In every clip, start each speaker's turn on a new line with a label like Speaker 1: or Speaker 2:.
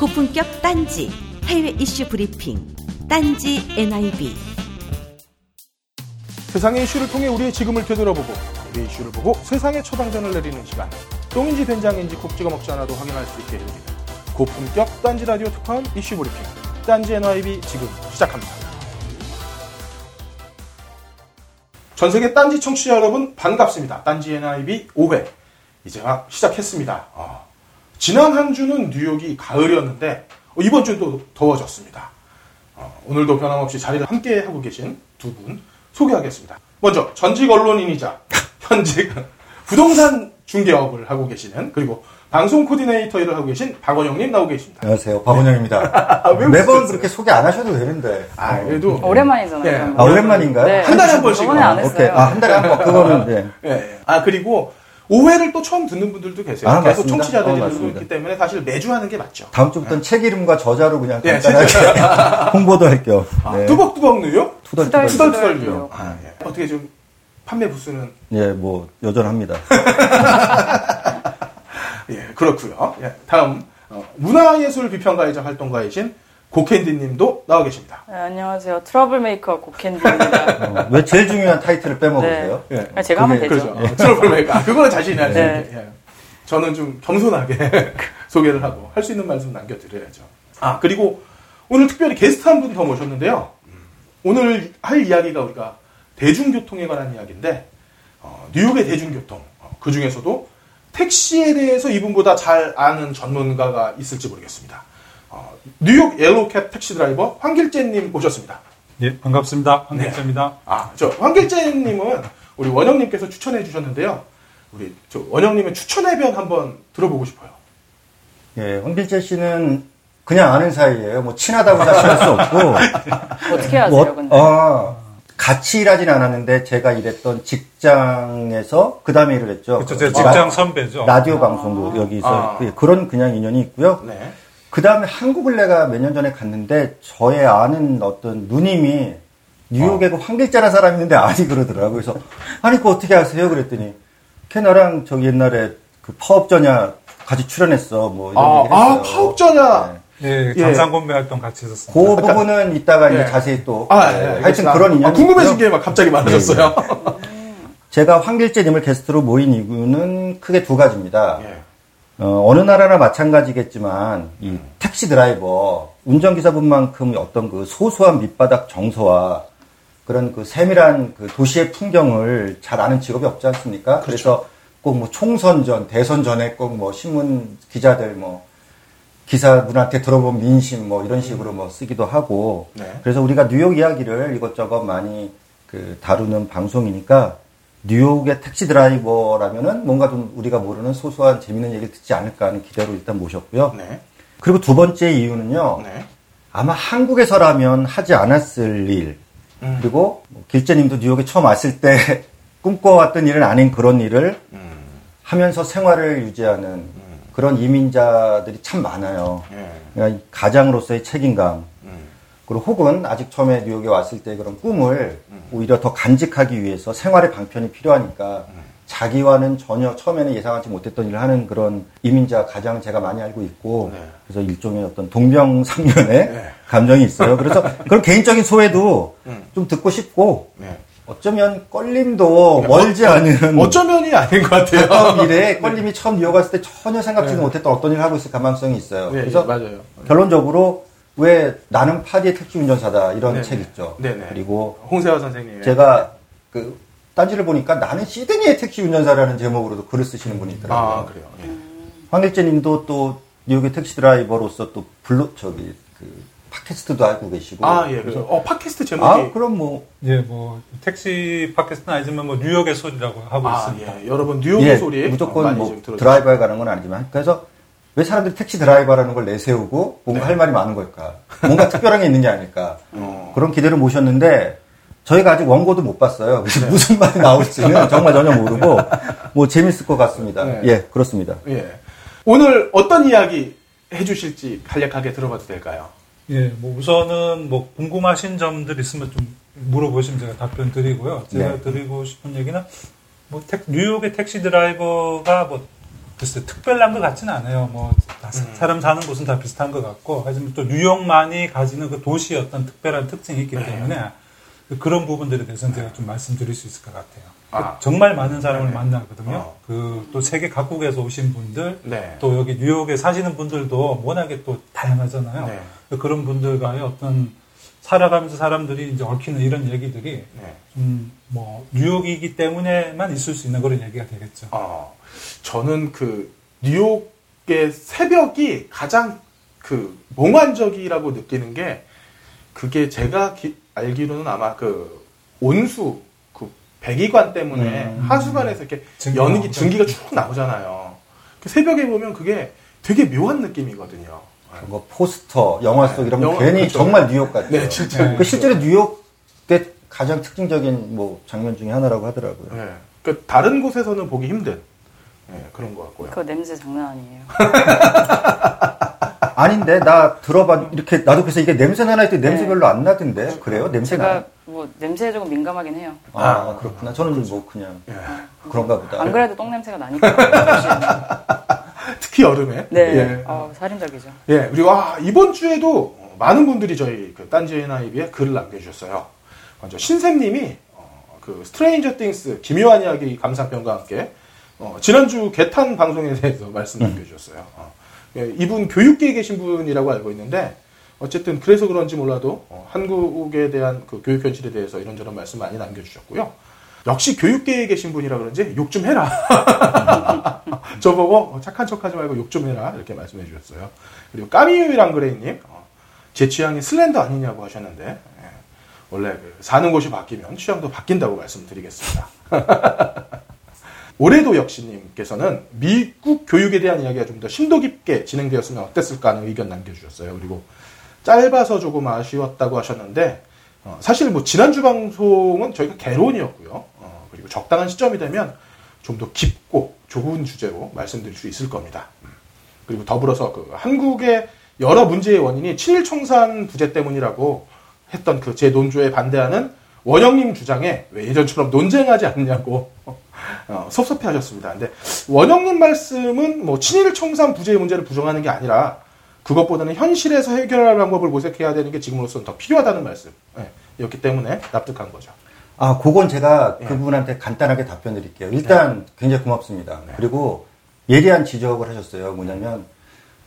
Speaker 1: 고품격 딴지 해외 이슈 브리핑 딴지 NIB
Speaker 2: 세상의 이슈를 통해 우리의 지금을 되돌아보고 우리의 이슈를 보고 세상의 초당전을 내리는 시간 똥인지 된장인지 콕 찍어 먹지 않아도 확인할 수 있게 해드립니다. 고품격 딴지 라디오 특파원 이슈 브리핑 딴지 NIB 지금 시작합니다. 전 세계 딴지 청취자 여러분 반갑습니다. 딴지 NIB 5회 이제 막 시작했습니다. 어, 지난 한 주는 뉴욕이 가을이었는데 어, 이번 주는 또 더워졌습니다. 어, 오늘도 변함없이 자리를 함께 하고 계신 두 분 소개하겠습니다. 먼저 전직 언론인이자 현직 부동산 중개업을 하고 계시는 그리고 방송 코디네이터 일을 하고 계신 박원영님 나오고 계십니다.
Speaker 3: 안녕하세요. 박원영입니다.
Speaker 2: 왜
Speaker 3: 매번? 그렇게 소개 안 하셔도 되는데.
Speaker 2: 아 그래도
Speaker 4: 오랜만이잖아요.
Speaker 2: 예.
Speaker 4: 그런
Speaker 3: 아,
Speaker 4: 거.
Speaker 3: 오랜만인가요?
Speaker 4: 네.
Speaker 2: 한 달에 한 번씩.
Speaker 4: 저번에 안
Speaker 2: 어,
Speaker 4: 했어요.
Speaker 3: 오케이. 아, 한 달에 한 번. 그거는, 네.
Speaker 2: 예, 예. 아 그리고 5회를 또 처음 듣는 분들도 계세요.
Speaker 3: 아,
Speaker 2: 계속
Speaker 3: 맞습니다.
Speaker 2: 청취자들이
Speaker 3: 어,
Speaker 2: 들고. 있기 때문에 사실 매주 하는 게 맞죠.
Speaker 3: 다음 주부터는 책 이름과 저자로 그냥
Speaker 2: 예,
Speaker 3: 간단하게 홍보도 할 겸.
Speaker 2: 아,
Speaker 3: 네.
Speaker 2: 뚜벅뚜벅 누요?
Speaker 3: 투덜투덜.
Speaker 4: 투덜.
Speaker 2: 투덜투덜 뉴욕. 아, 예. 어떻게 좀 판매 부수는
Speaker 3: 예, 뭐, 여전합니다.
Speaker 2: 예, 그렇고요. 예, 다음 어, 문화예술 비평가이자 활동가이신 고캔디님도 나와 계십니다.
Speaker 4: 네, 안녕하세요. 트러블 메이커 고캔디입니다.
Speaker 3: 어, 왜 제일 중요한 타이틀을 빼먹으세요?
Speaker 2: 예,
Speaker 4: 아, 제가 하면 되죠.
Speaker 2: 그렇죠. 어, 트러블메이커. 아, 그거는 자신이 할수
Speaker 4: 네.
Speaker 2: 있게. 예. 저는 좀 겸손하게 소개를 하고 할 수 있는 말씀 남겨드려야죠. 아 그리고 오늘 특별히 게스트 한 분 더 모셨는데요. 오늘 할 이야기가 우리가 대중교통에 관한 이야기인데 어, 뉴욕의 대중교통 그 중에서도 택시에 대해서 이분보다 잘 아는 전문가가 있을지 모르겠습니다. 어, 뉴욕 yellow cab 택시 드라이버 황길재님 모셨습니다.
Speaker 5: 예, 반갑습니다. 황길재입니다.
Speaker 2: 아, 저 황길재님은 우리 원영님께서 추천해 주셨는데요. 우리 저 원영님의 추천의 변 한번 들어보고 싶어요.
Speaker 3: 예, 황길재 씨는 그냥 아는 사이예요. 뭐, 친하다고 자신할 수 없고.
Speaker 4: 어떻게 하세요,
Speaker 3: 뭐,
Speaker 4: 근데?
Speaker 3: 아, 같이 일하진 않았는데, 제가 일했던 직장에서 그 다음에 일을 했죠.
Speaker 5: 그렇죠. 제
Speaker 3: 라-
Speaker 5: 직장 선배죠.
Speaker 3: 라디오 방송도 여기서
Speaker 2: 아.
Speaker 3: 예, 그런 그냥 인연이 있고요.
Speaker 2: 네.
Speaker 3: 그 다음에 한국을 내가 몇 년 전에 갔는데 저의 아는 어떤 누님이 뉴욕에 그 황길자라는 사람이 있는데 아니 그러더라고요. 그래서 아니 그거 어떻게 아세요? 그랬더니 걔 나랑 저기 옛날에 그 파업전야 같이 출연했어. 뭐 이런
Speaker 2: 아,
Speaker 3: 얘기를
Speaker 2: 아,
Speaker 3: 했어요.
Speaker 2: 파업전야.
Speaker 3: 네.
Speaker 5: 예,
Speaker 2: 예.
Speaker 5: 장상건배 활동 같이 했었습니다.
Speaker 3: 그 부분은 이따가
Speaker 2: 예.
Speaker 3: 이제 자세히 또
Speaker 2: 아,
Speaker 3: 네,
Speaker 2: 예,
Speaker 3: 하여튼. 그런 인연이
Speaker 2: 아, 궁금해진. 게 막 갑자기 많아졌어요.
Speaker 3: 제가 황길재님을 게스트로 모인 이유는 크게 두 가지입니다.
Speaker 2: 예.
Speaker 3: 어, 느 나라나 마찬가지겠지만 이 택시 드라이버 운전기사분만큼 어떤 그 소소한 밑바닥 정서와 그런 그 세밀한 그 도시의 풍경을 잘 아는 직업이 없지 않습니까? 그래서 꼭 뭐 총선 전, 대선 전에 꼭 뭐 신문 기자들 뭐 기사분한테 들어본 민심 뭐 이런 식으로 뭐 쓰기도 하고
Speaker 2: 네.
Speaker 3: 그래서 우리가 뉴욕 이야기를 이것저것 많이 그 다루는 방송이니까 뉴욕의 택시 드라이버라면은 뭔가 좀 우리가 모르는 소소한 재밌는 얘기를 듣지 않을까 하는 기대로 일단 모셨고요.
Speaker 2: 네.
Speaker 3: 그리고 두 번째 이유는요.
Speaker 2: 네.
Speaker 3: 아마 한국에서라면 하지 않았을 일.
Speaker 2: 음.
Speaker 3: 그리고 뭐 길재님도 뉴욕에 처음 왔을 때 꿈꿔왔던 일은 아닌 그런 일을
Speaker 2: 음.
Speaker 3: 하면서 생활을 유지하는 그런 이민자들이 참 많아요.
Speaker 2: 예.
Speaker 3: 그러니까 이 가장으로서의 책임감.
Speaker 2: 음.
Speaker 3: 그리고 혹은 아직 처음에 뉴욕에 왔을 때 그런 꿈을 오히려 더 간직하기 위해서 생활의 방편이 필요하니까 자기와는 전혀 처음에는 예상하지 못했던 일을 하는 그런 이민자 가장 제가 많이 알고 있고
Speaker 2: 네.
Speaker 3: 그래서 일종의 어떤 동병상련의
Speaker 2: 네.
Speaker 3: 감정이 있어요. 그래서 그런 개인적인 소회도
Speaker 2: 음.
Speaker 3: 좀 듣고 싶고
Speaker 2: 네.
Speaker 3: 어쩌면 껄림도 멀지 않은
Speaker 2: 어쩌면이 아닌 것 같아요.
Speaker 3: 가까운 미래에 껄림이 처음 뉴욕 갔을 때 전혀 생각지도 못했던 어떤 일을 하고 있을 가망성이 있어요.
Speaker 2: 네,
Speaker 3: 그래서
Speaker 2: 맞아요.
Speaker 3: 결론적으로 왜 나는 파디의 택시 운전사다 이런
Speaker 2: 네네.
Speaker 3: 책 있죠.
Speaker 2: 네네.
Speaker 3: 그리고
Speaker 2: 홍세화 선생님.
Speaker 3: 제가 그 딴지를 보니까 나는 시드니의 택시 운전사라는 제목으로도 글을 쓰시는 분이 있더라고요.
Speaker 2: 아, 그래요. 예.
Speaker 3: 황길재님도 또 뉴욕의 택시 드라이버로서 또 블로 저기 그 팟캐스트도 알고 계시고.
Speaker 2: 아, 예. 그래서 어, 팟캐스트 제목이
Speaker 3: 아, 그럼 뭐
Speaker 5: 예, 뭐 택시 팟캐스트는 아니지만 뭐 뉴욕의 소리라고 하고
Speaker 2: 아,
Speaker 5: 있습니다.
Speaker 2: 예. 여러분 뉴욕의
Speaker 3: 예,
Speaker 2: 소리
Speaker 3: 무조건 뭐. 드라이버에 관한 건 아니지만 그래서 왜 사람들이 택시 드라이버라는 걸 내세우고 뭔가
Speaker 2: 네.
Speaker 3: 할 말이 많은 걸까? 뭔가 특별한 게 있는 게 아닐까?
Speaker 2: 어.
Speaker 3: 그런 기대를 모셨는데 저희가 아직 원고도 못 봤어요. 그래서
Speaker 2: 네.
Speaker 3: 무슨 말이 나올지는 정말 전혀 모르고 뭐 재밌을 것 같습니다.
Speaker 2: 네.
Speaker 3: 예, 그렇습니다.
Speaker 2: 예. 오늘 어떤 이야기 해주실지 간략하게 들어봐도 될까요?
Speaker 5: 예, 뭐 우선은 뭐 궁금하신 점들 있으면 좀 물어보시면 제가 답변 드리고요. 제가
Speaker 3: 네.
Speaker 5: 드리고 싶은 얘기는 뭐 택- 뉴욕의 택시 드라이버가 뭐 글쎄 특별한 것 같지는 않아요. 뭐다 사- 사람 사는 곳은 다 비슷한 것 같고 하지만 또 뉴욕만이 가지는 그 도시의 어떤 특별한 특징이 있기 때문에 그런 부분들에 대해서는 제가 좀 말씀드릴 수 있을 것 같아요.
Speaker 2: 아.
Speaker 5: 정말 많은 사람을
Speaker 2: 네.
Speaker 5: 만나거든요.
Speaker 2: 어.
Speaker 5: 그또 세계 각국에서 오신 분들,
Speaker 2: 네.
Speaker 5: 또 여기 뉴욕에 사시는 분들도 워낙에 또 다양하잖아요.
Speaker 2: 네.
Speaker 5: 그런 분들과의 어떤 살아가면서 사람들이 이제 얽히는 이런 얘기들이
Speaker 2: 네.
Speaker 5: 좀뭐 뉴욕이기 때문에만 있을 수 있는 그런 얘기가 되겠죠.
Speaker 2: 어, 저는 그 뉴욕의 새벽이 가장 그 몽환적이라고 느끼는 게 그게 제가 기- 알기로는 아마 그 온수 그 배기관 때문에
Speaker 3: 음.
Speaker 2: 하수관에서 이렇게
Speaker 5: 증기
Speaker 2: 연기. 증기가 쭉 나오잖아요. 그 새벽에 보면 그게 되게 묘한 느낌이거든요.
Speaker 3: 뭐 포스터, 영화 속 이런 거 괜히
Speaker 2: 그렇죠.
Speaker 3: 정말 뉴욕 같아요.
Speaker 2: 네, 진짜.
Speaker 3: 그 실제로 뉴욕의 가장 특징적인 뭐 장면 중에 하나라고 하더라고요.
Speaker 2: 네. 그 다른 곳에서는 보기 힘든 네, 그런 것 같고요.
Speaker 4: 그거 냄새 장난 아니에요.
Speaker 3: 아닌데 나 들어봐 이렇게 나도 그래서 이게 냄새 나나 했더니 냄새
Speaker 4: 네.
Speaker 3: 별로 안 나던데 그래요? 냄새 나?
Speaker 4: 제가 뭐 냄새에 조금 민감하긴 해요.
Speaker 3: 아 그렇구나. 저는 뭐 그냥
Speaker 2: 예.
Speaker 3: 그런가 보다.
Speaker 4: 안 그래도 똥 냄새가 나니까.
Speaker 2: 특히 여름에.
Speaker 4: 네.
Speaker 2: 예.
Speaker 4: 어, 살인적이죠.
Speaker 2: 예, 그리고 아, 이번 주에도 많은 분들이 저희 그 딴지 NIB에 글을 남겨주셨어요. 먼저 신샘님이 어, 그 Stranger Things 기묘한 이야기 감상평과 함께 어, 지난주 개탄 방송에 대해서 말씀 남겨주셨어요. 어, 예, 이분 교육계에 계신 분이라고 알고 있는데 어쨌든 그래서 그런지 몰라도 어, 한국에 대한 그 교육 현실에 대해서 이런저런 말씀 많이 남겨주셨고요. 역시 교육계에 계신 분이라 그런지 욕 좀 해라. 저보고 어, 착한 척하지 말고 욕 좀 해라 이렇게 말씀해 주셨어요. 그리고 까미유랑 그레이님 어, 제 취향이 슬렌더 아니냐고 하셨는데 예, 원래 그 사는 곳이 바뀌면 취향도 바뀐다고 말씀드리겠습니다. 올해도 역시님께서는 미국 교육에 대한 이야기가 좀 더 심도 깊게 진행되었으면 어땠을까 하는 의견 남겨주셨어요. 그리고 짧아서 조금 아쉬웠다고 하셨는데 어, 사실 뭐 지난주 방송은 저희가 개론이었고요. 어, 그리고 적당한 시점이 되면 좀 더 깊고 좁은 주제로 말씀드릴 수 있을 겁니다. 음. 그리고 더불어서 그 한국의 여러 문제의 원인이 친일 청산 부재 때문이라고 했던 그 제 논조에 반대하는 원영님 주장에 왜 예전처럼 논쟁하지 않냐고 어, 섭섭해 하셨습니다. 근데 원영님 말씀은 뭐 친일 청산 부재의 문제를 부정하는 게 아니라 그것보다는 현실에서 해결할 방법을 모색해야 되는 게 지금으로서는 더 필요하다는 말씀이었기 때문에 납득한 거죠.
Speaker 3: 아, 그건 제가
Speaker 2: 예.
Speaker 3: 그분한테 간단하게 답변 드릴게요. 일단 굉장히 고맙습니다.
Speaker 2: 네.
Speaker 3: 그리고 예리한 지적을 하셨어요. 뭐냐면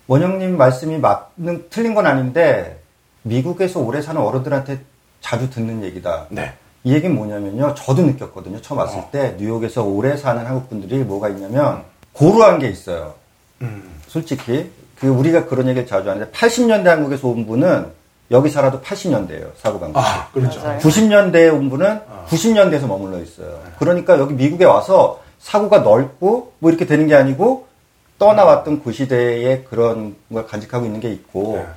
Speaker 3: 원영님 말씀이 맞는 틀린 건 아닌데 미국에서 오래 사는 어른들한테 자주 듣는 얘기다.
Speaker 2: 네.
Speaker 3: 이 얘기는 뭐냐면요. 저도 느꼈거든요. 처음 왔을
Speaker 2: 어.
Speaker 3: 때 뉴욕에서 오래 사는 한국 분들이 뭐가 있냐면 고루한 게 있어요.
Speaker 2: 음.
Speaker 3: 솔직히 그 우리가 그런 얘기를 자주 하는데 80년대 한국에서 온 분은 여기 살아도 80년대예요. 사고 방식.
Speaker 2: 아, 그렇죠.
Speaker 4: 맞아요.
Speaker 3: 90년대에 온 분은 90년대에서 머물러 있어요. 그러니까 여기 미국에 와서 사고가 넓고 뭐 이렇게 되는 게 아니고 떠나왔던 그 시대의 그런 걸 간직하고 있는 게 있고
Speaker 2: 네.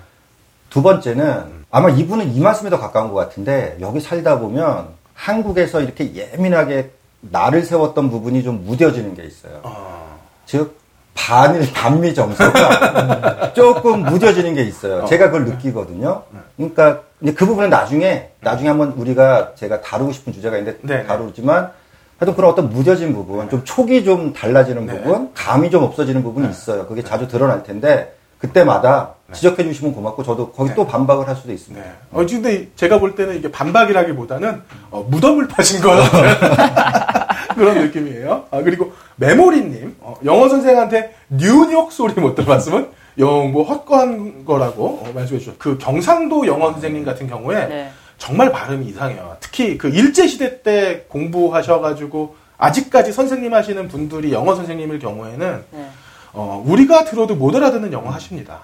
Speaker 3: 두 번째는 아마 이분은 이 말씀에 더 가까운 것 같은데 여기 살다 보면 한국에서 이렇게 예민하게 나를 세웠던 부분이 좀 무뎌지는 게 있어요.
Speaker 2: 어,
Speaker 3: 즉 반일 반미 정서가 조금 무뎌지는 게 있어요.
Speaker 2: 어.
Speaker 3: 제가 그걸 느끼거든요. 그러니까 이제 그 부분은 나중에 나중에 한번 우리가 제가 다루고 싶은 주제가 있는데
Speaker 2: 네, 네.
Speaker 3: 다루지만 하여튼 그런 어떤 무뎌진 부분, 좀 촉이 좀 달라지는
Speaker 2: 네.
Speaker 3: 부분, 감이 좀 없어지는 부분이 있어요. 그게 자주 드러날 텐데 그때마다 지적해 주시면 고맙고 저도 거기
Speaker 2: 네.
Speaker 3: 또 반박을 할 수도 있습니다.
Speaker 2: 네. 어, 근데 제가 볼 때는 이게 반박이라기보다는 어, 무덤을 파신 것 같은 그런 느낌이에요. 아, 그리고 메모리님, 어, 영어 선생한테 뉴욕 소리 못 들어봤으면 영, 뭐, 헛거한 거라고 어, 말씀해 주셨어요. 그 경상도 영어 선생님 같은 경우에
Speaker 4: 네.
Speaker 2: 정말 발음이 이상해요. 특히 그 일제 시대 때 공부하셔가지고 아직까지 선생님 하시는 분들이 영어 선생님일 경우에는
Speaker 4: 네.
Speaker 2: 어, 우리가 들어도 못 알아듣는 영어 하십니다.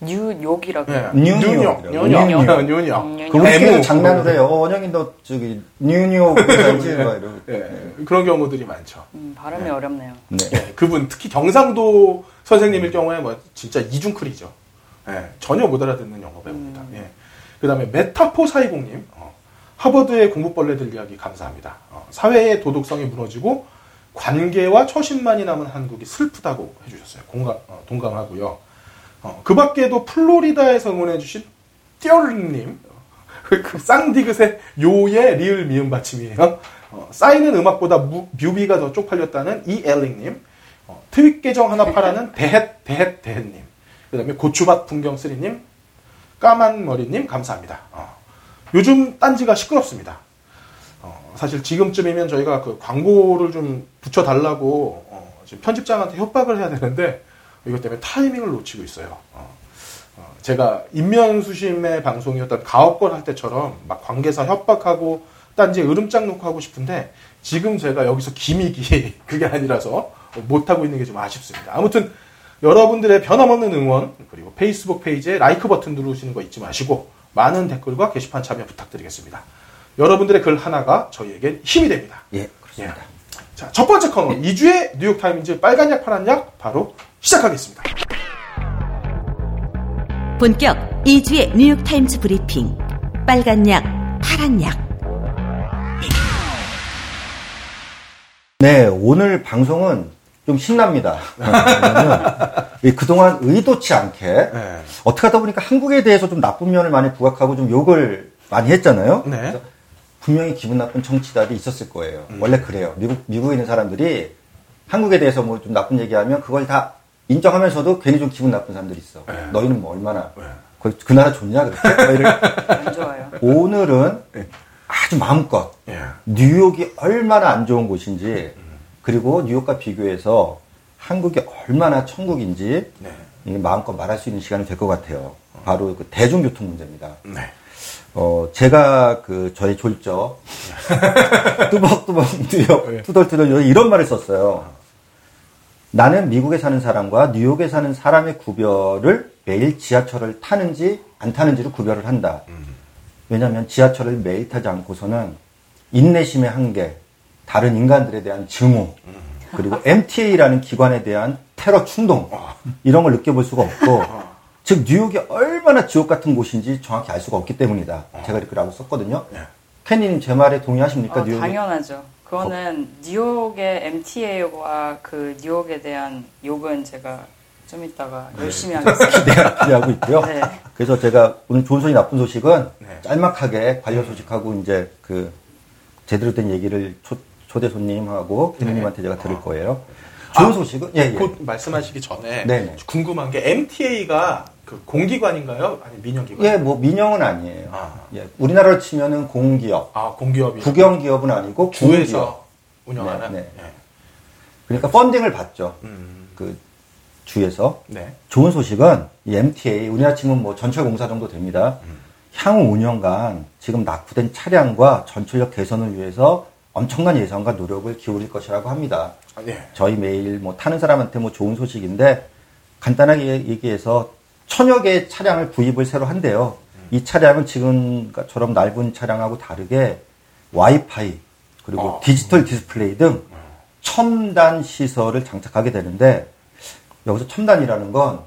Speaker 4: 뉴욕이라고.
Speaker 2: 예.
Speaker 3: 뉴욕.
Speaker 2: 뉴욕.
Speaker 3: 뉴욕.
Speaker 2: 뉴욕. 뉴욕.
Speaker 4: 음,
Speaker 3: 그 우리
Speaker 2: 애무.
Speaker 3: 집에서 장난을 해요. 어, 원영이 너 저기 뉴욕 살지? 막 이러고.
Speaker 2: 예, 그런 경우들이 많죠.
Speaker 4: 음, 발음이 어렵네요.
Speaker 3: 네.
Speaker 2: 예, 그분 특히 경상도 선생님일 경우에 뭐 진짜 이중클이죠. 예, 전혀 못 알아듣는 영어 배웁니다. 예. 그다음에 메타포 사이공님 어, 하버드의 공부벌레들 이야기 감사합니다. 어, 사회의 도덕성이 무너지고 관계와 처신만이 남은 한국이 슬프다고 해주셨어요. 공감 어, 동감하고요. 어, 그 밖에도 플로리다에서 응원해주신 띠얼님 그 쌍디귿의 요의 리을 미음 받침이에요. 어, 쌓이는 음악보다 무- 뮤비가 더 쪽팔렸다는 이엘링님. 어, 트윗 계정 하나 파라는 대헷 대헷 대헷님. 그 다음에 고추밭 풍경 쓰리님, 까만 머리님 감사합니다. 어, 요즘 딴지가 시끄럽습니다. 어, 사실 지금쯤이면 저희가 그 광고를 좀 붙여달라고 어, 지금 편집장한테 협박을 해야 되는데 이것 때문에 타이밍을 놓치고 있어요. 어, 어, 제가 인면수심의 방송이었던 가업권 할 때처럼 막 관계사 협박하고 딴지에 으름장 놓고 하고 싶은데 지금 제가 여기서 gimmick이 그게 아니라서 못하고 있는 게 좀 아쉽습니다. 아무튼 여러분들의 변함없는 응원 그리고 페이스북 페이지에 like 버튼 누르시는 거 잊지 마시고 많은 댓글과 게시판 참여 부탁드리겠습니다. 여러분들의 글 하나가 저희에겐 힘이 됩니다.
Speaker 3: 예, 그렇습니다.
Speaker 2: 자, 첫 번째 코너 2주의 뉴욕타임즈 빨간 약 파란 약 바로 시작하겠습니다.
Speaker 1: 본격 2주의 뉴욕타임즈 브리핑. 빨간 약, 파란 약.
Speaker 3: 네, 오늘 방송은 좀 신납니다. 그동안 의도치 않게
Speaker 2: 네.
Speaker 3: 어떻게 하다 보니까 한국에 대해서 좀 나쁜 면을 많이 부각하고 좀 욕을 많이 했잖아요.
Speaker 2: 네.
Speaker 3: 분명히 기분 나쁜 청취자들이 있었을 거예요. 원래 그래요. 미국, 미국에 있는 사람들이 한국에 대해서 뭐 좀 나쁜 얘기하면 그걸 다 인정하면서도 괜히 좀 기분 나쁜 사람들이 있어.
Speaker 2: 네.
Speaker 3: 너희는 뭐 얼마나
Speaker 2: 네.
Speaker 3: 그, 그 나라 좋냐 그렇게?
Speaker 4: 좋아요.
Speaker 3: 오늘은
Speaker 2: 네.
Speaker 3: 아주 마음껏
Speaker 2: 예.
Speaker 3: 뉴욕이 얼마나 안 좋은 곳인지 그리고 뉴욕과 비교해서 한국이 얼마나 천국인지
Speaker 2: 네.
Speaker 3: 마음껏 말할 수 있는 시간이 될 것 같아요. 바로 그 대중교통 문제입니다.
Speaker 2: 네.
Speaker 3: 어, 제가 그 저의 졸적 뚜벅뚜벅 뉴욕
Speaker 2: 네.
Speaker 3: 투덜투덜 이런 말을 썼어요. 나는 미국에 사는 사람과 뉴욕에 사는 사람의 구별을 매일 지하철을 타는지 안 타는지로 구별을 한다. 왜냐하면 지하철을 매일 타지 않고서는 인내심의 한계, 다른 인간들에 대한 증오, 그리고 MTA라는 기관에 대한 테러 충동 이런 걸 느껴볼 수가 없고 즉 뉴욕이 얼마나 지옥 같은 곳인지 정확히 알 수가 없기 때문이다. 제가 이렇게라고 썼거든요.
Speaker 2: 예.
Speaker 3: 캔디님 제 말에 동의하십니까?
Speaker 4: 어,
Speaker 3: 뉴욕이
Speaker 4: 당연하죠. 그거는 뉴욕의 MTA와 그 뉴욕에 대한 욕은 제가 좀 이따가 열심히 하겠습니다.
Speaker 3: 기대- 기대하고 있고요.
Speaker 4: 네.
Speaker 3: 그래서 제가 오늘 좋은 소식 나쁜 소식은
Speaker 2: 네.
Speaker 3: 짤막하게 관련 소식하고 이제 그 제대로 된 얘기를 초, 초대 손님하고 캔디님한테 제가 들을 거예요. 좋은
Speaker 2: 아,
Speaker 3: 소식은 예, 예.
Speaker 2: 곧 말씀하시기 전에
Speaker 3: 네네.
Speaker 2: 궁금한 게 MTA가 그 공기관인가요? 아니 민영기관?
Speaker 3: 예, 뭐 민영은 아니에요.
Speaker 2: 아.
Speaker 3: 예, 우리나라로 치면은 공기업,
Speaker 2: 아 공기업이
Speaker 3: 국영기업은 아니고.
Speaker 2: 주에서 운영하는.
Speaker 3: 네, 네.
Speaker 2: 예.
Speaker 3: 그러니까 펀딩을 받죠.
Speaker 2: 음,
Speaker 3: 그 주에서
Speaker 2: 네.
Speaker 3: 좋은 소식은 이 MTA 우리나라 치면 뭐 전철공사 정도 됩니다. 향후 5년간 지금 낙후된 차량과 전철력 개선을 위해서 엄청난 예산과 노력을 기울일 것이라고 합니다.
Speaker 2: 아, 네.
Speaker 3: 저희 매일 뭐 타는 사람한테 뭐 좋은 소식인데 간단하게 얘기해서 천여 개의 차량을 구입을 새로 한대요. 이 차량은 지금처럼 넓은 차량하고 다르게 와이파이 그리고
Speaker 2: 어.
Speaker 3: 디지털 디스플레이 등 첨단 시설을 장착하게 되는데 여기서 첨단이라는 건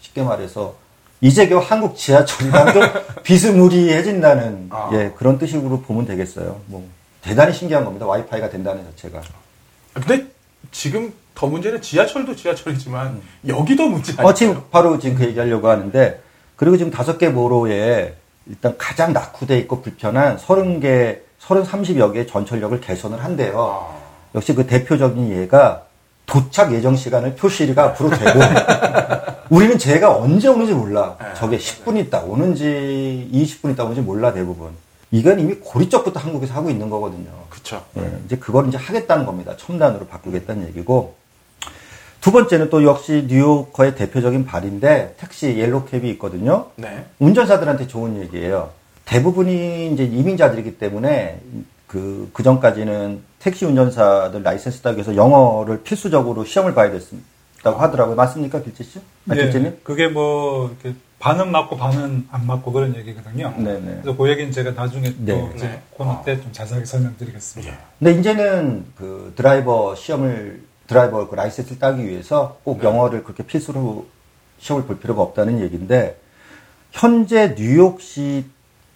Speaker 3: 쉽게 말해서 이제 겨우 한국 지하철이랑 좀 비스무리해진다는
Speaker 2: 아.
Speaker 3: 예, 그런 뜻으로 보면 되겠어요. 뭐 대단히 신기한 겁니다. 와이파이가 된다는 자체가.
Speaker 2: 아, 근데 지금 더 문제는 지하철도 지하철이지만 여기도 문제 아니에요?
Speaker 3: 어, 지금 바로 지금 그 얘기하려고 하는데, 그리고 지금 다섯 개 borough에 일단 가장 낙후돼 있고 불편한 30개, 30, 30여 개의 전철역을 개선을 한대요.
Speaker 2: 아,
Speaker 3: 역시 그 대표적인 예가 도착 예정 시간을 표시가 앞으로 되고, 우리는 제가 언제 오는지 몰라.
Speaker 2: 네.
Speaker 3: 저게 10분 있다 오는지 20분 있다 오는지 몰라, 대부분. 이건 이미 고리적부터 한국에서 하고 있는 거거든요.
Speaker 2: 그쵸.
Speaker 3: 예, 이제 그걸 이제 하겠다는 겁니다. 첨단으로 바꾸겠다는 얘기고. 두 번째는 또 역시 뉴요커의 대표적인 발인데 택시 옐로캡이 있거든요.
Speaker 2: 네.
Speaker 3: 운전사들한테 좋은 얘기예요. 대부분이 이제 이민자들이기 때문에 그, 그 전까지는 택시 운전사들 라이센스 따기 위해서 영어를 필수적으로 시험을 봐야 됐다고 하더라고요. 맞습니까, 길재 씨? 아,
Speaker 5: 예,
Speaker 3: 길재님?
Speaker 5: 그게 뭐 이렇게 반은 맞고 반은 안 맞고 그런 얘기거든요.
Speaker 3: 네네.
Speaker 5: 그래서 그 얘기는 제가 나중에 또
Speaker 3: 네.
Speaker 5: 이제
Speaker 2: 네.
Speaker 5: 코너 때 좀 자세하게 설명드리겠습니다.
Speaker 2: 예.
Speaker 3: 근데 이제는 그 드라이버 시험을 드라이버 그 라이센스를 따기 위해서 꼭
Speaker 2: 네.
Speaker 3: 영어를 그렇게 필수로 시험을 볼 필요가 없다는 얘기인데 현재 뉴욕시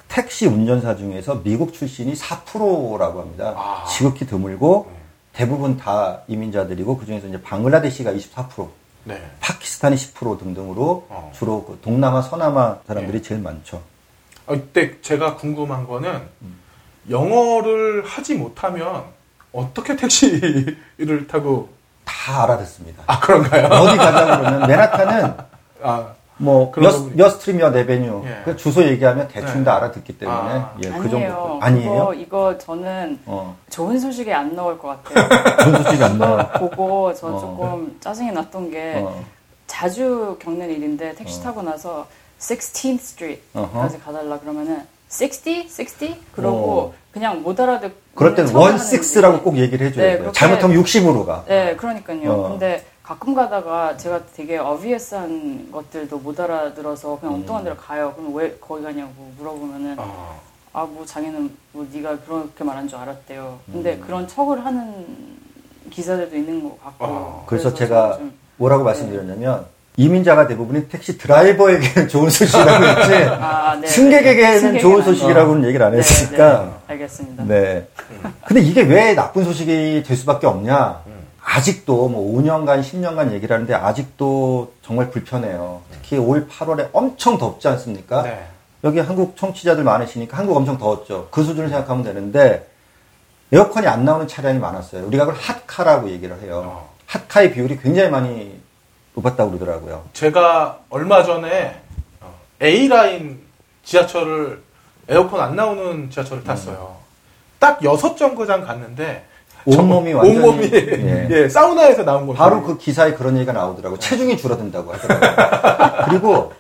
Speaker 3: 택시 운전사 중에서 미국 출신이 4%라고 합니다.
Speaker 2: 아.
Speaker 3: 지극히 드물고
Speaker 2: 네.
Speaker 3: 대부분 다 이민자들이고 그 중에서 이제 방글라데시가 24%,
Speaker 2: 네.
Speaker 3: 파키스탄이 10% 등등으로
Speaker 2: 어.
Speaker 3: 주로 그 동남아, 서남아 사람들이
Speaker 2: 네.
Speaker 3: 제일 많죠.
Speaker 2: 아, 이때 제가 궁금한 거는 영어를 하지 못하면 어떻게 택시를 타고
Speaker 3: 다 알아듣습니다.
Speaker 2: 아, 그런가요?
Speaker 3: 어디 가자고 그러면 맨하탄은
Speaker 2: 아,
Speaker 3: 뭐
Speaker 2: 그런
Speaker 3: 몇,
Speaker 2: 부분이-
Speaker 3: 몇 street 몇 avenue
Speaker 2: 예.
Speaker 3: 그 주소 얘기하면 대충
Speaker 2: 네.
Speaker 3: 다 알아듣기 때문에
Speaker 2: 아.
Speaker 3: 예, 그
Speaker 4: 아니에요.
Speaker 3: 정도 아니에요.
Speaker 4: 이거, 이거 저는
Speaker 3: 어,
Speaker 4: 좋은 소식이 안 나올 것 같아요.
Speaker 3: 그런 소식이 안 나와.
Speaker 4: 보고 저
Speaker 3: 어.
Speaker 4: 조금 짜증이 났던 게
Speaker 3: 어,
Speaker 4: 자주 겪는 일인데 택시 타고 나서 16th Street까지
Speaker 3: 어허.
Speaker 4: 가달라 그러면은 60? 60? 그러고
Speaker 3: 어.
Speaker 4: 그냥 못 알아듣고
Speaker 3: 그럴 때는 원
Speaker 4: 하는지.
Speaker 3: 식스라고 꼭 얘기를 해줘야
Speaker 4: 네,
Speaker 3: 돼요. 잘못하면 60으로 가.
Speaker 4: 네, 그러니까요.
Speaker 3: 어.
Speaker 4: 근데 가끔 가다가 제가 되게 어비어스한 것들도 못 알아들어서 그냥
Speaker 3: 음.
Speaker 4: 엉뚱한 데로 가요. 그럼 왜 거기 가냐고 물어보면은
Speaker 2: 어.
Speaker 4: 아뭐 자기는 뭐 네가 그렇게 말한 줄 알았대요. 근데
Speaker 3: 음.
Speaker 4: 그런 척을 하는 기사들도 있는 것 같고.
Speaker 2: 어.
Speaker 3: 그래서
Speaker 4: 저는
Speaker 3: 제가
Speaker 4: 좀-
Speaker 3: 뭐라고 말씀드렸냐면 이민자가 대부분이 택시 드라이버에게는 좋은 소식이라고 했지
Speaker 4: 아, 네.
Speaker 3: 승객에게는 좋은
Speaker 4: 안
Speaker 3: 소식이라고는 얘기를 안
Speaker 4: 네,
Speaker 3: 했으니까
Speaker 4: 네, 알겠습니다.
Speaker 3: 네. 근데 이게 왜 나쁜 소식이 될 수밖에 없냐? 아직도 뭐 5년간, 10년간 얘기를 하는데 아직도 정말 불편해요. 특히 올 8월에 엄청 덥지 않습니까?
Speaker 2: 네.
Speaker 3: 여기 한국 청취자들 많으시니까 한국 엄청 더웠죠. 그 수준을 생각하면 되는데 에어컨이 안 나오는 차량이 많았어요. 우리가 그걸 핫카라고 얘기를 해요.
Speaker 2: 어.
Speaker 3: 핫카의 비율이 굉장히 많이 높았다고 그러더라고요.
Speaker 2: 제가 얼마 전에 어, A라인 지하철을 에어컨 안 나오는 지하철을 탔어요. 딱 여섯 정거장 갔는데
Speaker 3: 온몸이
Speaker 2: 저-
Speaker 3: 완전히
Speaker 2: 온몸이
Speaker 3: 예.
Speaker 2: 예, 사우나에서 나온 거죠.
Speaker 3: 바로 그 기사에 그런 얘기가 나오더라고요. 체중이 줄어든다고 하더라고요. 그리고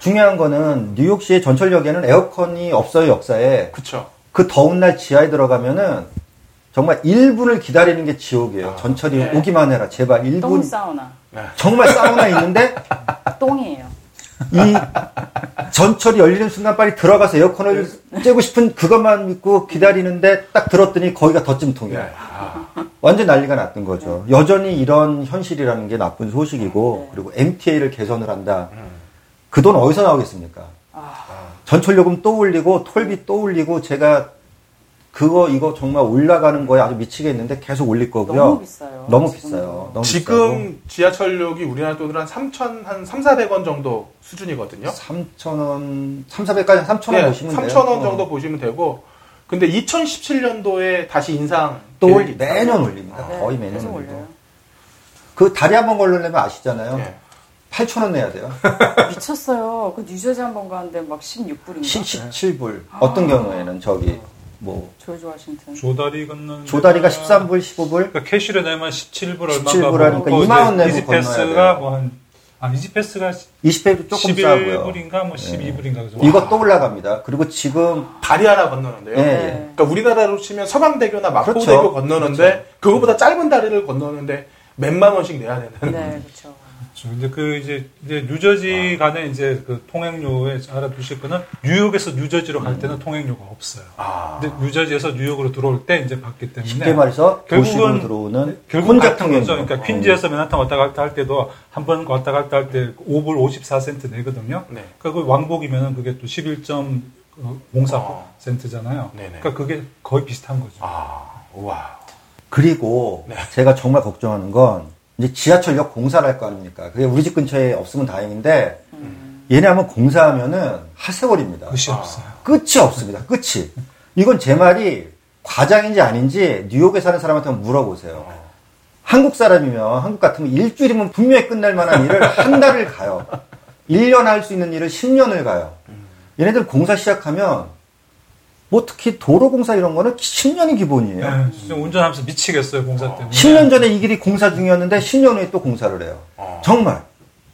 Speaker 3: 중요한 거는 뉴욕시의 전철역에는 에어컨이 없어요, 역사에.
Speaker 2: 그쵸.
Speaker 3: 그 더운 날 지하에 들어가면은 정말 1분을 기다리는 게 지옥이에요.
Speaker 2: 아,
Speaker 3: 전철이
Speaker 2: 네.
Speaker 3: 오기만 해라. 제발
Speaker 4: 똥
Speaker 3: 1분.
Speaker 4: 사우나.
Speaker 2: 네.
Speaker 3: 정말 사우나 있는데
Speaker 4: 똥이에요.
Speaker 3: 이 전철이 열리는 순간 빨리 들어가서 에어컨을 쬐고 싶은 그것만 믿고 기다리는데 딱 들었더니 거기가
Speaker 2: 네.
Speaker 3: 덧짐통이에요.
Speaker 2: 아,
Speaker 3: 완전 난리가 났던 거죠. 여전히 이런 현실이라는 게 나쁜 소식이고
Speaker 4: 네.
Speaker 3: 그리고 MTA를 개선을 한다.
Speaker 2: 음.
Speaker 3: 그돈 어디서 나오겠습니까?
Speaker 4: 아,
Speaker 3: 전철 요금 또 올리고 톨비 또 올리고 제가 그거 이거 정말 올라가는 거에 아주 미치겠는데 계속 올릴 거고요.
Speaker 4: 너무 비싸요.
Speaker 3: 너무
Speaker 4: 지금도.
Speaker 3: 비싸요. 너무
Speaker 2: 지금 지하철역이 우리나라 돈으로 한 3천, 한 3, 400원 정도 수준이거든요.
Speaker 3: 3,000원, 3, 400까지 3,000원 보시면 돼요.
Speaker 2: 3,000원
Speaker 3: 어.
Speaker 2: 정도 보시면 되고, 근데 2017년도에 다시 인상
Speaker 3: 또 매년. 올립니다.
Speaker 4: 네,
Speaker 3: 거의 매년
Speaker 4: 계속
Speaker 3: 올리고. 그 다리 한 번 건너려면 아시잖아요.
Speaker 2: 예.
Speaker 3: 8,000원 내야 돼요.
Speaker 4: 미쳤어요. 그 뉴저지 한 번 가는데 막 16불인가?
Speaker 3: 17불. 어떤 경우에는 저기 뭐
Speaker 4: 조지 워싱턴.
Speaker 5: 조다리 건너는
Speaker 3: 조다리가
Speaker 5: 데가
Speaker 3: 13불, 15불.
Speaker 5: 그러니까 cash로 내면 17불 얼마가
Speaker 3: 17불 하니까
Speaker 5: 뭐
Speaker 3: 2만 원 내고
Speaker 5: E-ZPass가
Speaker 3: 건너야 돼요.
Speaker 5: 뭐한 아, 이지패스가
Speaker 3: 20배도 조금 싸고요.
Speaker 5: 11불인가 뭐 12불인가 그죠?
Speaker 3: 이거 또 올라갑니다. 그리고 지금
Speaker 2: 다리 하나 건너는데요.
Speaker 3: 예,
Speaker 4: 네.
Speaker 3: 예.
Speaker 2: 그러니까 우리나라로 치면 서강대교나 마포대교
Speaker 3: 그렇죠.
Speaker 2: 건너는데 그거보다 짧은 다리를 건너는데 몇만 원씩 내야 되는.
Speaker 4: 네, 그렇죠.
Speaker 5: 그렇죠. 근데 그 이제 이제 뉴저지 간에 이제 그 통행료에 알아두실 거는 뉴욕에서 뉴저지로 갈 때는 통행료가 없어요.
Speaker 2: 아.
Speaker 5: 근데 뉴저지에서 뉴욕으로 들어올 때 이제 받기 때문에
Speaker 3: 쉽게 말해서
Speaker 5: 결국은
Speaker 3: 도시로 들어오는
Speaker 5: 결국
Speaker 3: 혼잡
Speaker 5: 같은 거죠.
Speaker 3: 통행.
Speaker 5: 그러니까 퀸즈에서 맨하탄 왔다 갔다 할 때도 한 번 왔다 갔다 할 때 5불 54센트 내거든요.
Speaker 2: 네.
Speaker 5: 그러니까 그 왕복이면은 그게 또 11.04%잖아요.
Speaker 2: 어. 네네.
Speaker 5: 그러니까 그게 거의 비슷한 거죠.
Speaker 2: 아, 우와.
Speaker 3: 그리고
Speaker 2: 네.
Speaker 3: 제가 정말 걱정하는 건 이제 지하철역 공사를 할 거 아닙니까? 그게 우리 집 근처에 없으면 다행인데 얘네 하면 공사하면은 하세월입니다.
Speaker 5: 끝이
Speaker 2: 아.
Speaker 5: 없어요.
Speaker 3: 끝이 없습니다. 끝이. 이건 제 말이 과장인지 아닌지 뉴욕에 사는 사람한테 한번 물어보세요. 한국 사람이면 한국 같으면 일주일이면 분명히 끝날 만한 일을 한 달을 가요. 1년 할 수 있는 일을 10년을 가요. 얘네들 공사 시작하면 뭐 특히 도로 공사 이런 거는 10년이 기본이에요.
Speaker 5: 네, 운전하면서 미치겠어요 공사 때문에.
Speaker 3: 10년 전에 이 길이 공사 중이었는데 10년 후에 또 공사를 해요.
Speaker 2: 어.
Speaker 3: 정말.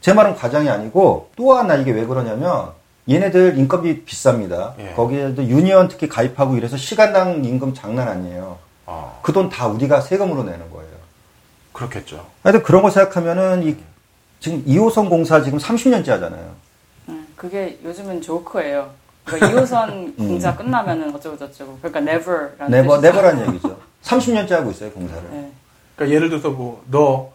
Speaker 3: 제 말은 과장이 아니고 또 하나 이게 왜 그러냐면 얘네들 인건비 비쌉니다.
Speaker 2: 예.
Speaker 3: 거기에도 union 특히 가입하고 이래서 시간당 임금 장난 아니에요.
Speaker 2: 어,
Speaker 3: 그돈 다 우리가 세금으로 내는 거예요.
Speaker 2: 그렇겠죠.
Speaker 3: 하여튼 그런 거 생각하면은 이 지금 2호선 공사 지금 30년째 하잖아요.
Speaker 4: 음, 그게 요즘은 조크예요. 그러니까 2호선 공사 끝나면은 어쩌고 저쩌고. 그러니까 never라는
Speaker 3: never. never란 얘기죠. 30년째 하고 있어요, 공사를.
Speaker 4: 네.
Speaker 2: 그러니까 예를 들어서 뭐, 너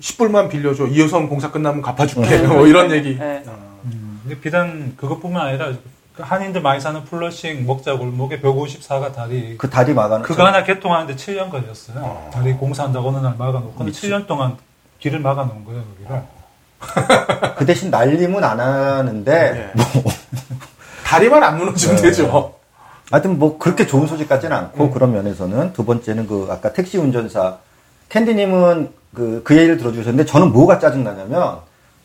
Speaker 2: 10불만 빌려줘. 2호선 공사 끝나면 갚아줄게. 뭐 이런 얘기.
Speaker 4: 네.
Speaker 5: 음, 근데 비단 그것뿐만 아니라 그 한인들 많이 사는 플러싱 먹자 골목에 154가 다리
Speaker 3: 그 다리 막아놓은
Speaker 5: 그거 하나 개통하는데 7년 걸렸어요.
Speaker 2: 어.
Speaker 5: 다리 공사한다고 어느 날 막아놓고
Speaker 3: 미치.
Speaker 5: 7년 동안 길을 막아놓은 거예요 거기를.
Speaker 3: 그 대신 날림은 안 하는데
Speaker 2: 예. 다리만 안 무너지면
Speaker 3: 네.
Speaker 2: 되죠.
Speaker 3: 하여튼 뭐 그렇게 좋은 소식 같지는 않고 그런 면에서는 두 번째는 그 아까 택시 운전사 캔디님은 그, 그 얘기를 들어주셨는데 저는 뭐가 짜증나냐면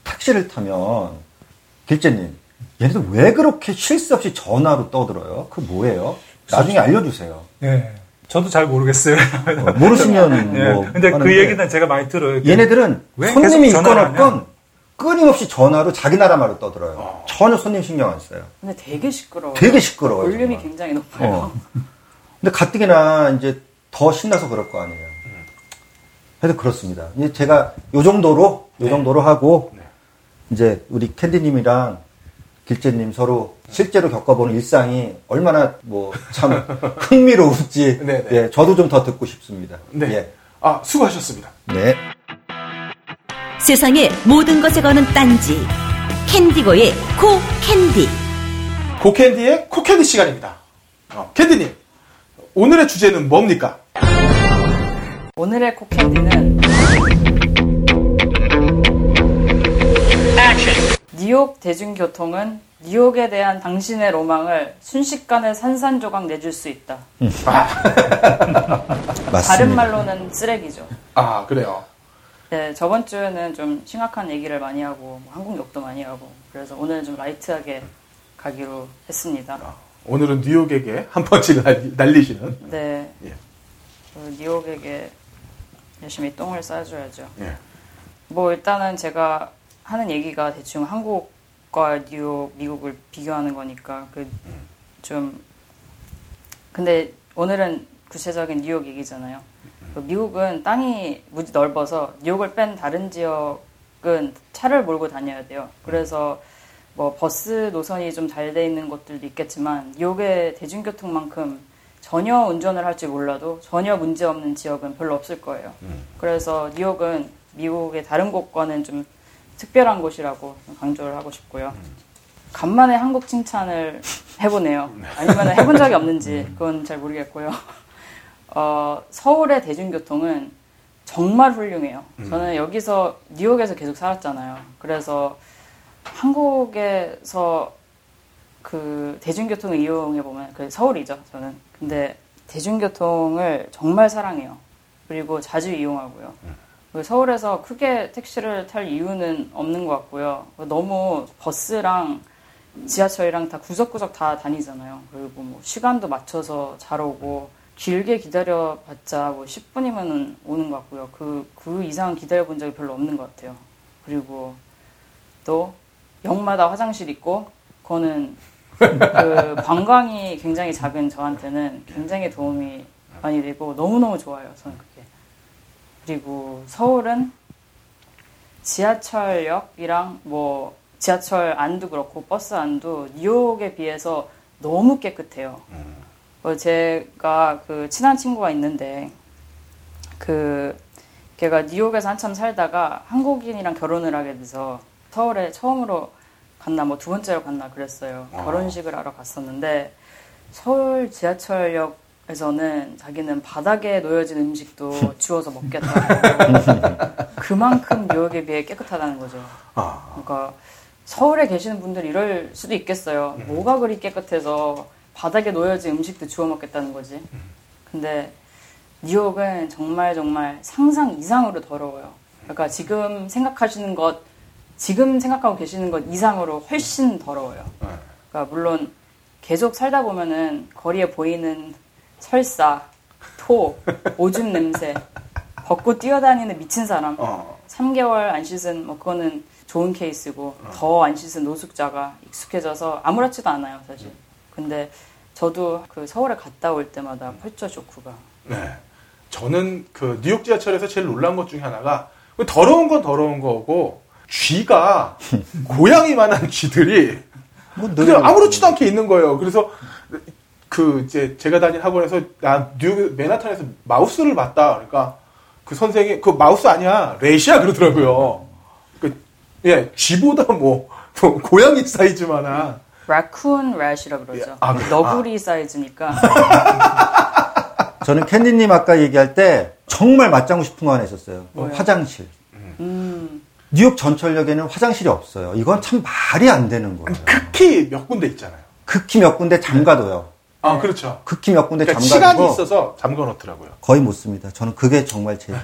Speaker 3: 택시를 타면 길재님 얘네들 왜 그렇게 쉴 새 없이 전화로 떠들어요? 그 뭐예요? 나중에 알려주세요.
Speaker 5: 예. 저도 잘 모르겠어요.
Speaker 3: 어, 모르시면
Speaker 5: 예.
Speaker 3: 뭐
Speaker 5: 근데 그
Speaker 3: 하는데
Speaker 5: 얘기는 제가 많이 들어요.
Speaker 3: 얘네들은
Speaker 5: 왜
Speaker 3: 손님이 있건 없건 끊임없이 전화로 자기 나라 말로 떠들어요. 전혀 손님 신경 안 써요.
Speaker 4: 근데 되게 시끄러워요.
Speaker 3: 되게 시끄러워요.
Speaker 4: 볼륨이
Speaker 3: 정말.
Speaker 4: 굉장히 높아요.
Speaker 3: 어. 근데 가뜩이나 이제 더 신나서 그럴 거 아니에요. 그래서 그렇습니다. 이제 제가 요 정도로, 요 정도로 하고, 이제 우리 캔디님이랑 길재님 서로 실제로 겪어보는 일상이 얼마나 뭐 참 흥미로운지,
Speaker 2: 네, 네.
Speaker 3: 예, 저도 좀 더 듣고 싶습니다.
Speaker 2: 네.
Speaker 3: 예.
Speaker 2: 아, 수고하셨습니다.
Speaker 3: 네.
Speaker 1: 세상의 모든 것에 거는 딴지 캔디고의 코 캔디
Speaker 2: 고캔디의 코캔디 시간입니다. 어, 캔디님, 오늘의 주제는 뭡니까?
Speaker 4: 오늘의 코캔디는 뉴욕 대중교통은 뉴욕에 대한 당신의 로망을 순식간에 산산조각 내줄 수 있다.
Speaker 3: 맞습니다.
Speaker 4: 다른 말로는 쓰레기죠.
Speaker 2: 아, 그래요.
Speaker 4: 네, 저번 주에는 좀 심각한 얘기를 많이 하고 뭐 한국 욕도 많이 하고 그래서 오늘은 좀 라이트하게 가기로 했습니다.
Speaker 2: 오늘은 뉴욕에게 한 펀치 날리, 날리 시는.
Speaker 4: 네,
Speaker 2: 예.
Speaker 4: 그 뉴욕에게 열심히 똥을 쏴줘야죠.
Speaker 2: 예.
Speaker 4: 뭐 일단은 제가 하는 얘기가 대충 한국과 뉴욕, 미국을 비교하는 거니까 그 좀 근데 오늘은 구체적인 뉴욕 얘기잖아요. 그 미국은 땅이 무지 넓어서 뉴욕을 뺀 다른 지역은 차를 몰고 다녀야 돼요. 그래서 뭐 버스 노선이 좀 잘 돼 있는 곳들도 있겠지만 뉴욕의 대중교통만큼 전혀 운전을 할 줄 몰라도 전혀 문제 없는 지역은 별로 없을 거예요. 그래서 뉴욕은 미국의 다른 곳과는 좀 특별한 곳이라고 강조를 하고 싶고요. 간만에 한국 칭찬을 해보네요. 아니면 해본 적이 없는지 그건 잘 모르겠고요. 어, 서울의 대중교통은 정말 훌륭해요. 저는 여기서 뉴욕에서 계속 살았잖아요. 그래서 한국에서 그 대중교통을 이용해 보면 그 서울이죠. 저는 근데 대중교통을 정말 사랑해요. 그리고 자주 이용하고요. 그 서울에서 크게 택시를 탈 이유는 없는 것 같고요. 너무 버스랑 지하철이랑 다 구석구석 다 다니잖아요. 그리고 뭐 시간도 맞춰서 잘 오고 길게 기다려봤자 뭐 10분이면 오는 것 같고요. 그, 그 이상 기다려본 적이 별로 없는 것 같아요. 그리고 또 역마다 화장실 있고 그거는 그 관광이 굉장히 작은 저한테는 굉장히 도움이 많이 되고 너무너무 좋아요. 저는 그게. 그리고 서울은 지하철역이랑 뭐 지하철 안도 그렇고 버스 안도 뉴욕에 비해서 너무 깨끗해요. 어, 제가 그 친한 친구가 있는데 그 걔가 뉴욕에서 한참 살다가 한국인이랑 결혼을 하게 돼서 서울에 처음으로 갔나 뭐 두 번째로 갔나 그랬어요. 결혼식을 하러 갔었는데 서울 지하철역에서는 자기는 바닥에 놓여진 음식도 주워서 먹겠다고 그만큼 뉴욕에 비해 깨끗하다는 거죠.
Speaker 2: 아,
Speaker 4: 그러니까 서울에 계시는 분들 이럴 수도 있겠어요. 뭐가 그리 깨끗해서 바닥에 놓여진 음식도 주워 먹겠다는 거지. 근데 뉴욕은 정말 정말 상상 이상으로 더러워요. 그러니까 지금 생각하시는 것, 지금 생각하고 계시는 것 이상으로 훨씬 더러워요. 그러니까 물론 계속 살다 보면은 거리에 보이는 설사, 토, 오줌 냄새, 벗고 뛰어다니는 미친 사람,
Speaker 2: 어.
Speaker 4: 3개월 안 씻은 뭐 그거는 좋은 케이스고 더안 씻은 노숙자가 익숙해져서 아무렇지도 않아요 사실. 근데 저도 그 서울에 갔다 올 때마다 펄쩍 쇼크가
Speaker 2: 네. 저는 그 뉴욕 지하철에서 제일 놀란 것 중에 하나가 그 더러운 건 더러운 거고 쥐가 고양이만한 쥐들이
Speaker 3: 뭐
Speaker 2: 그냥 아무렇지도 않게 있는 거예요. 그래서 그 이제 제가 다닌 학원에서 나 뉴욕 맨하탄에서 마우스를 봤다. 그러니까 그 선생이 그 마우스 아니야 레시야 그러더라고요. 그 예, 쥐보다 뭐, 뭐 고양이 사이즈만한
Speaker 4: 라쿤 래시라 그러죠.
Speaker 2: 아, 그래요?
Speaker 4: 너구리 사이즈니까
Speaker 3: 저는 캔디님 아까 얘기할 때 정말 맞장구 싶은 거 하나 있었어요.
Speaker 4: 뭐요?
Speaker 3: 화장실.
Speaker 4: 음,
Speaker 3: 뉴욕 전철역에는 화장실이 없어요. 이건 참 말이 안 되는 거예요.
Speaker 2: 극히 몇 군데 있잖아요.
Speaker 3: 극히 몇 군데 잠가둬요.
Speaker 2: 아 그렇죠.
Speaker 3: 극히 몇 군데
Speaker 2: 그러니까
Speaker 3: 잠가두고
Speaker 2: 시간이 있어서 잠궈 놓더라고요.
Speaker 3: 거의 못 씁니다. 저는 그게 정말 제일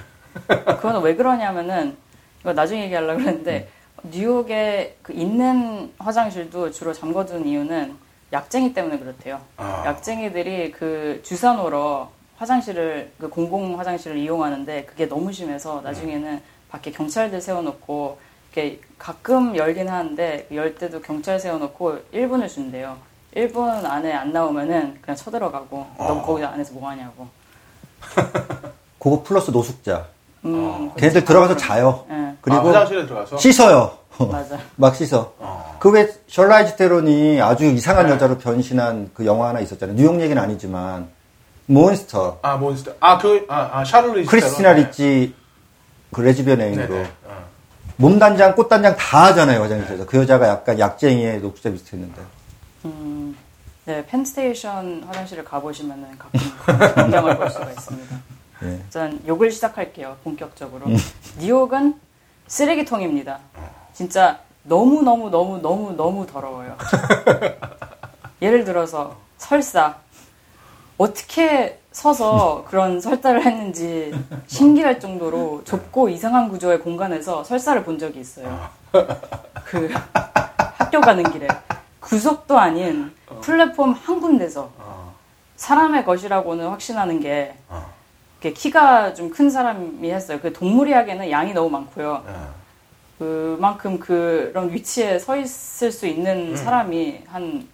Speaker 4: 그거는 왜 그러냐면은 이거 나중에 얘기하려고 그랬는데 뉴욕에 그 있는 화장실도 주로 잠궈둔 이유는 약쟁이 때문에 그렇대요.
Speaker 2: 아.
Speaker 4: 약쟁이들이 그 주사 놓으러 화장실을 그 공공 화장실을 이용하는데 그게 너무 심해서 나중에는 밖에 경찰들 세워놓고 이렇게 가끔 열긴 하는데 열 때도 경찰 세워놓고 1분을 준대요. 1분 안에 안 나오면은 그냥 쳐들어가고 너 거기 안에서 뭐 하냐고.
Speaker 3: 그거 플러스 노숙자.
Speaker 4: 음,
Speaker 3: 걔네들 들어가서 자요.
Speaker 4: 예,
Speaker 3: 그리고
Speaker 2: 아, 화장실에 들어가서
Speaker 3: 씻어요.
Speaker 4: 맞아.
Speaker 3: 막 씻어.
Speaker 2: 어.
Speaker 3: 그왜 샤를리즈 테론이 아주 이상한
Speaker 2: 네.
Speaker 3: 여자로 변신한 그 영화 하나 있었잖아요. 뉴욕 얘기는 아니지만 몬스터.
Speaker 2: 아 몬스터 아그 아, 아
Speaker 3: 크리스티나
Speaker 2: 테런.
Speaker 3: 리치 그 레즈비언 애인으로
Speaker 2: 네네. 어.
Speaker 3: 몸 단장, 꽃 단장 다 하잖아요 화장실에서. 그 여자가 약간 약쟁이에 노숙자 비슷했는데.
Speaker 4: 음, 네, 펜스테이션 화장실을 가보시면은 가끔 광경을 볼 수가 있습니다.
Speaker 3: 예.
Speaker 4: 전 욕을 시작할게요, 본격적으로. 뉴욕은 쓰레기통입니다. 진짜 너무 너무 너무 너무 너무 더러워요. 예를 들어서 설사. 어떻게 서서 그런 설사를 했는지 신기할 정도로 좁고 이상한 구조의 공간에서 설사를 본 적이 있어요. 그 학교 가는 길에 구석도 아닌 플랫폼 한 군데서
Speaker 2: 어.
Speaker 4: 사람의 것이라고는 확신하는 게
Speaker 2: 어.
Speaker 4: 키가 좀 큰 사람이 했어요. 그 동물이하게는 양이 너무 많고요.
Speaker 2: 예.
Speaker 4: 그만큼 그런 위치에 서 있을 수 있는 사람이 한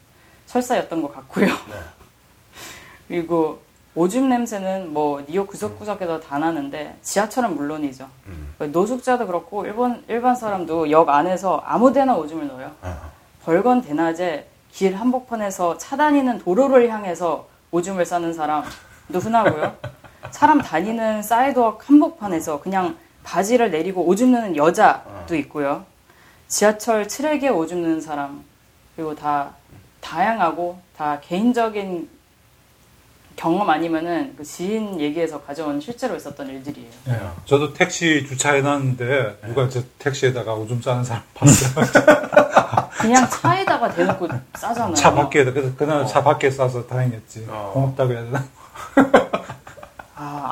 Speaker 4: 설사였던 것 같고요. 그리고 오줌 냄새는 뭐 뉴욕 구석구석에서 다 나는데 지하철은 물론이죠. 노숙자도 그렇고 일본 일반 사람도 역 안에서 아무데나 오줌을 눠요.
Speaker 2: 어.
Speaker 4: 벌건 대낮에 길 한복판에서 차 다니는 도로를 향해서 오줌을 싸는 사람도 흔하고요. 사람 다니는 sidewalk 한복판에서 그냥 바지를 내리고 오줌 누는 여자도 있고요. 지하철 트랙에 오줌 누는 사람 그리고 다 다양하고 다 개인적인 경험 아니면은 그 지인 얘기에서 가져온 실제로 있었던 일들이에요.
Speaker 5: 예. 저도 택시 주차해놨는데 누가 제 택시에다가 오줌 싸는 사람 봤어요.
Speaker 4: 그냥 차에다가 대놓고 싸잖아요.
Speaker 5: 차 밖에다 그래서 그날 차 밖에 싸서 다행했지.
Speaker 2: 어.
Speaker 5: 고맙다고 해야 되나?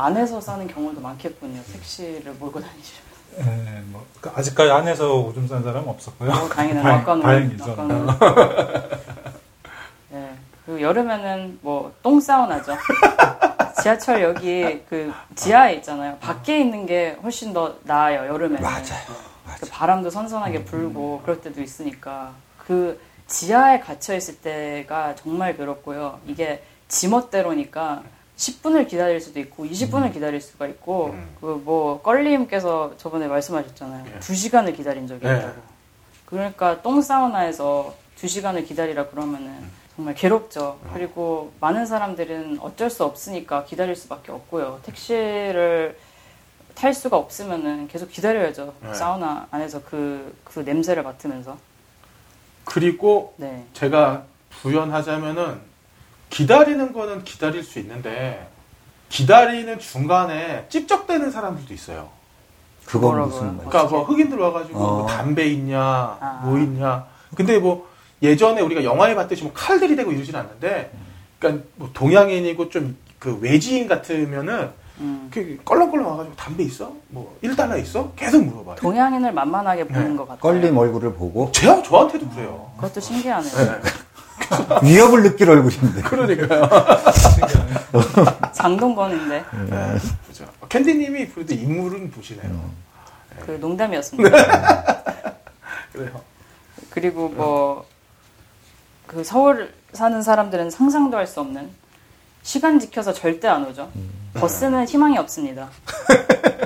Speaker 4: 아 안에서 싸는 경우도 많겠군요. 택시를 몰고 다니시면.
Speaker 5: 예, 뭐그 아직까지 안에서 오줌 싼 사람은 없었고요.
Speaker 4: 어, 다행이네요.
Speaker 5: 다행-
Speaker 4: 아까는
Speaker 5: 다행이죠.
Speaker 4: 네. 그 여름에는 뭐 똥 사우나죠. 지하철 여기 그 지하에 있잖아요. 밖에 있는 게 훨씬 더 나아요. 여름에는.
Speaker 3: 맞아요.
Speaker 4: 그 바람도 선선하게 불고 그럴 때도 있으니까 그 지하에 갇혀 있을 때가 정말 괴롭고요. 이게 지멋대로니까 10분을 기다릴 수도 있고 20분을 기다릴 수가 있고
Speaker 2: 음.
Speaker 4: 그뭐 껄림께서 저번에 말씀하셨잖아요.
Speaker 2: 예.
Speaker 4: 2시간을 기다린 적이
Speaker 2: 네.
Speaker 4: 있다고. 그러니까 똥 사우나에서 2시간을 기다리라 그러면은 정말 괴롭죠. 그리고 많은 사람들은 어쩔 수 없으니까 기다릴 수밖에 없고요. 택시를 탈 수가 없으면은 계속 기다려야죠.
Speaker 2: 네.
Speaker 4: 사우나 안에서 그, 그 냄새를 맡으면서.
Speaker 2: 그리고
Speaker 4: 네.
Speaker 2: 제가 부연하자면은 기다리는 거는 기다릴 수 있는데 기다리는 중간에 찝쩍대는 사람들도 있어요.
Speaker 3: 그건? 무슨 말?
Speaker 2: 그러니까 뭐 흑인들 와가지고
Speaker 3: 어.
Speaker 2: 뭐 담배 있냐,
Speaker 4: 아.
Speaker 2: 뭐 있냐. 근데 뭐 예전에 우리가 영화에 봤듯이 뭐 칼들이 대고 이러진 않는데, 그러니까 뭐 동양인이고 좀 그 외지인 같으면은
Speaker 4: 음.
Speaker 2: 그 껄렁껄렁 와가지고 담배 있어? 뭐 1달러 있어? 계속 물어봐요.
Speaker 4: 동양인을 만만하게 보는
Speaker 2: 네.
Speaker 4: 것 같아요.
Speaker 3: 껄림 얼굴을 보고
Speaker 2: 제 저한테도 그래요.
Speaker 4: 그것도 신기하네요.
Speaker 3: 위협을 느낄 얼굴인데.
Speaker 2: 그러니까요.
Speaker 4: 장동건인데
Speaker 2: 네, 그죠. 캔디님이 그래도 인물은 보시네요.
Speaker 4: 그 농담이었습니다.
Speaker 2: 그래요.
Speaker 4: 그리고 뭐 그 서울 사는 사람들은 상상도 할 수 없는 시간 지켜서 절대 안 오죠. 버스는 희망이 없습니다.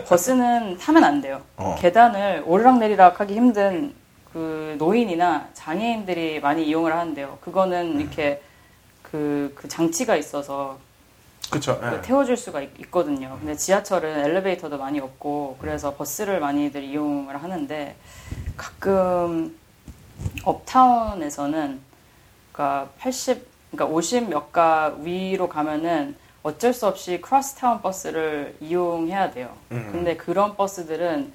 Speaker 4: 버스는 타면 안 돼요.
Speaker 2: 어.
Speaker 4: 계단을 오르락 내리락 하기 힘든 그 노인이나 장애인들이 많이 이용을 하는데요. 그거는 이렇게 그, 그 장치가 있어서
Speaker 2: 그쵸.
Speaker 4: 그
Speaker 2: 예.
Speaker 4: 태워줄 수가 있, 거든요 근데 지하철은 엘리베이터도 많이 없고 그래서 버스를 많이들 이용을 하는데 가끔 업타운에서는 그러니까 80, 그러니까 50 몇 가 위로 가면은 어쩔 수 없이 크로스타운 버스를 이용해야 돼요.
Speaker 2: 음.
Speaker 4: 근데 그런 버스들은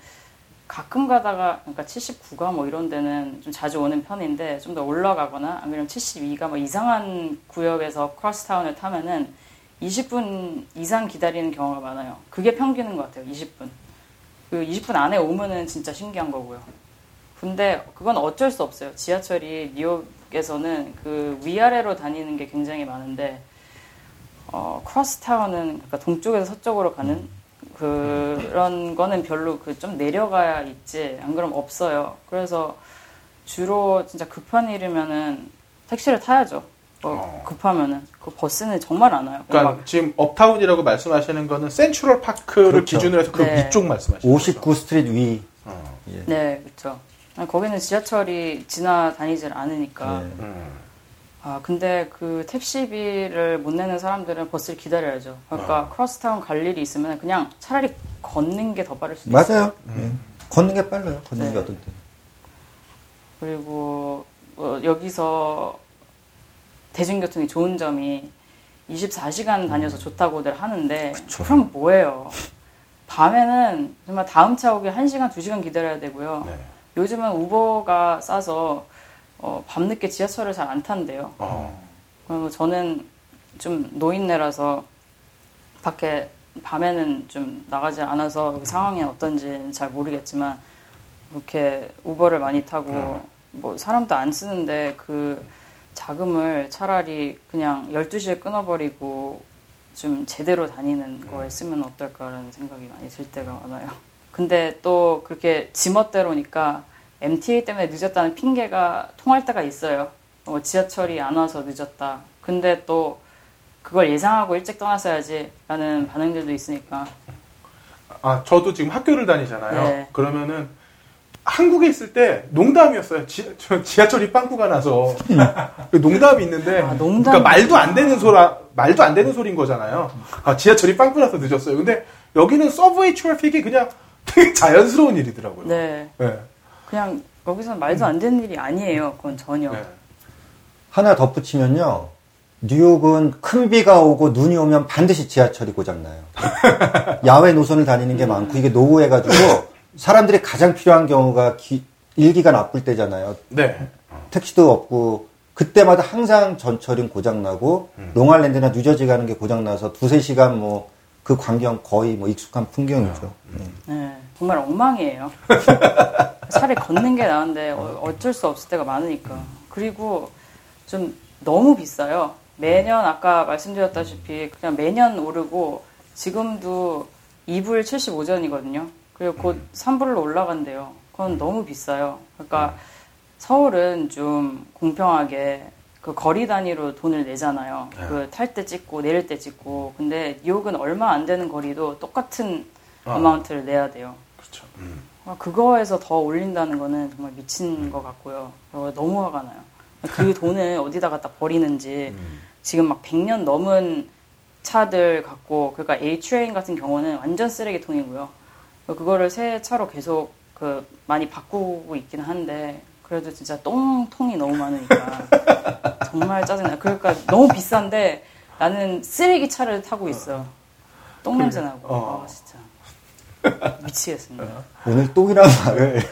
Speaker 4: 가끔 가다가 그러니까 79가 뭐 이런 데는 좀 자주 오는 편인데 좀 더 올라가거나 아니면 72가 뭐 이상한 구역에서 크로스타운을 타면은 20분 이상 기다리는 경우가 많아요. 그게 평균인 것 같아요. 20분. 그 20분 안에 오면은 진짜 신기한 거고요. 근데 그건 어쩔 수 없어요. 지하철이 뉴욕에서는 그 위아래로 다니는 게 굉장히 많은데 어, crosstown은 그러니까 동쪽에서 서쪽으로 가는 그런 거는 별로 그 좀 내려가야 있지 안 그러면 없어요. 그래서 주로 진짜 급한 일이면은 택시를 타야죠. 뭐
Speaker 2: 어.
Speaker 4: 급하면은 그 버스는 정말 안 와요.
Speaker 2: 그러니까
Speaker 4: 막
Speaker 2: 지금 uptown이라고 말씀하시는 거는 센트럴 파크를
Speaker 3: 그렇죠.
Speaker 2: 기준으로 해서 그
Speaker 4: 네.
Speaker 2: 위쪽 말씀하시는
Speaker 3: 59 Street 위.
Speaker 2: 어.
Speaker 3: 예.
Speaker 4: 네, 그렇죠. 거기는 지하철이 지나다니질 않으니까.
Speaker 3: 예.
Speaker 2: 음.
Speaker 4: 아, 근데 그 택시비를 못 내는 사람들은 버스를 기다려야죠. 그러니까 크로스타운 갈 일이 있으면 그냥 차라리 걷는 게 더 빠를 수도 있어요.
Speaker 3: 맞아요. 예. 걷는 게 빨라요. 걷는
Speaker 4: 네.
Speaker 3: 게 어떤 때.
Speaker 4: 그리고 뭐 여기서 대중교통이 좋은 점이 24시간 다녀서 좋다고들 하는데
Speaker 3: 그쵸.
Speaker 4: 그럼 뭐예요? 밤에는 정말 다음 차 오기 1시간, 2시간 기다려야 되고요.
Speaker 2: 네.
Speaker 4: 요즘은 우버가 싸서 어, 밤늦게 지하철을 잘 안 탄대요.
Speaker 2: 어.
Speaker 4: 그리고 저는 좀 노인네라서 밖에 밤에는 좀 나가지 않아서 그 상황이 어떤지는 잘 모르겠지만 이렇게 우버를 많이 타고 뭐 사람도 안 쓰는데 그 자금을 차라리 그냥 12시에 끊어버리고 좀 제대로 다니는 거에 쓰면 어떨까라는 생각이 많이 들 때가 많아요. 근데 또 그렇게 지멋대로니까 MTA 때문에 늦었다는 핑계가 통할 때가 있어요. 어, 지하철이 안 와서 늦었다. 근데 또 그걸 예상하고 일찍 떠났어야지 라는 반응들도 있으니까.
Speaker 2: 아, 저도 지금 학교를 다니잖아요.
Speaker 4: 네.
Speaker 2: 그러면은 한국에 있을 때 농담이었어요. 지, 저 지하철이 빵꾸가 나서 그 농담이 있는데
Speaker 4: 아, 농담이
Speaker 2: 그러니까 말도 안 되는 소라 말도 안 되는 소리인 거잖아요. 아, 지하철이 빵꾸 나서 늦었어요. 근데 여기는 subway traffic이 그냥 되게 자연스러운 일이더라고요.
Speaker 4: 네.
Speaker 2: 네.
Speaker 4: 그냥 거기서는 말도 안 되는 일이 아니에요. 그건 전혀.
Speaker 2: 네.
Speaker 3: 하나 덧붙이면요. 뉴욕은 큰 비가 오고 눈이 오면 반드시 지하철이 고장나요. 야외 노선을 다니는 게 많고 이게 노후해가지고 사람들이 가장 필요한 경우가 기- 일기가 나쁠 때잖아요.
Speaker 2: 네.
Speaker 3: 택시도 없고 그때마다 항상 전철은 고장나고 롱아일랜드나 뉴저지 가는 게 고장나서 두세 시간 뭐 그 광경 거의 뭐 익숙한 풍경이죠. 네.
Speaker 4: 네. 정말 엉망이에요. 차라리 걷는 게 나은데 어- 어쩔 수 없을 때가 많으니까. 그리고 좀 너무 비싸요. 매년 아까 말씀드렸다시피 그냥 매년 오르고 지금도 2불 75전이거든요. 그리고 곧 3불로 올라간대요. 그건 너무 비싸요. 그러니까 서울은 좀 공평하게 그 거리 단위로 돈을 내잖아요. 그탈 때 찍고 내릴 때 찍고. 근데 뉴욕은 얼마 안 되는 거리도 똑같은
Speaker 2: 아.
Speaker 4: 어마운트를 내야 돼요.
Speaker 2: 그렇죠. 음.
Speaker 4: 아, 그거에서 더 올린다는 거는 정말 미친 것 같고요. 어, 너무 화가 나요. 그 돈을 어디다 갖다 버리는지 지금 막 100년 넘은 차들 갖고 그러니까 A-트레인 같은 경우는 완전 쓰레기통이고요. 그거를 새 차로 계속 그 많이 바꾸고 있긴 한데 그래도 진짜 똥통이 너무 많으니까 정말 짜증나요. 그러니까 너무 비싼데 나는 쓰레기 차를 타고 있어. 똥 냄새 나고.
Speaker 2: 어.
Speaker 4: 아 진짜 미치겠습니다.
Speaker 3: 오늘 똥이라는 말을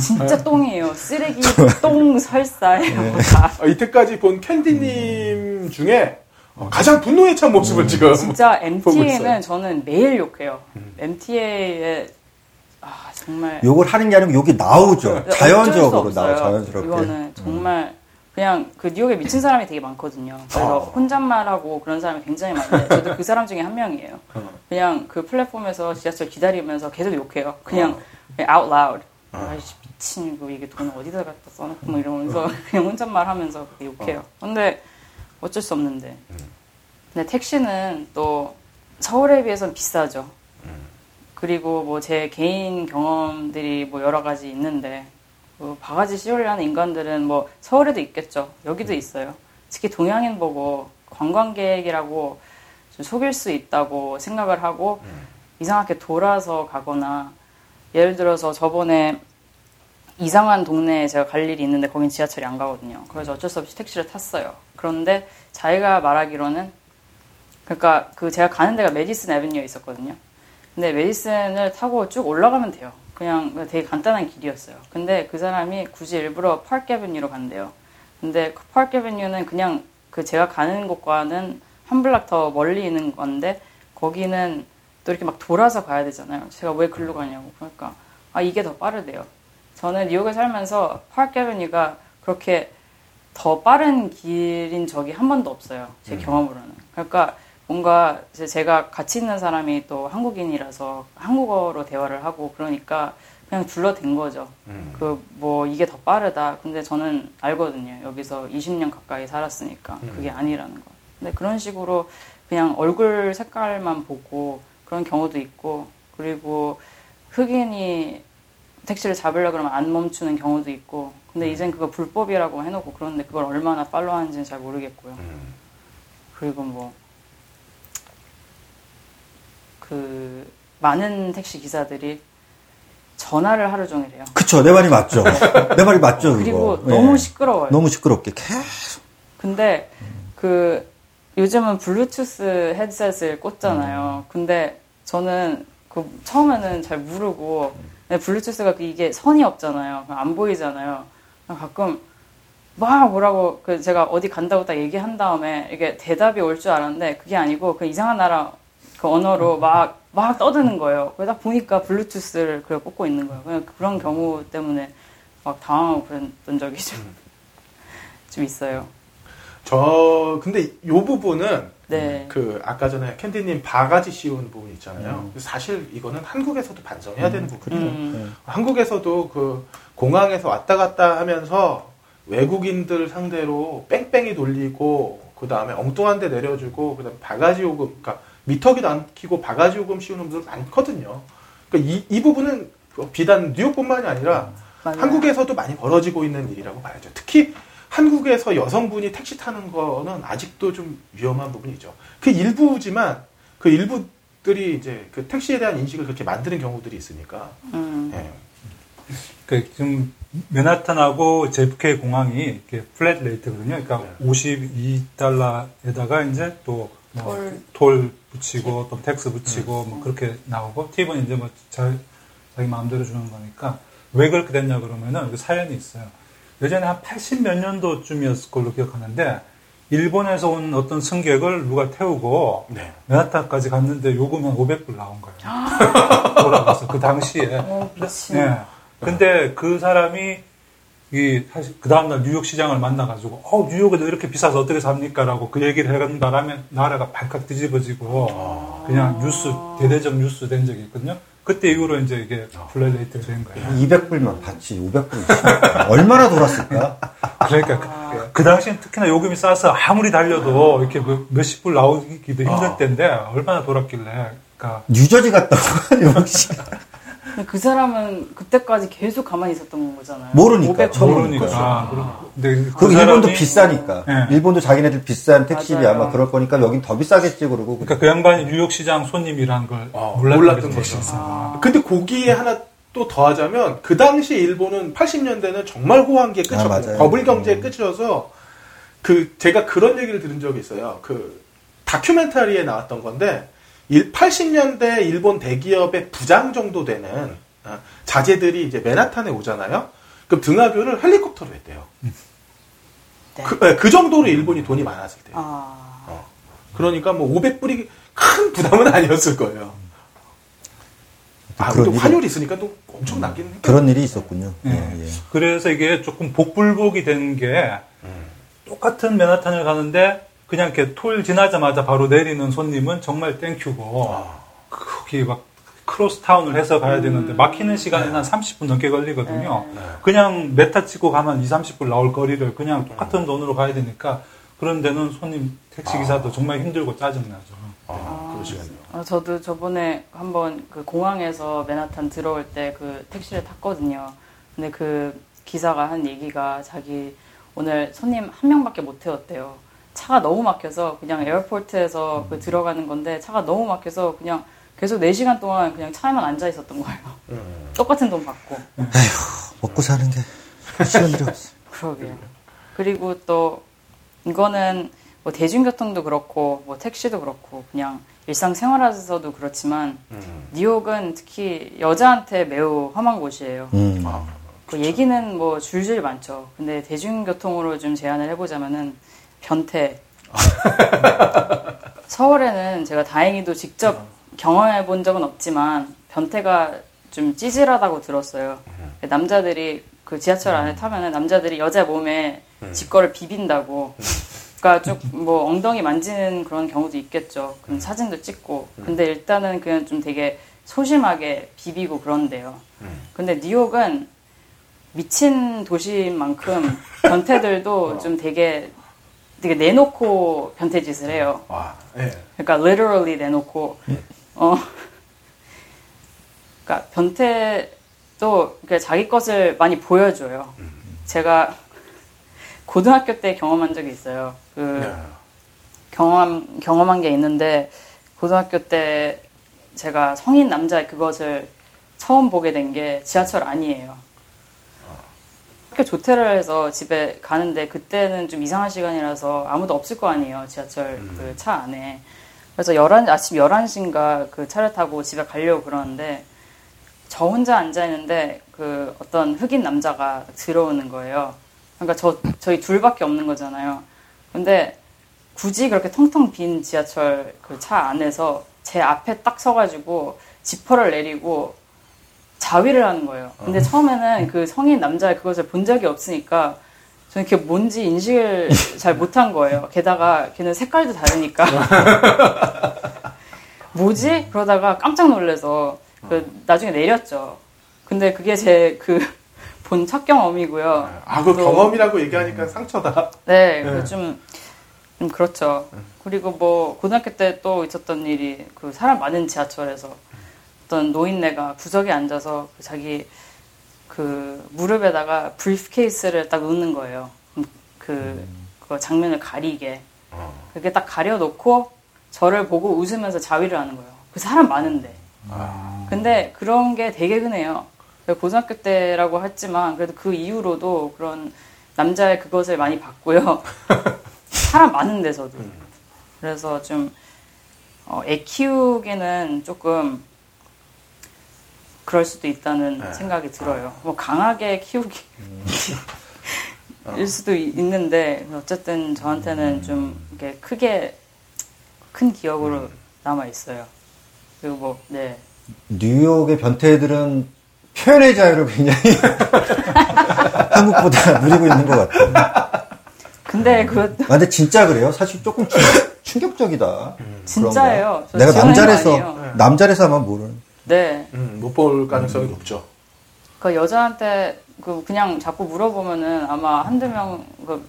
Speaker 4: 진짜 똥이에요. 쓰레기, 똥, 설사예요. 다.
Speaker 2: 아, 이때까지 본 캔디님 중에 어, 가장 분노에 찬 모습을 지금
Speaker 4: 진짜. MTA는 저는 매일 욕해요. MTA에 아 정말
Speaker 3: 욕을 하는 게 아니고 욕이 나오죠. 자연적으로. 나와 자연스럽게.
Speaker 4: 이거는 정말 그냥 그 뉴욕에 미친 사람이 되게 많거든요. 그래서
Speaker 2: 어.
Speaker 4: 혼잣말하고 그런 사람이 굉장히 많은데 저도 그 사람 중에 한 명이에요.
Speaker 2: 어.
Speaker 4: 그냥 그 플랫폼에서 지하철 기다리면서 계속 욕해요. 그냥
Speaker 2: 어.
Speaker 4: 그냥 out loud. 아이씨 미친 거 이게 돈 어디다 갖다 써놓고 뭐 이러면서 그냥 혼잣말 하면서 욕해요. 근데 어쩔 수 없는데. 근데 택시는 또 서울에 비해서는 비싸죠. 그리고 뭐 제 개인 경험들이 뭐 여러 가지 있는데 그 바가지 씌우려는 인간들은 뭐 서울에도 있겠죠. 여기도 있어요. 특히 동양인 보고 관광객이라고 좀 속일 수 있다고 생각을 하고 이상하게 돌아서 가거나 예를 들어서 저번에 이상한 동네에 제가 갈 일이 있는데 거긴 지하철이 안 가거든요. 그래서 어쩔 수 없이 택시를 탔어요. 그런데 자기가 말하기로는 그러니까 그 제가 가는 데가 메디슨 애비뉴에 있었거든요. 근데 메디슨을 타고 쭉 올라가면 돼요. 그냥 되게 간단한 길이었어요. 근데 그 사람이 굳이 일부러 파크 애비뉴로 간대요. 근데 그 파크 애비뉴는 그냥 그 제가 가는 곳과는 한 블락 더 멀리 있는 건데 거기는 또 이렇게 막 돌아서 가야 되잖아요. 제가 왜 글로 가냐고. 그러니까 아 이게 더 빠르대요. 저는 뉴욕에 살면서 파크 애비뉴가 그렇게 더 빠른 길인 적이 한 번도 없어요. 제 경험으로는. 그러니까 뭔가 제가 같이 있는 사람이 또 한국인이라서 한국어로 대화를 하고 그러니까 그냥 둘러댄 거죠.
Speaker 2: 음.
Speaker 4: 그뭐 이게 더 빠르다. 근데 저는 알거든요. 여기서 20년 가까이 살았으니까 그게 아니라는 거. 근데 그런 식으로 그냥 얼굴 색깔만 보고 그런 경우도 있고 그리고 흑인이 택시를 잡으려 그러면 안 멈추는 경우도 있고 근데 이젠 그거 불법이라고 해놓고 그런데 그걸 얼마나 팔로우하는지는 잘 모르겠고요.
Speaker 2: 음.
Speaker 4: 그리고 뭐 그 많은 택시 기사들이 전화를 하루 종일 해요.
Speaker 3: 그쵸, 내 말이 맞죠. 내 말이 맞죠,
Speaker 4: 그리고
Speaker 3: 그거.
Speaker 4: 너무
Speaker 3: 예.
Speaker 4: 시끄러워요.
Speaker 3: 너무 시끄럽게 계속.
Speaker 4: 근데 그 요즘은 블루투스 헤드셋을 꽂잖아요. 근데 저는 그 처음에는 잘 모르고 블루투스가 그 이게 선이 없잖아요. 안 보이잖아요. 가끔 막 뭐라고 그 제가 어디 간다고 딱 얘기한 다음에 이게 대답이 올 줄 알았는데 그게 아니고 그 이상한 나라 그 언어로 막 막 떠드는 거예요. 그러다 보니까 블루투스를 그래 꽂고 있는 거예요. 그냥 그런 경우 때문에 막 당황하고 그랬던 적이 좀, 좀 있어요.
Speaker 2: 저 근데 요 부분은
Speaker 4: 네.
Speaker 2: 그 아까 전에 캔디님 바가지 씌우는 부분 있잖아요. 사실 이거는 한국에서도 반성해야 되는 부분이에요.
Speaker 4: 음.
Speaker 2: 한국에서도 그 공항에서 왔다 갔다 하면서 외국인들 상대로 뺑뺑이 돌리고 그 다음에 엉뚱한 데 내려주고 그 다음에 바가지 요금, 그러니까 미터기도 안 키고 바가지 요금 씌우는 분들 많거든요. 그러니까 이, 이 부분은 비단 뉴욕뿐만이 아니라
Speaker 4: 맞아요.
Speaker 2: 한국에서도 많이 벌어지고 있는 일이라고 봐야죠. 특히 한국에서 여성분이 택시 타는 거는 아직도 좀 위험한 부분이죠. 그 일부지만 그 일부들이 이제 그 택시에 대한 인식을 그렇게 만드는 경우들이 있으니까.
Speaker 4: 음.
Speaker 2: 예.
Speaker 5: 그 지금 맨하탄하고 JFK 공항이 이렇게 flat rate거든요. 그러니까
Speaker 2: 네.
Speaker 5: 52달러에다가 이제 또 뭐
Speaker 4: toll.
Speaker 5: toll 붙이고 또 tax 붙이고 뭐 그렇게 나오고 팁은 이제 뭐 자, 자기 마음대로 주는 거니까 왜 그렇게 됐냐 그러면은 그 사연이 있어요. 예전에 한 80 몇 년도쯤이었을 걸로 기억하는데 일본에서 온 어떤 승객을 누가 태우고
Speaker 2: 네.
Speaker 5: 맨하탄까지 갔는데 요금이 한 500불 나온 거예요. 돌아가서 그 당시에.
Speaker 4: 어, 미친.
Speaker 5: 예. 근데 그 사람이 이 사실 그 다음날 뉴욕 시장을 만나가지고 어 뉴욕에도 이렇게 비싸서 어떻게 삽니까라고 그 얘기를 해간 바람에 나라가 발칵 뒤집어지고 그냥 뉴스 대대적 뉴스 된 적이 있거든요. 그때 이후로 이제 이게 flat rate가 된 거예요.
Speaker 3: 200불만 받지, 500불. 얼마나 돌았을까?
Speaker 5: 그러니까 그, 그 당시엔 특히나 요금이 싸서 아무리 달려도 이렇게 뭐 몇십 불 나오기도 힘들 때인데 얼마나 돌았길래 그러니까
Speaker 3: 뉴저지 갔다 와, 역시.
Speaker 4: 그 사람은 그때까지 계속 가만히 있었던 거잖아요.
Speaker 3: 모르니까,
Speaker 4: 500
Speaker 3: 처음
Speaker 5: 모르니까. 아, 그렇- 근데
Speaker 3: 그
Speaker 5: 그
Speaker 3: 일본도
Speaker 5: 사람이-
Speaker 3: 비싸니까.
Speaker 5: 네.
Speaker 3: 일본도 자기네들 비싼 택시비
Speaker 4: 맞아요.
Speaker 3: 아마 그럴 거니까 여긴 더 비싸겠지 그러고.
Speaker 5: 그러니까 그 양반이 뉴욕 시장 손님이란 걸
Speaker 2: 어,
Speaker 5: 몰랐던, 게
Speaker 2: 거죠.
Speaker 5: 있어요.
Speaker 2: 근데 거기에 하나 또 더하자면 그 당시 일본은 80년대는 정말 호황기의
Speaker 3: 아. 맞아요.
Speaker 2: 버블 경제의 끝이어서 그 제가 그런 얘기를 들은 적이 있어요. 그 다큐멘터리에 나왔던 건데 80년대 일본 대기업의 부장 정도 되는 어, 자제들이 이제 맨하탄에 오잖아요. 그럼 등하교를 헬리콥터로 했대요.
Speaker 4: 네.
Speaker 2: 그, 네, 그 정도로 일본이 돈이 많았을 때.
Speaker 4: 아,
Speaker 2: 그러니까 뭐 500불이 큰 부담은 아니었을 거예요. 아,
Speaker 3: 그런
Speaker 2: 또 환율이 있으니까 또 엄청 나긴 했겠
Speaker 3: 그런 일이 있었군요.
Speaker 5: 예.
Speaker 3: 예, 예.
Speaker 5: 그래서 이게 조금 복불복이 된게
Speaker 2: 음.
Speaker 5: 똑같은 맨하탄을 가는데 그냥 이렇게 toll 지나자마자 바로 내리는 손님은 정말 thank you고
Speaker 2: 아.
Speaker 5: 거기 막 crosstown을 해서 가야 되는데 막히는 시간이 한 30분 넘게 걸리거든요. 그냥 메타 찍고 가면 2, 30분 나올 거리를 그냥 똑같은 돈으로 가야 되니까 그런 데는 손님 택시 기사도 정말 힘들고 짜증나죠.
Speaker 2: 아, 그러시군요.
Speaker 4: 아, 저도 저번에 한번 그 공항에서 맨하탄 들어올 때 그 택시를 탔거든요. 근데 그 기사가 한 얘기가 자기 오늘 손님 한 명밖에 못 태웠대요. 차가 너무 막혀서 그냥 에어포트에서 그 들어가는 건데 차가 너무 막혀서 그냥 계속 4시간 동안 그냥 차에만 앉아 있었던 거예요.
Speaker 2: 음.
Speaker 4: 똑같은 돈 받고.
Speaker 3: 먹고 사는 게 일이 없어.
Speaker 4: 그러게요. 그리고 또 이거는 뭐 대중교통도 그렇고 뭐 택시도 그렇고 그냥 일상생활에서도 그렇지만
Speaker 2: 음.
Speaker 4: 뉴욕은 특히 여자한테 매우 험한 곳이에요.
Speaker 3: 음.
Speaker 2: 아,
Speaker 4: 그 얘기는 뭐 줄줄 많죠. 근데 대중교통으로 좀 제안을 해보자면은 변태. 서울에는 제가 다행히도 직접 경험해 본 적은 없지만 변태가 좀 찌질하다고 들었어요. 남자들이 그 지하철 안에 타면은 남자들이 여자 몸에 직거를 비빈다고. 그러니까 쭉뭐 엉덩이 만지는 그런 경우도 있겠죠. 그럼 사진도 찍고. 근데 일단은 그냥 좀 되게 소심하게 비비고 그런데요. 근데 뉴욕은 미친 도시인 만큼 변태들도 좀 되게 되게 내놓고 변태 짓을 해요.
Speaker 2: 와, 예.
Speaker 4: 그러니까 literally 내놓고 어 그러니까 변태도 그러니까 자기 것을 많이 보여줘요. 제가 고등학교 때 경험한 적이 있어요. 그
Speaker 2: 네.
Speaker 4: 경험 경험한 게 있는데 고등학교 때 제가 성인 남자의 그것을 처음 보게 된 게 지하철 안이에요. 학교 조퇴를 해서 집에 가는데 그때는 좀 이상한 시간이라서 아무도 없을 거 아니에요. 지하철 그 차 안에. 그래서 11, 아침 11시인가 그 차를 타고 집에 가려고 그러는데 저 혼자 앉아 있는데 그 어떤 흑인 남자가 들어오는 거예요. 그러니까 저 저희 둘밖에 없는 거잖아요. 근데 굳이 그렇게 텅텅 빈 지하철 그 차 안에서 제 앞에 딱 서가지고 지퍼를 내리고 자위를 하는 거예요. 근데 처음에는 그 성인 남자의 그것을 본 적이 없으니까 저는 그게 뭔지 인식을 잘 못한 거예요. 게다가 걔는 색깔도 다르니까. 뭐지? 그러다가 깜짝 놀라서 그 나중에 내렸죠. 근데 그게 제그 본첫 경험이고요.
Speaker 2: 아, 그
Speaker 4: 또-
Speaker 2: 경험이라고 얘기하니까 상처다.
Speaker 4: 네,
Speaker 2: 네.
Speaker 4: 그 좀, 좀 그렇죠. 그리고 뭐 고등학교 때 또 있었던 일이 그 사람 많은 지하철에서 어떤 노인네가 구석에 앉아서 그 자기 그 무릎에다가 브리프케이스를 딱 놓는 거예요. 음, 그, 그 장면을 가리게. 그게 딱 가려놓고 저를 보고 웃으면서 자위를 하는 거예요. 그 사람 많은데. 근데 그런 게 되게 흔해요. 고등학교 때라고 했지만 그래도 그 이후로도 그런 남자의 그것을 많이 봤고요. 사람 많은 데서도. 그래서 좀, 어, 애 키우기는 조금 그럴 수도 있다는
Speaker 2: 네.
Speaker 4: 생각이 들어요. 뭐 강하게 키우기. 일 수도 이- 있는데 어쨌든 저한테는 좀 이렇게 크게 큰 기억으로 남아 있어요. 그리고 뭐 네.
Speaker 3: 뉴욕의 변태들은 표현의 자유를 굉장히 한국보다 누리고 있는 것 같아요.
Speaker 4: 근데 그
Speaker 3: 아, 근데 진짜 그래요? 사실 조금 충격, 적이다
Speaker 4: 진짜예요. 저
Speaker 3: 내가 남자라서
Speaker 4: 아니에요.
Speaker 3: 남자라서 아마 모르는.
Speaker 4: 네.
Speaker 2: 음, 못 볼 가능성이 높죠.
Speaker 4: 그 여자한테 그 그냥 자꾸 물어보면은 아마 한두 명, 그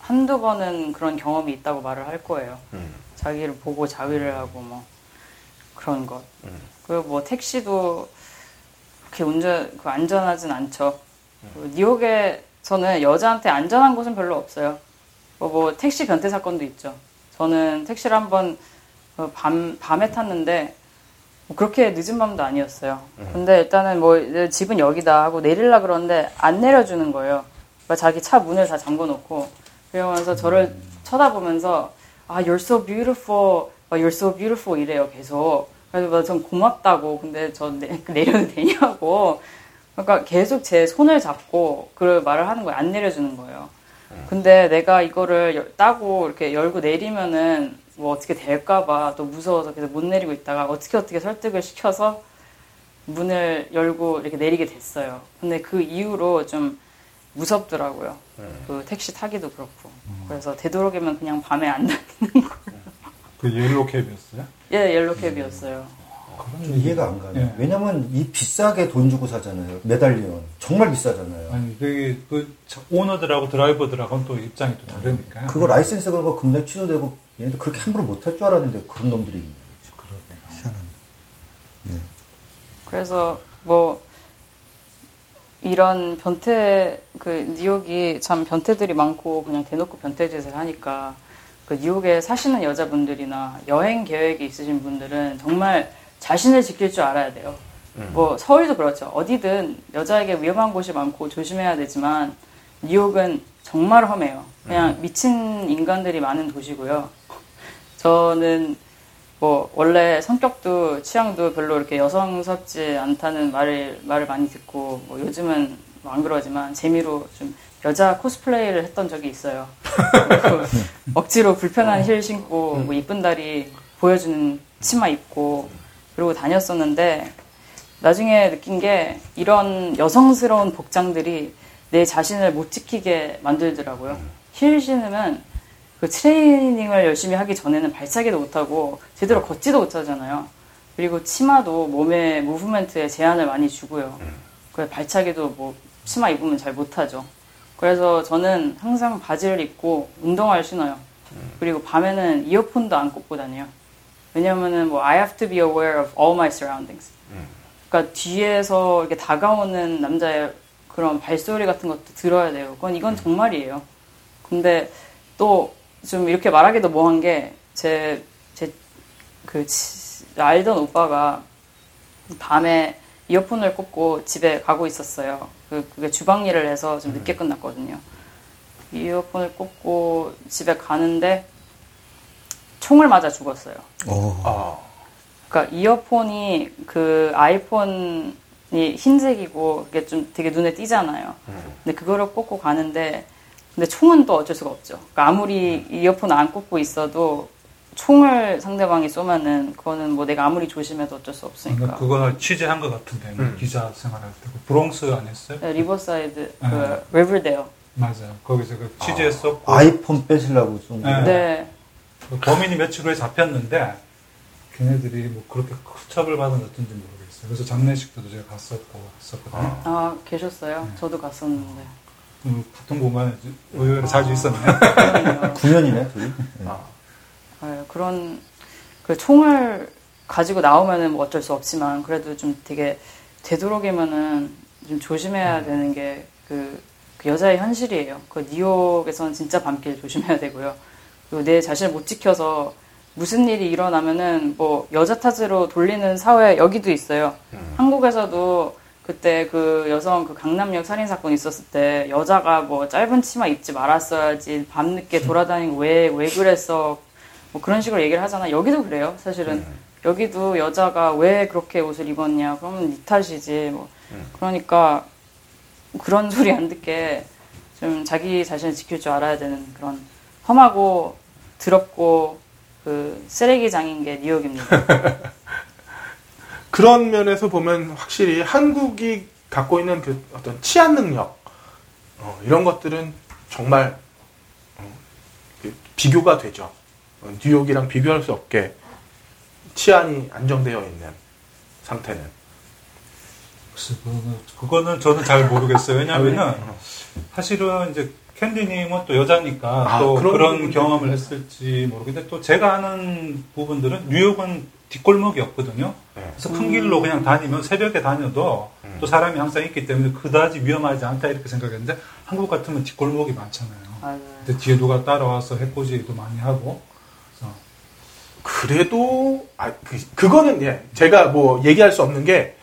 Speaker 4: 한두 번은 그런 경험이 있다고 말을 할 거예요.
Speaker 2: 음.
Speaker 4: 자기를 보고 자위를 하고 뭐 그런 것. 그리고 뭐 택시도 그렇게 운전 그 안전하진 않죠. 그 뉴욕에서는 여자한테 안전한 곳은 별로 없어요. 뭐, 뭐 택시 변태 사건도 있죠. 저는 택시를 한번 그밤 밤에 탔는데 뭐 그렇게 늦은 밤도 아니었어요. 근데 일단은 뭐 집은 여기다 하고 내릴라 그러는데 안 내려주는 거예요. 그러니까 자기 차 문을 다 잠궈 놓고 그러면서 저를 쳐다보면서 아 you're so beautiful, 아, you're so beautiful 이래요 계속. 그래서 전 고맙다고 근데 저 내, 내려도 되냐고. 그러니까 계속 제 손을 잡고 그 말을 하는 거예요. 안 내려주는 거예요. 근데 내가 이거를 열- 따고 이렇게 열고 내리면은 뭐 어떻게 될까봐 또 무서워서 계속 못 내리고 있다가 어떻게 어떻게 설득을 시켜서 문을 열고 이렇게 내리게 됐어요. 근데 그 이후로 좀 무섭더라고요. 그 택시 타기도 그렇고. 그래서 되도록이면 그냥 밤에 안 다니는 거.
Speaker 5: 그 yellow cab이었어요?
Speaker 4: 예, yellow cab이었어요.
Speaker 3: 좀 이해가 안 가네.
Speaker 5: 예.
Speaker 3: 왜냐면 이 비싸게 돈 주고 사잖아요. medallion. 정말 비싸잖아요.
Speaker 5: 아니 그게 그 오너들하고 드라이버들하고는 또 입장이 또 다르니까.
Speaker 3: 그거 라이센스 그거 금액 취소되고 얘네들 그렇게 함부로 못할 줄 알았는데 그런 놈들이 있네. 희한하네.
Speaker 4: 그래서 뭐 이런 변태 그 뉴욕이 참 변태들이 많고 그냥 대놓고 변태 짓을 하니까 그 뉴욕에 사시는 여자분들이나 여행 계획이 있으신 분들은 정말 자신을 지킬 줄 알아야 돼요. 뭐 서울도 그렇죠. 어디든 여자에게 위험한 곳이 많고 조심해야 되지만 뉴욕은 정말 험해요. 그냥 미친 인간들이 많은 도시고요. 저는 뭐 원래 성격도 취향도 별로 이렇게 여성스럽지 않다는 말을 말을 많이 듣고 뭐 요즘은 뭐안 그러지만 재미로 좀 여자 코스플레이를 했던 적이 있어요. 그 억지로 불편한 힐 신고 뭐 이쁜 다리 보여주는 치마 입고 그러고 다녔었는데 나중에 느낀 게 이런 여성스러운 복장들이 내 자신을 못 지키게 만들더라고요. 힐 신으면 그 트레이닝을 열심히 하기 전에는 발차기도 못하고 제대로 걷지도 못하잖아요. 그리고 치마도 몸의 무브멘트에 제한을 많이 주고요. 그 발차기도 뭐 치마 입으면 잘 못하죠. 그래서 저는 항상 바지를 입고 운동화를 신어요. 그리고 밤에는 이어폰도 안 꽂고 다녀요. 왜냐면은 뭐 I have to be aware of all my surroundings. 그러니까 뒤에서 이렇게 다가오는 남자의 그런 발소리 같은 것도 들어야 돼요. 그건 이건 정말이에요. 근데 또 좀 이렇게 말하기도 뭐한 게 제 제 그 알던 오빠가 밤에 이어폰을 꽂고 집에 가고 있었어요. 그 그게 주방 일을 해서 좀 늦게 끝났거든요. 이어폰을 꽂고 집에 가는데 총을 맞아 죽었어요.
Speaker 2: 아,
Speaker 4: 그러니까 이어폰이 그 아이폰이 흰색이고 그게 좀 되게 눈에 띄잖아요. 근데 그거를 꽂고 가는데 근데 총은 또 어쩔 수가 없죠. 그러니까 아무리 이어폰 안 꽂고 있어도 총을 상대방이 쏘면은 그거는 뭐 내가 아무리 조심해도 어쩔 수 없으니까.
Speaker 5: 그거를 취재한 것 같은데
Speaker 2: 음.
Speaker 5: 기자 생활할 때그 브롱스 안 했어요?
Speaker 4: 네, 리버사이드
Speaker 5: 네.
Speaker 4: 그 리버데일.
Speaker 5: 맞아요. 거기서 그 취재했었고
Speaker 3: 아 아이폰 뺏으려고 쏜
Speaker 5: 네.
Speaker 3: 거.
Speaker 4: 네.
Speaker 5: 그 범인이 며칠 후에 잡혔는데 걔네들이 뭐 그렇게 처벌받은 어떤지 모르겠어요. 그래서 장례식도 제가 갔었고 했었거든요.
Speaker 4: 아 계셨어요? 저도 갔었는데.
Speaker 5: 음, 같은 공간에 의외로 자주 있었네요.
Speaker 4: 그러네요.
Speaker 3: 9년이네, 둘이.
Speaker 2: 아.
Speaker 4: 네, 그런 그 총을 가지고 나오면은 뭐 어쩔 수 없지만 그래도 좀 되게 되도록이면은 좀 조심해야 되는 게그 여자의 현실이에요. 그 뉴욕에서는 진짜 밤길 조심해야 되고요. 그리고 내 자신을 못 지켜서 무슨 일이 일어나면은 뭐 여자 탓으로 돌리는 사회 여기도 있어요. 한국에서도 그때 그 여성 그 강남역 살인 사건 있었을 때 여자가 뭐 짧은 치마 입지 말았어야지 밤늦게 돌아다니고 왜왜 그랬어 뭐 그런 식으로 얘기를 하잖아. 여기도 그래요. 사실은 여기도 여자가 왜 그렇게 옷을 입었냐 그러면 네 탓이지 뭐 그러니까 그런 소리 안 듣게 좀 자기 자신을 지킬 줄 알아야 되는 그런 험하고 더럽고 그 쓰레기장인 게 뉴욕입니다.
Speaker 2: 그런 면에서 보면 확실히 한국이 갖고 있는 그 어떤 치안 능력 어, 이런 것들은 정말 어, 그 비교가 되죠. 어, 뉴욕이랑 비교할 수 없게 치안이 안정되어 있는 상태는.
Speaker 5: 글쎄, 그거는, 그거는 저는 잘 모르겠어요. 왜냐하면은
Speaker 2: 아,
Speaker 5: 사실은 이제 캔디님은 또 여자니까
Speaker 2: 아,
Speaker 5: 또
Speaker 2: 그런
Speaker 5: 그런, 경험을 했을지 모르겠는데 또 제가 아는 부분들은 뉴욕은 뒷골목이 없거든요.
Speaker 2: 네.
Speaker 5: 그래서 큰 길로 그냥 다니면 새벽에 다녀도
Speaker 2: 음.
Speaker 5: 또 사람이 항상 있기 때문에 그다지 위험하지 않다 이렇게 생각했는데 한국 같으면 뒷골목이 많잖아요.
Speaker 4: 맞아요.
Speaker 5: 근데 뒤에 누가 따라와서 해코지도 많이 하고 그래서
Speaker 2: 그래도 아, 그, 그거는 예, 제가 뭐 얘기할 수 없는 게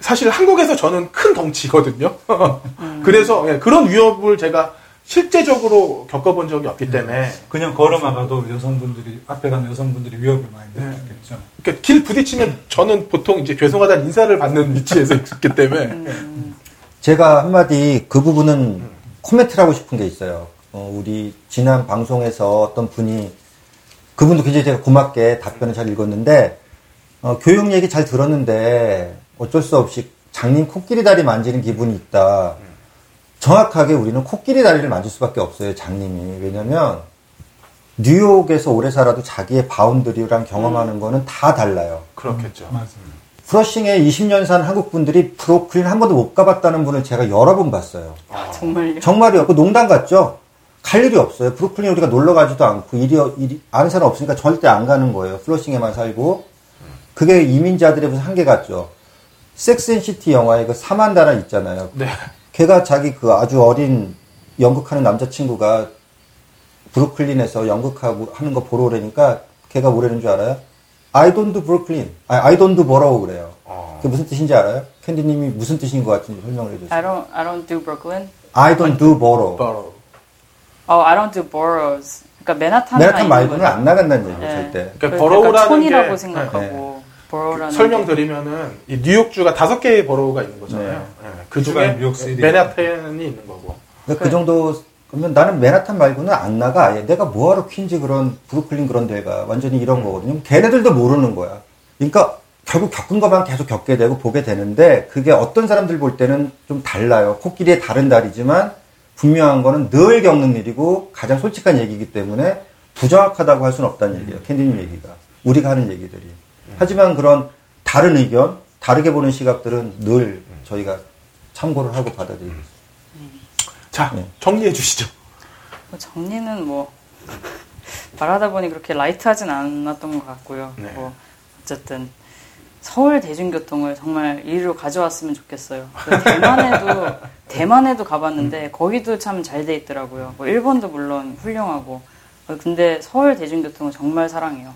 Speaker 2: 사실 한국에서 저는 큰 덩치거든요. 그래서 예, 그런 위협을 제가 실제적으로 겪어본 적이 없기 때문에
Speaker 5: 그냥 걸어나가도 여성분들이 앞에 가는 여성분들이 위협을 많이
Speaker 2: 네.
Speaker 5: 느꼈겠죠.
Speaker 2: 그러니까 길 부딪히면 저는 보통 이제 죄송하다는 인사를 받는 위치에서 있기 때문에
Speaker 3: 제가 한마디 그 부분은 코멘트를 하고 싶은 게 있어요. 어, 우리 지난 방송에서 어떤 분이 그분도 굉장히 제가 고맙게 답변을 잘 읽었는데 어, 교육 얘기 잘 들었는데 어쩔 수 없이 장님 코끼리 다리 만지는 기분이 있다. 정확하게 우리는 코끼리 다리를 만질 수밖에 없어요, 장님이. 왜냐면 뉴욕에서 오래 살아도 자기의 boundary랑 경험하는 거는 다 달라요.
Speaker 2: 그렇겠죠.
Speaker 5: 맞아요.
Speaker 3: 플러싱에 20년 산 한국 분들이 브루클린 한 번도 못 가봤다는 분을 제가 여러 번 봤어요.
Speaker 4: 정말요.
Speaker 3: 정말이요. 그 농담 같죠? 갈 일이 없어요. 브루클린 우리가 놀러 가지도 않고 일이, 일이 아는 사람 없으니까 절대 안 가는 거예요. 플러싱에만 살고. 그게 이민자들의 무슨 한계 같죠. 섹스앤시티 영화에 그 사만다라 있잖아요.
Speaker 2: 네.
Speaker 3: 걔가 자기 그 아주 어린 연극하는 남자친구가 브루클린에서 연극하고 하는 거 보러 오라니까 걔가 뭐라는 줄 알아요? I don't do Brooklyn. 아, I don't do borough 그래요.
Speaker 2: 어.
Speaker 3: 그게 무슨 뜻인지 알아요? 캔디님이 무슨 뜻인 것 같은지 설명을 해주세요.
Speaker 4: I don't I don't do Brooklyn.
Speaker 3: I don't do borough.
Speaker 2: 바로
Speaker 4: 어, I don't do boroughs. 그러니까 맨하탄
Speaker 3: 맨하탄 말고는 안 나간다는 얘기예요, 절대.
Speaker 2: 그러니까
Speaker 4: 그
Speaker 2: borough라는
Speaker 4: 약간 촌이라고
Speaker 2: 게- 네.
Speaker 4: 생각하고 borough라는
Speaker 2: 설명드리면은 이 뉴욕주가 다섯 개의 borough가 있는 거잖아요.
Speaker 3: 네.
Speaker 2: 예, 그
Speaker 5: 주가
Speaker 2: 중에. 맨하탄이 있는 거고.
Speaker 3: 그러니까 그 정도 그러면 나는 맨하탄 말고는 안 나가. 아예 내가 뭐하러 퀸즈 그런 브루클린 그런 데가 완전히 이런 거거든요. 걔네들도 모르는 거야. 그러니까 결국 겪은 것만 계속 겪게 되고 보게 되는데 그게 어떤 사람들 볼 때는 좀 달라요. 코끼리의 다른 다리지만 분명한 거는 늘 겪는 일이고 가장 솔직한 얘기이기 때문에 부정확하다고 할 수는 없다는 얘기예요. 캔디님 얘기가. 우리가 하는 얘기들이. 하지만 그런 다른 의견, 다르게 보는 시각들은 늘 저희가 참고를 하고 받아들이고 있습니다.
Speaker 2: 자,
Speaker 3: 네.
Speaker 2: 정리해 주시죠.
Speaker 4: 뭐 정리는 뭐 말하다 보니 그렇게 라이트하진 않았던 것 같고요.
Speaker 2: 네.
Speaker 4: 뭐 어쨌든 서울 대중교통을 정말 이리로 가져왔으면 좋겠어요. 그 대만에도 대만에도 가봤는데 거기도 참 잘 돼 있더라고요. 뭐 일본도 물론 훌륭하고 어, 근데 서울 대중교통은 정말 사랑해요.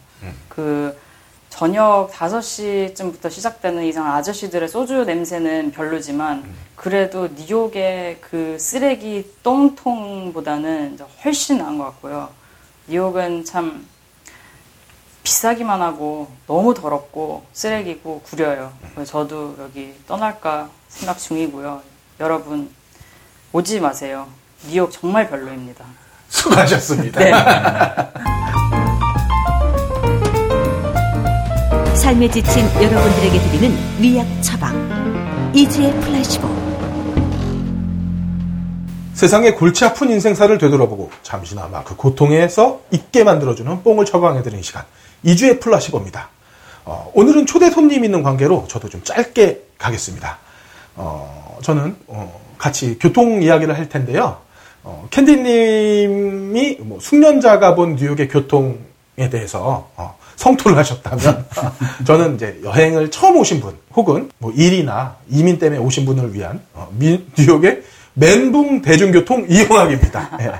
Speaker 4: 그 저녁 5시쯤부터 시작되는 이상 아저씨들의 소주 냄새는 별로지만 그래도 뉴욕의 그 쓰레기 똥통보다는 훨씬 나은 것 같고요. 뉴욕은 참 비싸기만 하고 너무 더럽고 쓰레기고 구려요. 그래서 저도 여기 떠날까 생각 중이고요. 여러분 오지 마세요. 뉴욕 정말 별로입니다.
Speaker 2: 수고하셨습니다.
Speaker 4: 네.
Speaker 1: 삶에 지친 여러분들에게 드리는 위약 처방. 이지의 플래시보.
Speaker 2: 세상의 골치 아픈 인생사를 되돌아보고 잠시나마 그 고통에서 잊게 만들어주는 뽕을 처방해드리는 시간. 2주의 플라시보입니다. 어, 오늘은 초대 손님 있는 관계로 저도 좀 짧게 가겠습니다. 어, 저는 어, 같이 교통 이야기를 할 텐데요. 어, 캔디님이 뭐 숙련자가 본 뉴욕의 교통에 대해서 어, 성토를 하셨다면 저는 이제 여행을 처음 오신 분 혹은 뭐 일이나 이민 때문에 오신 분을 위한 어, 미- 뉴욕의 멘붕 대중교통 이용학입니다. 예.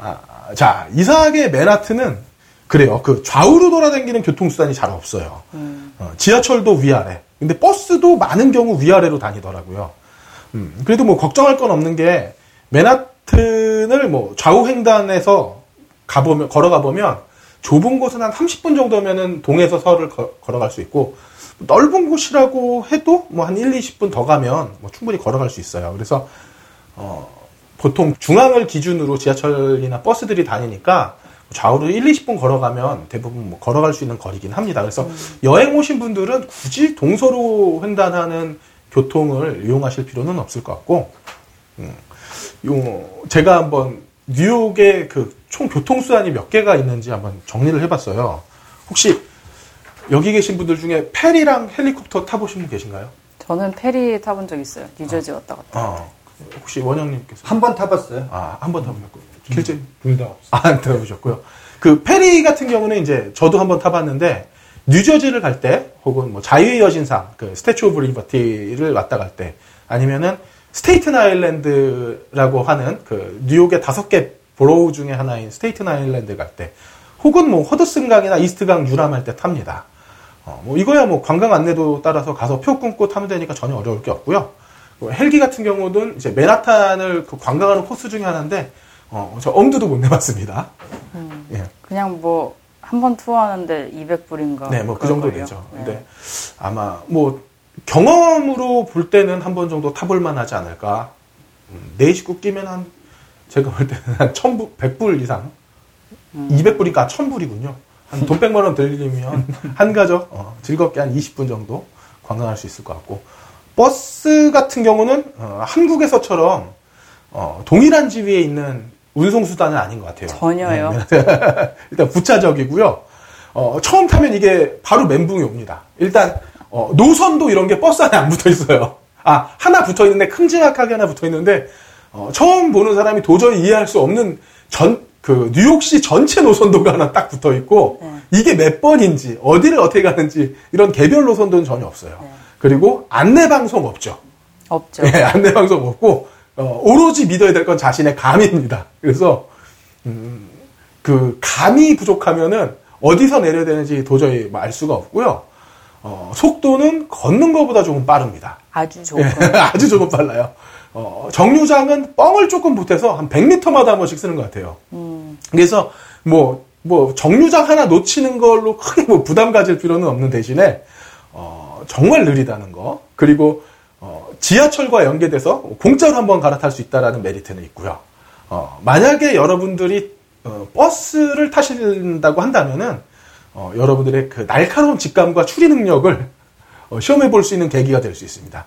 Speaker 2: 아, 자 이상하게 맨하튼은 그래요. 그 좌우로 돌아다니는 교통수단이 잘 없어요. 어, 지하철도 위아래. 근데 버스도 많은 경우 위아래로 다니더라고요. 음, 그래도 뭐 걱정할 건 없는 게 맨하튼을 뭐 좌우 횡단에서 가보면 걸어가 보면 좁은 곳은 한 30분 정도면은 동에서 서를 거- 걸어갈 수 있고 넓은 곳이라고 해도 뭐 한 1, 20분 더 가면 뭐 충분히 걸어갈 수 있어요. 그래서 어, 보통 중앙을 기준으로 지하철이나 버스들이 다니니까 좌우로 1, 20분 걸어가면 대부분 뭐 걸어갈 수 있는 거리긴 합니다. 그래서 여행 오신 분들은 굳이 동서로 횡단하는 교통을 이용하실 필요는 없을 것 같고, 음, 요, 제가 한번 뉴욕의 그 총 교통수단이 몇 개가 있는지 한번 정리를 해봤어요. 혹시 여기 계신 분들 중에 페리랑 헬리콥터 타보신 분 계신가요?
Speaker 4: 저는 페리 타본 적 있어요. 뉴저지 왔다 갔다.
Speaker 2: 어, 혹시 원영님께서?
Speaker 3: 한 번 타봤어요.
Speaker 2: 아, 한 번 타보셨고. 실제
Speaker 5: 둘다 없어.
Speaker 2: 아, 안 타보셨고요. 그 페리 같은 경우는 이제 저도 한 번 타봤는데 뉴저지를 갈 때 혹은 뭐 자유의 여신상 그 Statue of Liberty를 왔다 갈 때 아니면은 스테이튼 아일랜드라고 하는 그 뉴욕의 다섯 개 borough 중에 하나인 스테이튼 아일랜드 갈 때 혹은 뭐 허드슨강이나 이스트강 유람할 때 탑니다. 어, 뭐 이거야 뭐 관광 안내도 따라서 가서 표 끊고 타면 되니까 전혀 어려울 게 없고요. 뭐 헬기 같은 경우는 이제 맨하탄을 그 관광하는 코스 중에 하나인데 어, 저 엄두도 못 내봤습니다. 예.
Speaker 4: 그냥 뭐 한 번 투어하는데 200불인가.
Speaker 2: 네, 뭐 그 정도 되죠.
Speaker 4: 네.
Speaker 2: 근데 아마 뭐 경험으로 볼 때는 한 번 정도 타볼 만하지 않을까. 음, 네 식구 끼면 한 제가 볼 때는 한 천불, 백불 이상,
Speaker 4: 음.
Speaker 2: 200불이니까 천불이군요. 한 돈 100만 원 들리면 한 가족 어, 즐겁게 한 20분 정도 관광할 수 있을 것 같고 버스 같은 경우는 어, 한국에서처럼 어, 동일한 지위에 있는 운송 수단은 아닌 것 같아요.
Speaker 4: 전혀요.
Speaker 2: 네, 일단 부차적이고요. 어, 처음 타면 이게 바로 멘붕이 옵니다. 일단 어, 노선도 이런 게 버스 안에 안 붙어 있어요. 아 하나 붙어 있는데 큼지막하게 하나 붙어 있는데 어, 처음 보는 사람이 도저히 이해할 수 없는 전 그 뉴욕시 전체 노선도가 하나 딱 붙어 있고
Speaker 4: 네.
Speaker 2: 이게 몇 번인지 어디를 어떻게 가는지 이런 개별 노선도는 전혀 없어요.
Speaker 4: 네.
Speaker 2: 그리고 안내 방송 없죠.
Speaker 4: 없죠.
Speaker 2: 예, 안내 방송 없고 어, 오로지 믿어야 될 건 자신의 감입니다. 그래서 음, 그 감이 부족하면은 어디서 내려야 되는지 도저히 알 수가 없고요. 어, 속도는 걷는 것보다 조금 빠릅니다.
Speaker 4: 아주 조금.
Speaker 2: 예, 아주 조금 빨라요. 어, 정류장은 뻥을 조금 보태서 한 100m마다 한 번씩 쓰는 것 같아요. 그래서 뭐, 뭐, 정류장 하나 놓치는 걸로 크게 뭐 부담 가질 필요는 없는 대신에, 어, 정말 느리다는 거. 그리고, 어, 지하철과 연계돼서 공짜로 한번 갈아탈 수 있다라는 메리트는 있고요. 어, 만약에 여러분들이 어, 버스를 타신다고 한다면은 어, 여러분들의 그 날카로운 직감과 추리 능력을 어, 시험해 볼 수 있는 계기가 될 수 있습니다.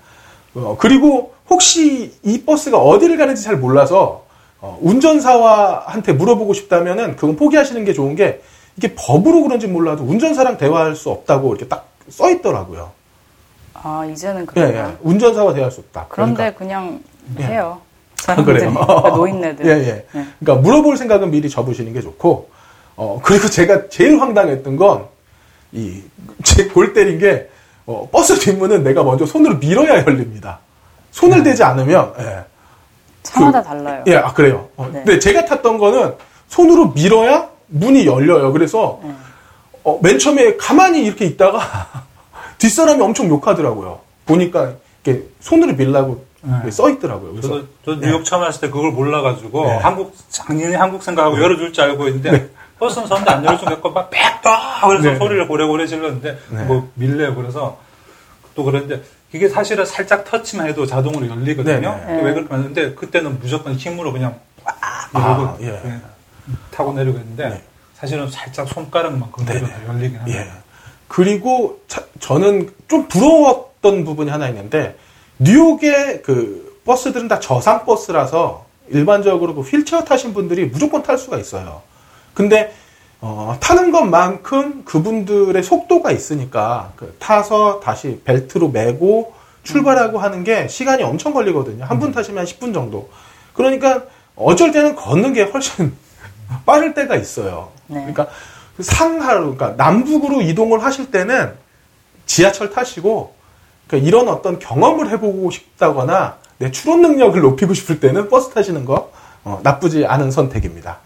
Speaker 2: 어, 그리고 혹시 이 버스가 어디를 가는지 잘 몰라서 어, 운전사와한테 물어보고 싶다면은 그건 포기하시는 게 좋은 게 이게 법으로 그런지 몰라도 운전사랑 대화할 수 없다고 이렇게 딱 써 있더라고요.
Speaker 4: 아 이제는
Speaker 2: 예,
Speaker 4: 그래요.
Speaker 2: 예. 운전사와 대화할 수 없다.
Speaker 4: 그런데 그냥
Speaker 2: 예.
Speaker 4: 해요.
Speaker 2: 아,
Speaker 4: 사람들이
Speaker 2: 그래요?
Speaker 4: 그러니까 노인네들.
Speaker 2: 예, 예.
Speaker 4: 네.
Speaker 2: 그러니까 물어볼 생각은 미리 접으시는 게 좋고, 어, 그리고 제가 제일 황당했던 건, 이, 제 골 때린 게, 어, 버스 뒷문은 내가 먼저 손으로 밀어야 열립니다. 손을 대지 않으면, 예.
Speaker 4: 차마다
Speaker 2: 그-
Speaker 4: 달라요.
Speaker 2: 예, 아, 그래요. 어,
Speaker 4: 네.
Speaker 2: 근데 제가 탔던 거는 손으로 밀어야 문이 열려요. 그래서,
Speaker 4: 네.
Speaker 2: 어, 맨 처음에 가만히 이렇게 있다가 뒷사람이 엄청 욕하더라고요. 보니까 이렇게 손으로 밀라고
Speaker 5: 네.
Speaker 2: 써 있더라고요. 그래서
Speaker 5: 저도, 저 뉴욕 처음 왔을 때 그걸 몰라가지고
Speaker 2: 네.
Speaker 5: 한국 작년에 한국 생각하고 열어줄 줄 알고 있는데 버스는 섰는데 안 열어준 거막 빽다 그래서
Speaker 2: 네.
Speaker 5: 소리를 고래고래 질렀는데
Speaker 2: 네.
Speaker 5: 뭐 밀래요 그래서 또 그런데 이게 사실은 살짝 터치만 해도 자동으로 열리거든요.
Speaker 2: 네,
Speaker 4: 네.
Speaker 5: 왜 그렇게 만드는데 그때는 무조건 힘으로 그냥 꽉
Speaker 2: 아,
Speaker 5: 이러고
Speaker 2: 예.
Speaker 5: 타고 내리고 했는데
Speaker 2: 네.
Speaker 5: 사실은 살짝 손가락만 건드려도
Speaker 2: 네.
Speaker 5: 열리긴 합니다.
Speaker 2: 예. 그리고 차- 저는 좀 부러웠던 부분이 하나 있는데 뉴욕의 그 버스들은 다 저상 버스라서 일반적으로 그 휠체어 타신 분들이 무조건 탈 수가 있어요. 근데 어, 타는 것만큼 그분들의 속도가 있으니까 그 타서 다시 벨트로 매고 출발하고 하는 게 시간이 엄청 걸리거든요. 한 분 타시면 한 10분 정도. 그러니까 어쩔 때는 걷는 게 훨씬 빠를 때가 있어요.
Speaker 4: 네.
Speaker 2: 그러니까 상하로, 그러니까 남북으로 이동을 하실 때는 지하철 타시고 그러니까 이런 어떤 경험을 해보고 싶다거나 내 추론 능력을 높이고 싶을 때는 버스 타시는 거 어, 나쁘지 않은 선택입니다.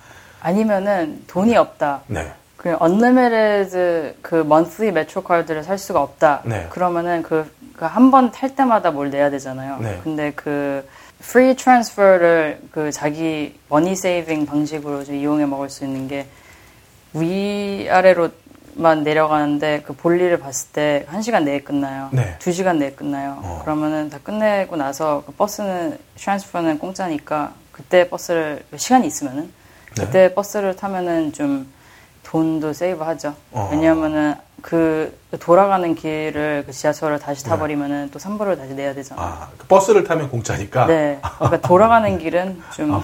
Speaker 4: 아니면은 돈이 없다.
Speaker 2: 네.
Speaker 4: 그 unlimited 그 monthly 메트로 카드를 살 수가 없다.
Speaker 2: 네.
Speaker 4: 그러면은 그 한 번 탈 때마다 뭘 내야 되잖아요.
Speaker 2: 네.
Speaker 4: 근데 그 free transfer를 그 자기 money saving 방식으로 좀 이용해 먹을 수 있는 게 위아래로만 내려가는데 그 볼일을 봤을 때한 시간 내에 끝나요.
Speaker 2: 네.
Speaker 4: 두 시간 내에 끝나요.
Speaker 2: 어.
Speaker 4: 그러면은 다 끝내고 나서 그 버스는 transfer는 공짜니까 그때 버스를 시간이 있으면은
Speaker 2: 네.
Speaker 4: 그때 버스를 타면은 좀 돈도 save 하죠.
Speaker 2: 어.
Speaker 4: 왜냐하면은 그 돌아가는 길을 그 지하철을 다시 타버리면은 또 3불을 다시 내야 되잖아요.
Speaker 2: 네. 아, 그 버스를 타면 공짜니까.
Speaker 4: 네. 그러니까 돌아가는 길은 좀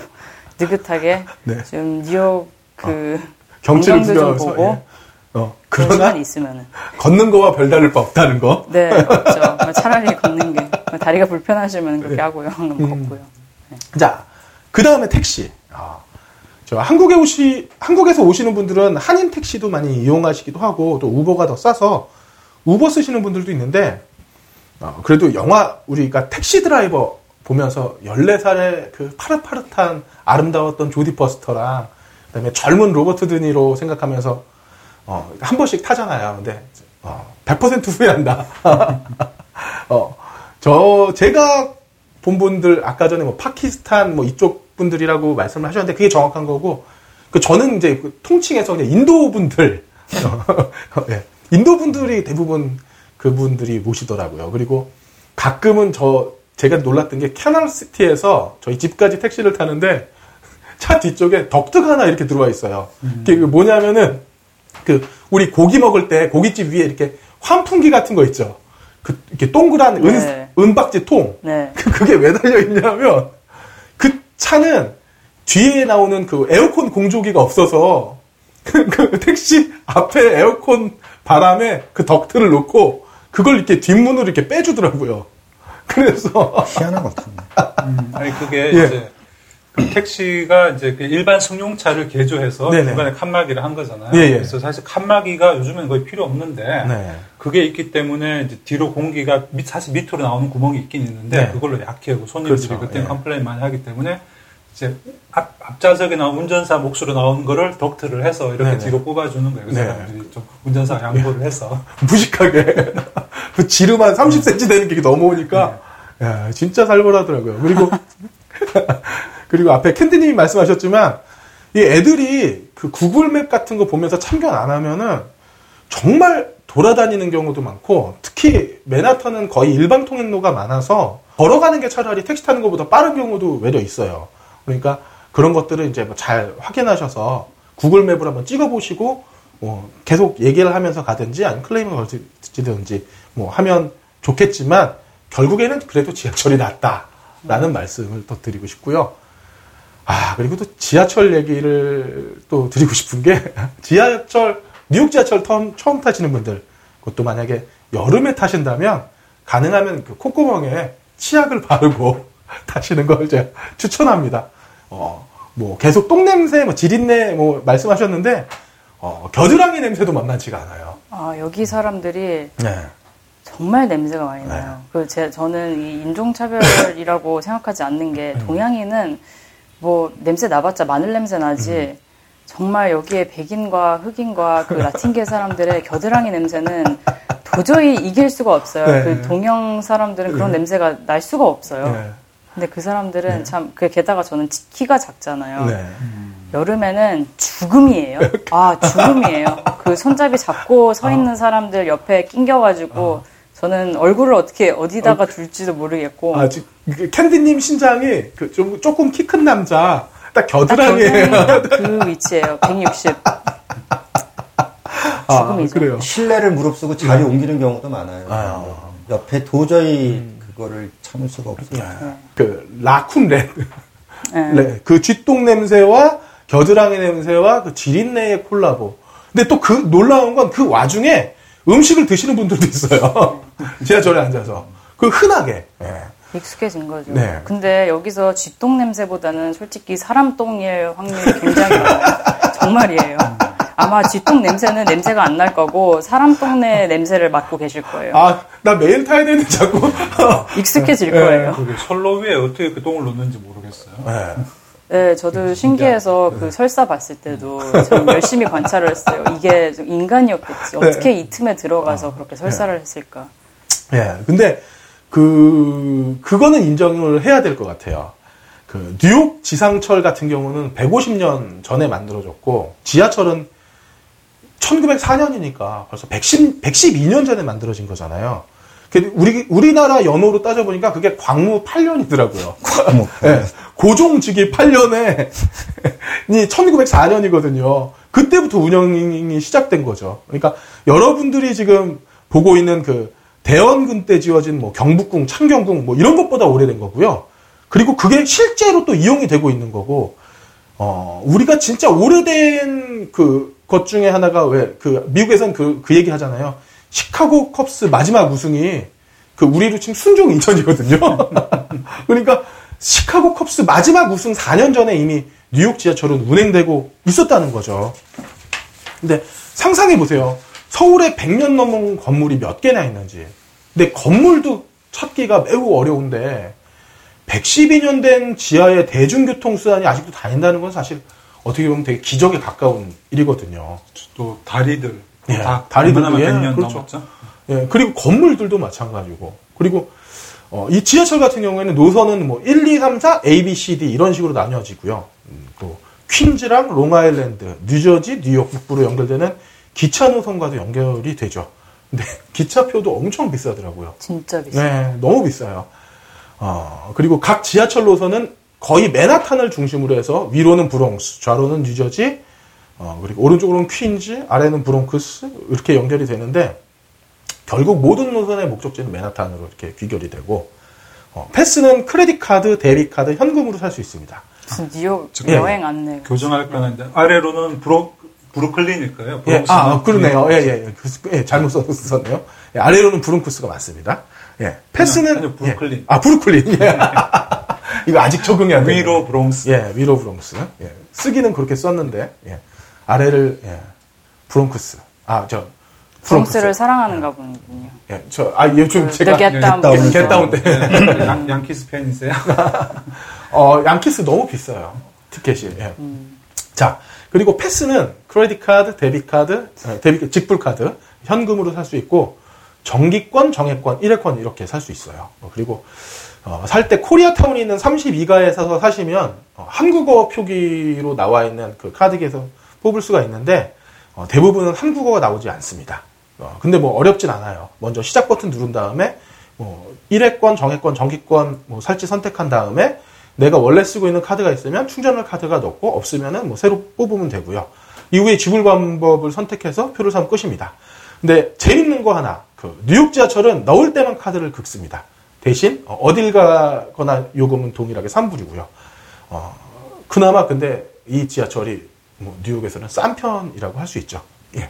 Speaker 4: 느긋하게
Speaker 2: 아. 네.
Speaker 4: 좀 뉴욕 그
Speaker 2: 경치를
Speaker 4: 광장도 좀 보고
Speaker 2: 예. 어,
Speaker 4: 그런
Speaker 2: 그러나
Speaker 4: 있으면은
Speaker 2: 걷는 거와 별다를 바 없다는 거.
Speaker 4: 네 없죠. 차라리 걷는 게 다리가 불편하시면 그렇게
Speaker 2: 네.
Speaker 4: 하고요.
Speaker 2: 음.
Speaker 4: 걷고요.
Speaker 2: 자, 그 다음에 택시. 아, 저 한국에 오시, 한국에서 오시는 분들은 한인 택시도 많이 이용하시기도 하고, 또 우버가 더 싸서 우버 쓰시는 분들도 있는데, 어, 그래도 영화, 우리가 택시 드라이버 보면서 14살의 그 파릇파릇한 아름다웠던 조디 퍼스터랑, 그 다음에 젊은 로버트 드니로 생각하면서, 어, 한 번씩 타잖아요. 근데, 어, 100% 후회한다. 어, 저, 제가 본 분들, 아까 전에 뭐 파키스탄 뭐 이쪽 분들이라고 말씀을 하셨는데 그게 정확한 거고, 그 저는 이제 그 통칭해서 그냥 인도 분들, 예, 인도 분들이 대부분 그분들이 모시더라고요. 그리고 가끔은 저, 제가 놀랐던 게 캐널시티에서 저희 집까지 택시를 타는데 차 뒤쪽에 덕트가 하나 이렇게 들어와 있어요. 그게 뭐냐면은 그 우리 고기 먹을 때 고깃집 위에 이렇게 환풍기 같은 거 있죠. 그 이렇게 동그란 은,
Speaker 4: 네.
Speaker 2: 은박지 통.
Speaker 4: 네.
Speaker 2: 그- 그게 왜 달려 있냐면 그 차는 뒤에 나오는 그 에어컨 공조기가 없어서 그, 그 택시 앞에 에어컨 바람에 그 덕트를 놓고 그걸 이렇게 뒷문으로 이렇게 빼주더라고요. 그래서
Speaker 3: 희한한 것 같은데.
Speaker 5: 음, 아니 그게
Speaker 2: 예.
Speaker 5: 이제 그 택시가 이제 그 일반 승용차를 개조해서
Speaker 2: 네네.
Speaker 5: 중간에 칸막이를 한 거잖아요.
Speaker 2: 예, 예.
Speaker 5: 그래서 사실 칸막이가 요즘엔 거의 필요 없는데
Speaker 2: 네.
Speaker 5: 그게 있기 때문에 뒤로 공기가 밑- 사실 밑으로 나오는 구멍이 있긴 있는데
Speaker 2: 네.
Speaker 5: 그걸로 약하고 손님들이
Speaker 2: 그렇죠.
Speaker 5: 그때
Speaker 2: 예.
Speaker 5: complain 많이 하기 때문에 이제 앞, 앞좌석에 나온 운전사 몫으로 나오는 거를 덕트를 해서 이렇게
Speaker 2: 네네.
Speaker 5: 뒤로 뽑아주는 거예요. 그
Speaker 2: 네.
Speaker 5: 사람들이 좀 운전사 양보를 해서
Speaker 2: 무식하게 그 지름 한 30cm 되는 게 넘어오니까 야, 진짜 살벌하더라고요. 그리고 그리고 앞에 캔디님이 말씀하셨지만 이 애들이 그 구글맵 같은 거 보면서 참견 안 하면은 정말 돌아다니는 경우도 많고 특히 맨하탄은 거의 일방 통행로가 많아서 걸어가는 게 차라리 택시 타는 것보다 빠른 경우도 외려 있어요. 그러니까 그런 것들을 이제 뭐잘 확인하셔서 구글 맵을 한번 찍어보시고 뭐 계속 얘기를 하면서 가든지 아니면 클레임을 걸든지 뭐 하면 좋겠지만 결국에는 그래도 지하철이 낫다라는 말씀을 또 드리고 싶고요. 아 그리고 또 지하철 얘기를 또 드리고 싶은 게 지하철 뉴욕 지하철 처음, 처음 타시는 분들 그것도 만약에 여름에 타신다면 가능하면 그 콧구멍에 치약을 바르고 타시는 걸 제가 추천합니다. 어, 뭐 계속 똥냄새, 뭐 지린내 뭐 말씀하셨는데 어, 겨드랑이 냄새도 만만치가 않아요.
Speaker 4: 아, 여기 사람들이
Speaker 2: 네.
Speaker 4: 정말 냄새가 많이 나요. 그 제, 저는 이 인종차별이라고 생각하지 않는 게 동양인은 뭐 냄새 나봤자 마늘 냄새 나지 정말 여기에 백인과 흑인과 그 라틴계 사람들의 겨드랑이 냄새는 도저히 이길 수가 없어요.
Speaker 2: 네.
Speaker 4: 그 동양 사람들은 그런 냄새가 날 수가 없어요.
Speaker 2: 네.
Speaker 4: 근데 그 사람들은 참, 그 게다가 저는 치- 키가 작잖아요.
Speaker 2: 네.
Speaker 4: 여름에는 죽음이에요. 아, 죽음이에요. 그 손잡이 잡고 서 있는 사람들 옆에 낑겨가지고 저는 얼굴을 어떻게 어디다가 둘지도 모르겠고.
Speaker 2: 아, 지- 그 캔디님 신장이 그 좀 조금 키 큰 남자
Speaker 4: 딱딱
Speaker 2: 겨드랑이에요.
Speaker 4: 겨드랑이 그 위치예요. 160.
Speaker 2: 아. 그래요.
Speaker 3: 신뢰를 무릅쓰고 자리 옮기는 경우도 많아요.
Speaker 2: 아.
Speaker 3: 옆에 도저히 그거를 참을 수가 없어요.
Speaker 2: 그 라쿤 랩.
Speaker 4: 네.
Speaker 2: 네, 그 쥐똥 냄새와 겨드랑이 냄새와 그 지린내의 콜라보. 근데 또 그 놀라운 건 그 와중에 음식을 드시는 분들도 있어요. 지하철에 앉아서. 그 흔하게. 예.
Speaker 4: 익숙해진 거죠.
Speaker 2: 네.
Speaker 4: 근데 여기서 쥐똥 냄새보다는 솔직히 사람 똥일 확률이 굉장히. 정말이에요. 아마 쥐똥 냄새는 냄새가 안 날 거고 사람 똥내 냄새를 맡고 계실 거예요.
Speaker 2: 아, 나 매일 타야 되는데 자꾸.
Speaker 4: 익숙해질
Speaker 2: 네.
Speaker 4: 거예요.
Speaker 5: 그게 선로 위에 어떻게 그 똥을 놓는지 모르겠어요.
Speaker 2: 예.
Speaker 4: 네, 저도 신기해서 그 설사 봤을 때도 참 열심히 관찰을 했어요. 이게 좀 인간이었겠지. 어떻게 이 틈에 들어가서 그렇게 설사를 했을까.
Speaker 2: 예. 근데 그 그거는 인정을 해야 될 것 같아요. 그 뉴욕 지상철 같은 경우는 150년 전에 만들어졌고 지하철은 1904년이니까 벌써 110, 112년 전에 만들어진 거잖아요. 그 우리 우리나라 연호로 따져 보니까 그게 광무 8년이더라고요.
Speaker 3: 광무
Speaker 2: 예. 고종직이 8년에 이 1904년이거든요. 그때부터 운영이 시작된 거죠. 그러니까 여러분들이 지금 보고 있는 그 대원군 때 지어진 뭐 경북궁, 창경궁 뭐 이런 것보다 오래된 거고요. 그리고 그게 실제로 또 이용이 되고 있는 거고, 어, 우리가 진짜 오래된 그 것 중에 하나가 왜, 그, 미국에선 그, 그 얘기 하잖아요. 시카고 컵스 마지막 우승이 그 우리로 치면 순종 인천이거든요. 그러니까 시카고 컵스 마지막 우승 4년 전에 이미 뉴욕 지하철은 운행되고 있었다는 거죠. 근데 상상해 보세요. 서울에 100년 넘은 건물이 몇 개나 있는지. 근데 건물도 찾기가 매우 어려운데 112년 된 지하의 대중교통 수단이 아직도 다닌다는 건 사실 어떻게 보면 되게 기적에 가까운 일이거든요.
Speaker 5: 또 다리들
Speaker 2: 예,
Speaker 5: 다
Speaker 2: 다리들도, 예,
Speaker 5: 100년
Speaker 2: 그렇죠.
Speaker 5: 넘었죠.
Speaker 2: 예, 그리고 건물들도 마찬가지고. 그리고 어, 이 지하철 같은 경우에는 노선은 뭐 1, 2, 3, 4, A, B, C, D 이런 식으로 나뉘어지고요. 음, 또 퀸즈랑 롱아일랜드, 뉴저지, 뉴욕 북부로 연결되는 기차 노선과도 연결이 되죠. 근데 기차표도 엄청 비싸더라고요.
Speaker 4: 진짜 비싸요.
Speaker 2: 네, 너무 비싸요. 어, 그리고 각 지하철 노선은 거의 맨하탄을 중심으로 해서 위로는 브롱스, 좌로는 뉴저지, 어, 그리고 오른쪽으로는 퀸즈, 아래는 브롱크스 이렇게 연결이 되는데 결국 모든 노선의 목적지는 맨하탄으로 이렇게 귀결이 되고 어, 패스는 credit card, debit card, 현금으로 살 수 있습니다.
Speaker 4: 무슨 뉴욕
Speaker 2: 예.
Speaker 4: 여행 안내.
Speaker 5: 교정할 거는 이제 아래로는 브로 브루클린일까요?
Speaker 2: 예, 아, 그러네요. 예, 예, 예. 그, 예, 잘못 썼네요. 예, 아래로는 브룬크스가 맞습니다. 예, 패스는
Speaker 5: 아니요, 브루클린.
Speaker 2: 예. 아, 브루클린. 예. 이거 아직 적응이 안 돼요.
Speaker 5: 위로 브롱스.
Speaker 2: 예, 위로 브롱스. 예. 쓰기는 그렇게 썼는데, 예. 아래를, 예. 브롱크스. 아, 저,
Speaker 4: 브롱스를 사랑하는가 보군요.
Speaker 2: 예, 저, 아, 요즘
Speaker 4: 그
Speaker 2: 제가.
Speaker 4: 밴드.
Speaker 2: 겟다운 때.
Speaker 5: 네, 양, 양키스 팬이세요?
Speaker 2: 어, 양키스 너무 비싸요. 티켓이. 예. 자, 그리고 패스는 credit card, debit card, 어, debit 직불 카드, 현금으로 살 수 있고 정기권, 정액권, 일회권 이렇게 살 수 있어요. 어, 그리고 살때 코리아타운에 있는 32가에 사서 사시면 어, 한국어 표기로 나와 있는 그 카드기에서 뽑을 수가 있는데 어, 대부분은 한국어가 나오지 않습니다. 어, 근데 뭐 어렵진 않아요. 먼저 시작 버튼 누른 다음에 뭐 1회권, 정회권, 정기권 뭐 살지 선택한 다음에 내가 원래 쓰고 있는 카드가 있으면 충전할 카드가 넣고 없으면은 뭐 새로 뽑으면 되고요. 이후에 지불 방법을 선택해서 표를 사면 끝입니다. 근데 재밌는 거 하나, 그 뉴욕 지하철은 넣을 때만 카드를 긁습니다. 대신 어, 어딜 가거나 요금은 동일하게 3불이고요. 어, 그나마 근데 이 지하철이 뭐 뉴욕에서는 싼 편이라고 할 수 있죠. 예.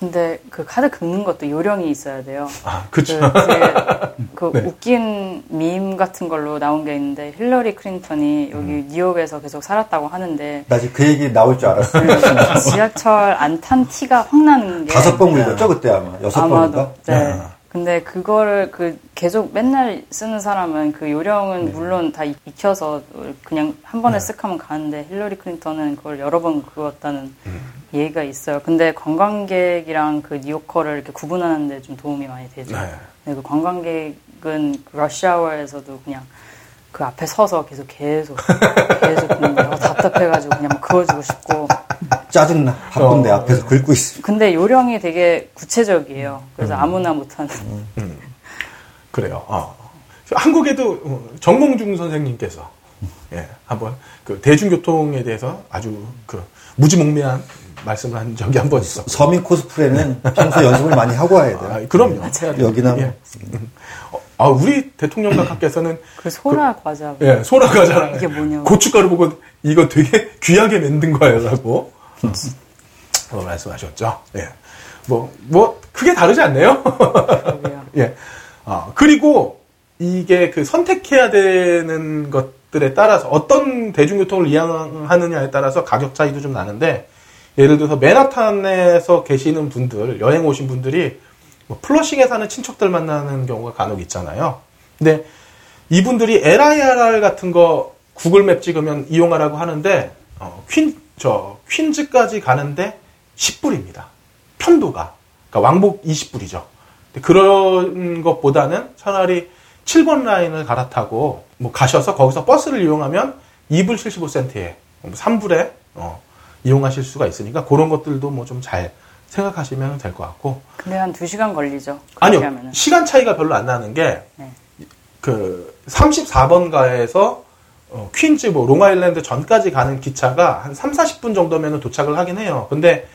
Speaker 4: 근데 그 카드 긁는 것도 요령이 있어야 돼요.
Speaker 2: 아,
Speaker 4: 그,
Speaker 2: 그쵸.
Speaker 4: 되게 그
Speaker 2: 네.
Speaker 4: 웃긴 밈 같은 걸로 나온 게 있는데 힐러리 클린턴이 여기
Speaker 2: 음.
Speaker 4: 뉴욕에서 계속 살았다고 하는데
Speaker 3: 나 지금 그 얘기 나올 줄 알았어.
Speaker 4: 지하철 안 탄 티가 확 나는 게
Speaker 3: 다섯 번 긁었죠 그때 아마 여섯 번인가?
Speaker 4: 아마도 네. 근데 그거를 그 계속 맨날 쓰는 사람은 그 요령은
Speaker 2: 네.
Speaker 4: 물론 다 익- 익혀서 그냥 한 번에 쓱 하면 가는데 힐러리 클린턴은 그걸 여러 번 그었다는
Speaker 2: 음.
Speaker 4: 얘기가 있어요. 근데 관광객이랑 그 뉴요커를 이렇게 구분하는데 좀 도움이 많이 되죠.
Speaker 2: 네.
Speaker 4: 네, 그 관광객은 그 러시아워에서도 그냥 그 앞에 서서 계속 계속 계속 긁는데 어, 답답해가지고 그냥 막 그어주고 싶고
Speaker 3: 짜증나. 바쁜데
Speaker 2: 어.
Speaker 3: 앞에서 긁고 있어.
Speaker 4: 근데 요령이 되게 구체적이에요. 그래서
Speaker 2: 음.
Speaker 4: 아무나 못하는.
Speaker 2: 그래요. 어. 한국에도 어, 정몽중 선생님께서 예, 한번 그 대중교통에 대해서 아주 그 무지몽매한 말씀을 한 적이 한 번 있어.
Speaker 3: 서민 코스프레는 평소 연습을 많이 하고 와야 돼요.
Speaker 2: 아, 그럼요. 돼요.
Speaker 3: 여기나 뭐.
Speaker 2: 예. 어, 아, 우리 대통령각께서는
Speaker 4: 그 소라 과자.
Speaker 2: 예, 소라 과자랑
Speaker 4: 이게 뭐냐고.
Speaker 2: 고춧가루 보고 이거 되게 귀하게 만든 거야라고 어, 말씀하셨죠. 예. 뭐, 뭐, 크게 다르지 않네요. 예. 아, 그리고 이게 그 선택해야 되는 것들에 따라서 어떤 대중교통을 이용하느냐에 따라서 가격 차이도 좀 나는데 예를 들어서 맨하탄에서 계시는 분들, 여행 오신 분들이 뭐 플러싱에 사는 친척들 만나는 경우가 간혹 있잖아요. 근데 이분들이 LIRR 같은 거 구글맵 찍으면 이용하라고 하는데 어, 퀸, 저 퀸즈까지 가는데 10불입니다. 편도가. 그러니까 왕복 20불이죠. 그런 것보다는 차라리 7번 라인을 갈아타고 뭐 가셔서 거기서 버스를 이용하면 2불 75센트에 3불에 어, 이용하실 수가 있으니까 그런 것들도 뭐 좀 잘 생각하시면 될 것 같고
Speaker 4: 근데 한두 시간 걸리죠. 그렇게
Speaker 2: 아니요
Speaker 4: 하면은.
Speaker 2: 시간 차이가 별로 안 나는 게
Speaker 4: 네.
Speaker 2: 그 34번가에서 어, 퀸즈 뭐 롱아일랜드 전까지 가는 기차가 한 3, 40분 정도면 도착을 하긴 해요. 근데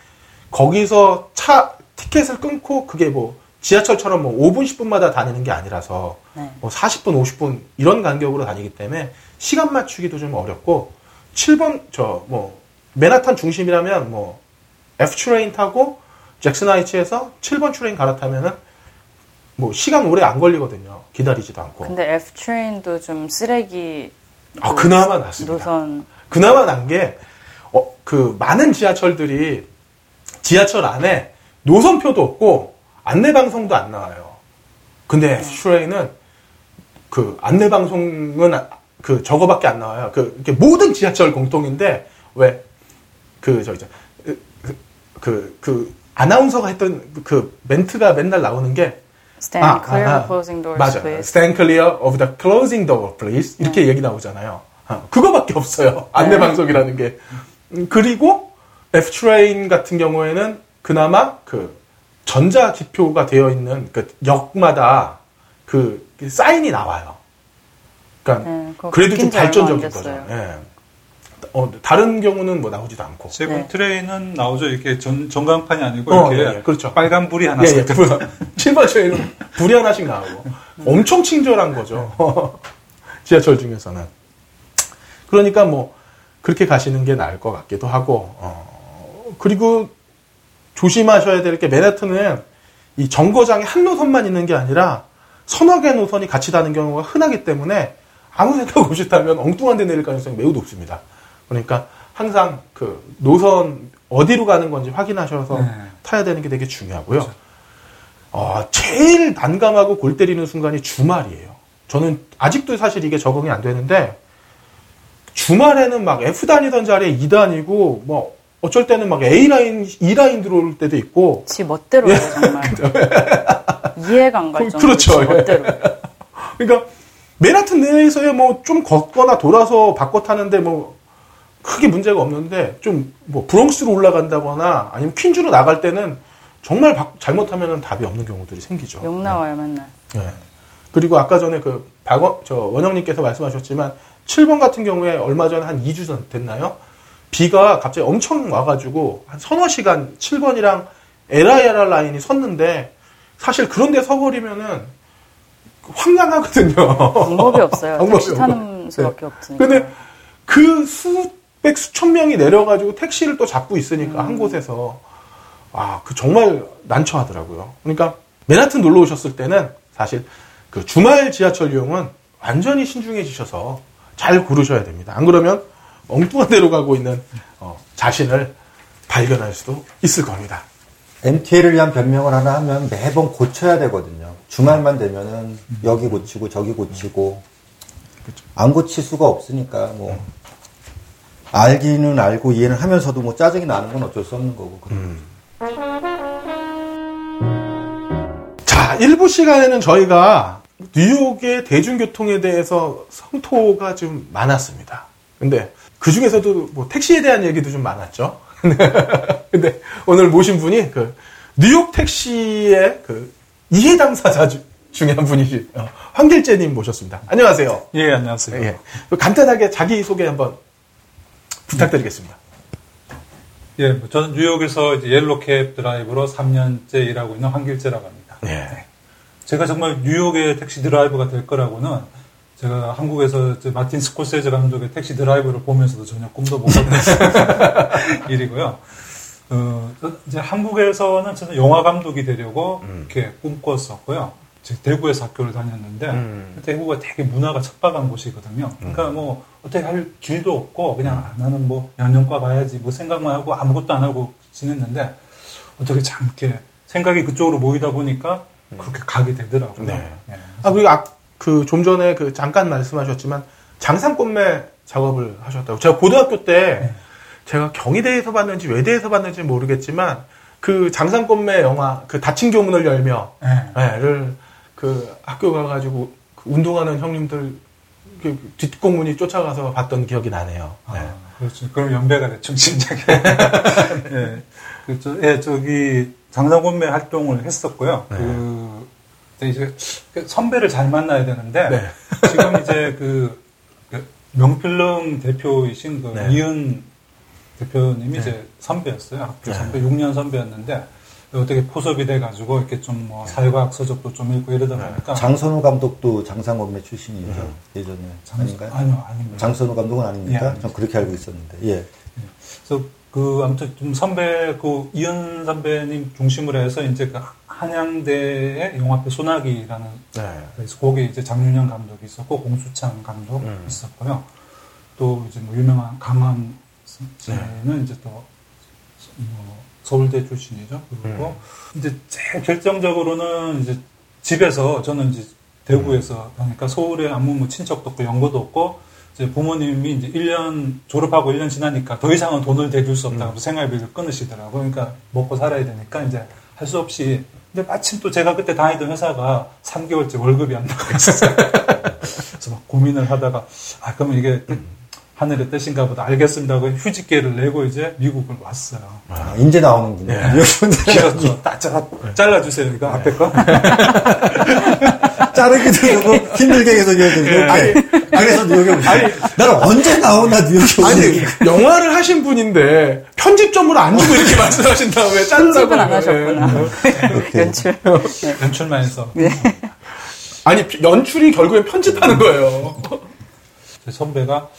Speaker 2: 거기서 차 티켓을 끊고 그게 뭐 지하철처럼 뭐 5분, 10분마다 다니는 게 아니라서
Speaker 4: 네.
Speaker 2: 뭐 40분, 50분 이런 간격으로 다니기 때문에 시간 맞추기도 좀 어렵고 7번 저 뭐 맨하탄 중심이라면 뭐 F train 타고 잭슨 하이츠에서 7번 train 갈아타면은 뭐 시간 오래 안 걸리거든요. 기다리지도 않고.
Speaker 4: 근데 F train도 좀 쓰레기
Speaker 2: 아, 그나마 낫습니다.
Speaker 4: 노선
Speaker 2: 그나마 난 게, 어, 그, 많은 지하철들이 지하철 안에 노선표도 없고 안내 방송도 안 나와요. 근데 슈레이는 그 안내 방송은 아- 그 저거밖에 안 나와요. 그, 모든 지하철 공통인데, 왜, 그, 저, 이제, 그, 그, 그, 아나운서가 했던 그 멘트가 맨날 나오는 게,
Speaker 4: stand
Speaker 2: 아,
Speaker 4: clear
Speaker 2: 아,
Speaker 4: of closing doors,
Speaker 2: 맞아.
Speaker 4: please.
Speaker 2: Stand clear of the closing door, please. 이렇게 얘기 나오잖아요. 아, 그거밖에 없어요. 안내 방송이라는 게. 음, 그리고 F train 같은 경우에는 그나마 그 전자 기표가 되어 있는 그 역마다 그 사인이 나와요. 그러니까
Speaker 4: 네,
Speaker 2: 그래도 좀 발전적인 거죠. 예. 어, 다른 경우는 뭐 나오지도 않고.
Speaker 5: seven
Speaker 4: 네.
Speaker 5: train은 나오죠. 이렇게 전, 전광판이 아니고
Speaker 2: 어,
Speaker 5: 이렇게
Speaker 2: 예, 예, 그렇죠.
Speaker 5: 빨간 불이 하나
Speaker 2: 예,
Speaker 5: 서
Speaker 2: 예. 7번 train은 불이 하나씩 나오고. 엄청 친절한 거죠. 지하철 중에서는. 그러니까 뭐, 그렇게 가시는 게 나을 것 같기도 하고, 어, 그리고 조심하셔야 될 게 맨하튼은 이 정거장에 한 노선만 있는 게 아니라 서너 개 노선이 같이 다는 경우가 흔하기 때문에 아무 생각 없이 타면 엉뚱한 데 내릴 가능성이 매우 높습니다. 그러니까 항상 그 노선 어디로 가는 건지 확인하셔서
Speaker 5: 네.
Speaker 2: 타야 되는 게 되게 중요하고요. 어, 제일 난감하고 골 때리는 순간이 주말이에요. 저는 아직도 사실 이게 적응이 안 되는데 주말에는 막 F 단위던 자리에 2 단위고 뭐 어쩔 때는 막 A 라인, E 라인 들어올 때도 있고
Speaker 4: 지 멋대로 해요 정말 이해가 안갈
Speaker 2: 그-
Speaker 4: 정도로
Speaker 2: 그렇죠.
Speaker 4: 지 멋대로
Speaker 2: 그러니까 맨하튼 내에서야 뭐좀 걷거나 돌아서 바꿔 타는데 뭐 크게 문제가 없는데 좀 뭐 브롱스로 올라간다거나 아니면 퀸즈로 나갈 때는 정말 바- 잘못하면 답이 없는 경우들이 생기죠.
Speaker 4: 욕 나와요 맨날
Speaker 2: 예. 그리고 아까 전에 그 박원 저 원영님께서 말씀하셨지만 7번 같은 경우에 얼마 전에 한 2주 전 됐나요? 비가 갑자기 엄청 와가지고 한 서너 시간 7번이랑 LIRR 라인이 섰는데 사실 그런 데 서버리면은 황량하거든요.
Speaker 4: 방법이 없어요.
Speaker 2: 방법이.
Speaker 4: 타는 수밖에 없으니까.
Speaker 2: 근데 그 수 백 수천 명이 내려가지고 택시를 또 잡고 있으니까 한 곳에서 아 그 정말 난처하더라고요. 그러니까 맨하튼 놀러 오셨을 때는 사실 그 주말 지하철 이용은 완전히 신중해지셔서 잘 고르셔야 됩니다. 안 그러면 엉뚱한 데로 가고 있는 어, 자신을 발견할 수도 있을 겁니다.
Speaker 3: MTL을 위한 변명을 하나 하면 매번 고쳐야 되거든요. 주말만 되면은 여기 고치고 저기 고치고 안 고칠 수가 없으니까 뭐 알기는 알고 이해는 하면서도 뭐 짜증이 나는 건 어쩔 수 없는 거고.
Speaker 2: 자, 일부 시간에는 저희가 뉴욕의 대중교통에 대해서 성토가 좀 많았습니다. 근데 그 중에서도 뭐 택시에 대한 얘기도 좀 많았죠. 근데 오늘 모신 분이 그 뉴욕 택시의 그 이해 당사자 주- 중에 한 분이시 어, 황길재님 모셨습니다. 안녕하세요.
Speaker 5: 예, 안녕하세요.
Speaker 2: 예. 간단하게 자기 소개 한번 부탁드리겠습니다.
Speaker 5: 예, 뭐 저는 뉴욕에서 옐로캡 드라이버로 3년째 일하고 있는 황길재라고 합니다.
Speaker 2: 예.
Speaker 5: 제가 정말 뉴욕의 택시 드라이버가 될 거라고는 제가 한국에서 저 마틴 스콜세즈 감독의 택시 드라이버를 보면서도 전혀 꿈도 못 꿨던 일이고요. 어, 저 이제 한국에서는 저는 영화 감독이 되려고 이렇게 꿈꿨었고요. 대구에서 학교를 다녔는데
Speaker 2: 음.
Speaker 5: 대구가 되게 문화가 척박한 곳이거든요. 그러니까 뭐 어떻게 할 길도 없고 그냥 아, 나는 뭐 연영과 가야지 뭐 생각만 하고 아무것도 안 하고 지냈는데 어떻게 참 이렇게 생각이 그쪽으로 모이다 보니까 그렇게 가게 되더라고요.
Speaker 2: 네.
Speaker 5: 예.
Speaker 2: 아, 그리고 아, 그, 좀 전에 그, 잠깐 말씀하셨지만, 장산꽃매 작업을 하셨다고. 제가 고등학교 때,
Speaker 5: 네.
Speaker 2: 제가 경희대에서 봤는지 외대에서 봤는지 모르겠지만, 그 장산꽃매 영화, 그 닫힌 교문을 열며,
Speaker 5: 예.
Speaker 2: 를 그 학교 가가지고 그 운동하는 형님들, 그 뒷공문이 쫓아가서 봤던 기억이 나네요. 네.
Speaker 5: 아, 그렇죠. 그럼 연배가 대충 짐작이. 예. 그, 저, 예, 저기, 장상권매 활동을 했었고요.
Speaker 2: 네.
Speaker 5: 그, 이제, 그 선배를 잘 만나야 되는데,
Speaker 2: 네.
Speaker 5: 지금 이제 그, 그 명필릉 대표이신 그
Speaker 2: 네.
Speaker 5: 이은 대표님이 이제 선배였어요. 학교
Speaker 2: 네.
Speaker 5: 선배, 6년 선배였는데, 어떻게 포섭이 돼가지고, 이렇게 좀 뭐, 사회과학 서적도 좀 읽고 이러다 보니까.
Speaker 3: 장선우 감독도 장상건매 출신이죠. 예 전에 아닌가요?
Speaker 5: 아니요, 아닙니다.
Speaker 3: 장선우 감독은 아닙니까?
Speaker 5: 예,
Speaker 3: 전 그렇게 알고 있었는데. 예.
Speaker 5: 그래서 그 아무튼 좀 선배 그 이현 선배님 중심으로 해서 이제 그 한양대의 영화배 소나기라는
Speaker 2: 네.
Speaker 5: 그래서 거기 이제 장윤영 감독이 있었고 공수창 감독
Speaker 2: 음.
Speaker 5: 있었고요. 또 이제 뭐 유명한 강한 씨는 이제 또뭐 서울대 출신이죠. 그리고 이제 제일 결정적으로는 이제 집에서 저는 이제 대구에서 하니까 서울에 아무 뭐 친척도 없고 연고도 없고 이제 부모님이 이제 1년 졸업하고 1년 지나니까 더 이상은 돈을 대줄 수 없다고 생활비를 끊으시더라고요. 그러니까 먹고 살아야 되니까 이제 할 수 없이 근데 마침 또 제가 그때 다니던 회사가 3개월째 월급이 안 나고 있었어요. 그래서 막 고민을 하다가 아 그러면 이게 하늘의 뜻인가 보다 알겠습니다 하고 휴직계를 내고 이제 미국을 왔어요.
Speaker 3: 아, 이제 나오는군요.
Speaker 2: 예.
Speaker 5: 딱 잘라, 잘라주세요. 이거 앞에 거.
Speaker 3: 자르기도 되고 힘들게 되는데.
Speaker 2: 아니,
Speaker 3: 그래서 뉴욕에 오시 나는 언제 나오나 뉴욕에
Speaker 2: 아니,
Speaker 3: 오니.
Speaker 2: 영화를 하신 분인데, 편집점으로 안 주고 이렇게 말씀하신 다음에 자르라고.
Speaker 4: 편집은 안. 하셨구나.
Speaker 3: 오케이.
Speaker 4: 연출.
Speaker 5: 연출만 해서.
Speaker 2: 아니, 연출이 결국엔 편집하는 거예요.
Speaker 5: 제 선배가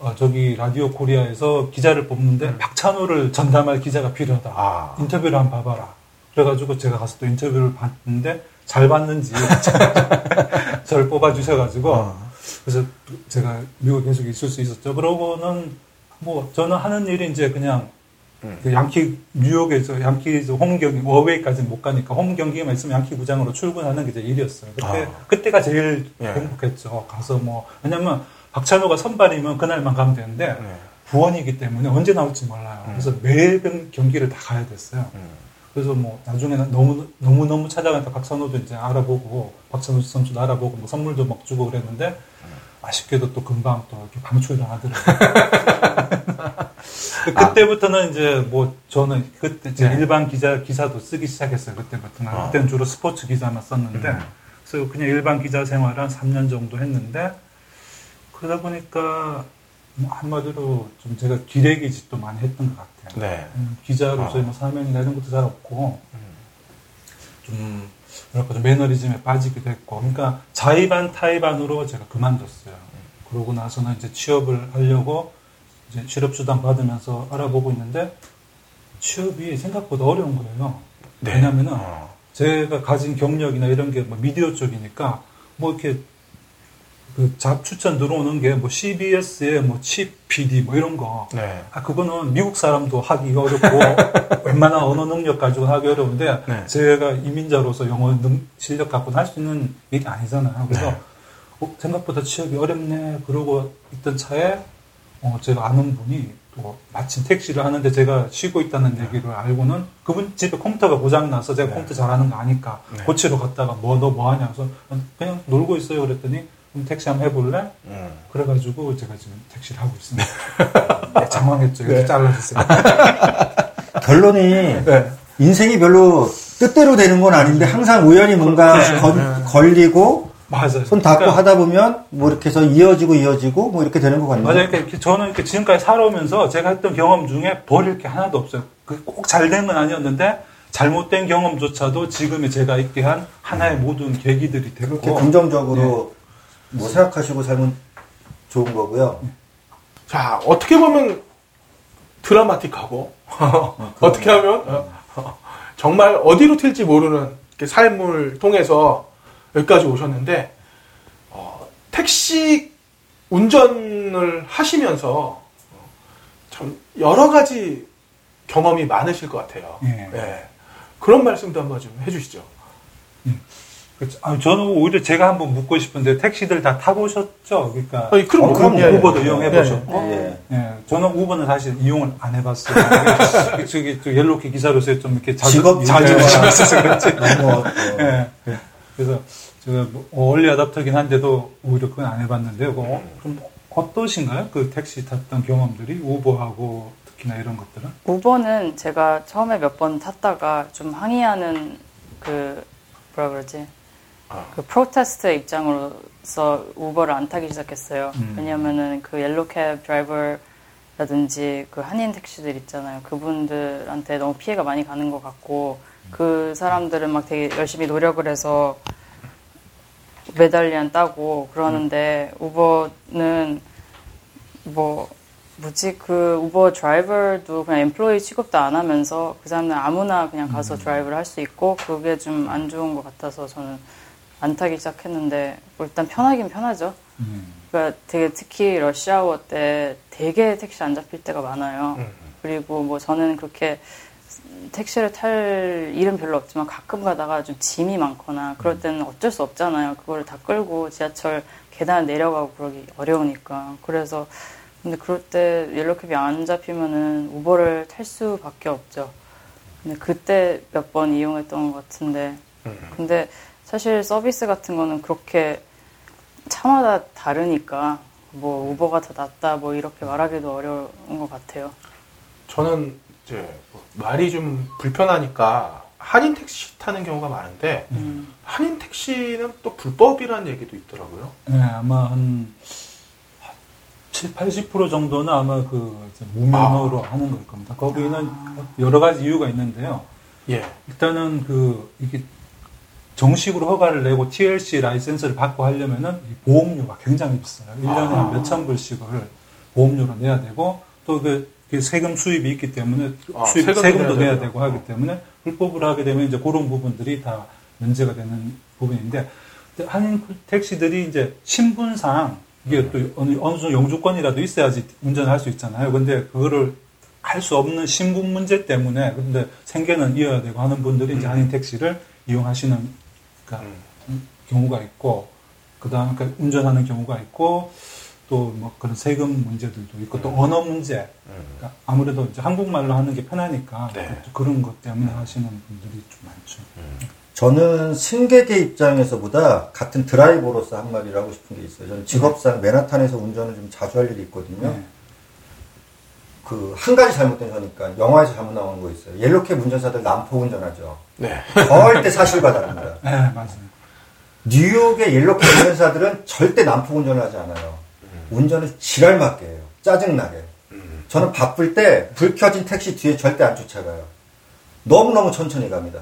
Speaker 5: 어, 저기 라디오 코리아에서 기자를 뽑는데 박찬호를 전담할 기자가 필요하다.
Speaker 2: 아.
Speaker 5: 인터뷰를 한번 봐봐라. 그래가지고 제가 가서 또 인터뷰를 봤는데 잘 봤는지 저를 뽑아주셔가지고 그래서 제가 미국에 계속 있을 수 있었죠. 그러고는 뭐 저는 하는 일이 이제 그냥 그 양키 뉴욕에서 양키 홈 경기 워웨이까지는 못 가니까 홈 경기만 있으면 양키 구장으로 출근하는 게 제 일이었어요. 그때
Speaker 2: 아.
Speaker 5: 그때가 제일
Speaker 2: 예.
Speaker 5: 행복했죠. 가서 뭐 왜냐면 박찬호가 선발이면 그날만 가면 되는데
Speaker 2: 네.
Speaker 5: 부원이기 때문에 언제 나올지 몰라요. 그래서 매일 경- 경기를 다 가야 됐어요. 그래서 뭐 나중에는 너무 너무 너무 찾아가니까 박찬호도 이제 알아보고 박찬호 선수도 알아보고 뭐 선물도 막 주고 그랬는데 아쉽게도 또 금방 또 이렇게 방출당하더라고요. 그때부터는 이제 뭐 저는 그때 이제
Speaker 2: 네.
Speaker 5: 일반 기자 기사도 쓰기 시작했어요. 그때부터는
Speaker 2: 아.
Speaker 5: 그때는 주로 스포츠 기사만 썼는데
Speaker 2: 음.
Speaker 5: 그래서 그냥 일반 기자 생활을 한 3년 정도 했는데 그러다 보니까 뭐 한마디로 좀 제가 기레기 짓도 많이 했던 것 같아요.
Speaker 2: 네.
Speaker 5: 음, 기자로서의 뭐 사명이나 이런 것도 잘 없고 좀 뭐랄까 좀 매너리즘에 빠지기도 했고 그러니까 자의반 타의반으로 제가 그만뒀어요. 그러고 나서는 이제 취업을 하려고 이제 실업수당 받으면서 알아보고 있는데 취업이 생각보다 어려운 거예요.
Speaker 2: 네.
Speaker 5: 왜냐면은
Speaker 2: 어.
Speaker 5: 제가 가진 경력이나 이런 게 뭐 미디어 쪽이니까 뭐 이렇게 그 잡 추천 들어오는 게 뭐 CBS의 뭐칩 PD 뭐 이런 거.
Speaker 2: 네.
Speaker 5: 아 그거는 미국 사람도 하기가 어렵고 웬만한 언어 능력 가지고 하기 어려운데
Speaker 2: 네.
Speaker 5: 제가 이민자로서 영어 능, 실력 갖고는 할 수 있는 일이 아니잖아요. 그래서
Speaker 2: 네.
Speaker 5: 어, 생각보다 취업이 어렵네 그러고 있던 차에 어, 제가 아는 분이 또 마침 택시를 하는데 제가 쉬고 있다는 얘기를 알고는 그분 집에 컴퓨터가 고장 나서 제가
Speaker 2: 네.
Speaker 5: 컴퓨터 잘하는 거 아니까
Speaker 2: 네.
Speaker 5: 고치러 갔다가 뭐 너 뭐 하냐 그래서 그냥 놀고 있어요 그랬더니 택시 한번 해볼래?
Speaker 2: 음.
Speaker 5: 그래가지고 제가 지금 택시를 하고 있습니다. 네, 당황했죠. 이거 잘라주세요.
Speaker 3: 결론이
Speaker 5: 네.
Speaker 3: 인생이 별로 뜻대로 되는 건 아닌데 항상 우연히 뭔가 건- 걸리고
Speaker 5: 맞아요.
Speaker 3: 손 닿고
Speaker 5: 그러니까
Speaker 3: 하다 보면 뭐 이렇게 해서 이어지고 이어지고 뭐 이렇게 되는 것 같네요.
Speaker 5: 맞아요. 이렇게 저는 이렇게 지금까지 살아오면서 제가 했던 경험 중에 버릴 게 하나도 없어요. 꼭 잘 된 건 아니었는데 잘못된 경험조차도 지금의 제가 있게 한 하나의 모든 계기들이
Speaker 3: 그렇게 긍정적으로 뭐 생각하시고 살면 좋은 거고요.
Speaker 2: 자, 어떻게 보면 드라마틱하고, 어떻게 하면, 어, 정말 어디로 튈지 모르는 삶을 통해서 여기까지 오셨는데, 어, 택시 운전을 하시면서, 어, 참, 여러 가지 경험이 많으실 것 같아요.
Speaker 5: 예.
Speaker 2: 예. 그런 말씀도 한번 좀 해주시죠.
Speaker 5: 그렇죠. 아, 저는 오히려 제가 한번 묻고 싶은데 택시들 다 타보셨죠? 그러니까
Speaker 2: 아니, 그럼,
Speaker 3: 어,
Speaker 2: 그럼,
Speaker 3: 예,
Speaker 5: 우버도
Speaker 3: 예,
Speaker 5: 이용해
Speaker 2: 예,
Speaker 5: 보셨고,
Speaker 3: 예.
Speaker 5: 예, 저는 우버는 사실 이용을 안 해봤어요. 저기 저 옐로키 기사로서 좀 이렇게 자주
Speaker 3: 직업
Speaker 5: 자주
Speaker 3: 문제가
Speaker 5: 하셔서 그렇지.
Speaker 3: 어,
Speaker 5: 예. 그래서 제가 뭐 얼리 아답터긴 한데도 오히려 그건 안 해봤는데요. 그거 좀 어떠신가요? 그 택시 탔던 경험들이 우버하고 특히나 이런 것들은?
Speaker 4: 우버는 제가 처음에 몇 번 탔다가 좀 항의하는 그 뭐라 그러지
Speaker 2: 아.
Speaker 4: 그 프로테스트 입장으로서 우버를 안 타기 시작했어요.
Speaker 5: 음.
Speaker 4: 왜냐면은 그 옐로캡 드라이버라든지 그 한인 택시들 있잖아요. 그분들한테 너무 피해가 많이 가는 것 같고 그 사람들은 막 되게 열심히 노력을 해서 메달리안 따고 그러는데 우버는 뭐 뭐지 그 우버 드라이버도 그냥 엠플로이 취급도 안 하면서 그 사람들 아무나 그냥 가서 드라이브를 할 수 있고 그게 좀 안 좋은 것 같아서 저는 안 타기 시작했는데 뭐 일단 편하긴 편하죠. 그러니까 되게 특히 러시아워 때 되게 택시 안 잡힐 때가 많아요.
Speaker 2: 음.
Speaker 4: 그리고 뭐 저는 그렇게 택시를 탈 일은 별로 없지만 가끔 가다가 좀 짐이 많거나 그럴 때는 어쩔 수 없잖아요. 그거를 다 끌고 지하철 계단 내려가고 그러기 어려우니까. 그래서 근데 그럴 때 옐로캡이 안 잡히면은 우버를 탈 수밖에 없죠. 근데 그때 몇 번 이용했던 것 같은데
Speaker 2: 음.
Speaker 4: 근데 사실 서비스 같은 거는 그렇게 차마다 다르니까 뭐 우버가 더 낫다 뭐 이렇게 말하기도 어려운 것 같아요.
Speaker 2: 저는 이제 뭐 말이 좀 불편하니까 한인 택시 타는 경우가 많은데
Speaker 4: 음.
Speaker 2: 한인 택시는 또 불법이라는 얘기도 있더라고요.
Speaker 5: 네, 아마 한 7, 80% 정도는 아마 그 무면허로 하는 걸 겁니다. 거기는 여러 가지 이유가 있는데요.
Speaker 2: 예.
Speaker 5: 일단은 그 이게 정식으로 허가를 내고 TLC 라이센스를 받고 하려면은 이 보험료가 굉장히 비싸요. 1년에 한 몇천 불씩을 보험료로 내야 되고 또 그 세금 수입이 있기 때문에
Speaker 2: 아,
Speaker 5: 수입,
Speaker 2: 세금도
Speaker 5: 세금도
Speaker 2: 내야
Speaker 5: 내야
Speaker 2: 되고.
Speaker 5: 하기 때문에 불법을 하게 되면 이제 그런 부분들이 다 문제가 되는 부분인데 한인 택시들이 이제 신분상 이게 또 어느, 어느 정도 영주권이라도 있어야지 운전을 할 수 있잖아요. 근데 그거를 할 수 없는 신분 문제 때문에 근데 생계는 이어야 되고 하는 분들이 이제 한인 택시를 이용하시는 그러니까 경우가 있고 그다음 그 운전하는 경우가 있고 또 뭐 그런 세금 문제들도 있고 또 언어 문제 그러니까 아무래도 이제 한국말로 하는 게 편하니까
Speaker 2: 네.
Speaker 5: 또 그런 것 때문에 하시는 분들이 좀 많죠.
Speaker 3: 저는 승객의 입장에서보다 같은 드라이버로서 한 말이를 하고 싶은 게 있어요. 저는 직업상 맨하탄에서 운전을 좀 자주 할 일이 있거든요.
Speaker 5: 네.
Speaker 3: 그한 가지 잘못된 거니까 영화에서 잘못 나오는 거 있어요. 옐로캡 운전사들 남포 운전하죠.
Speaker 2: 네.
Speaker 3: 절대 사실과 다릅니다.
Speaker 5: 네, 맞아요.
Speaker 3: 뉴욕의 옐로캡 운전사들은 절대 남포 운전을 하지 않아요. 운전을 지랄 맞게 해요. 짜증나게. 저는 바쁠 때 불 켜진 택시 뒤에 절대 안 쫓아가요. 너무너무 천천히 갑니다.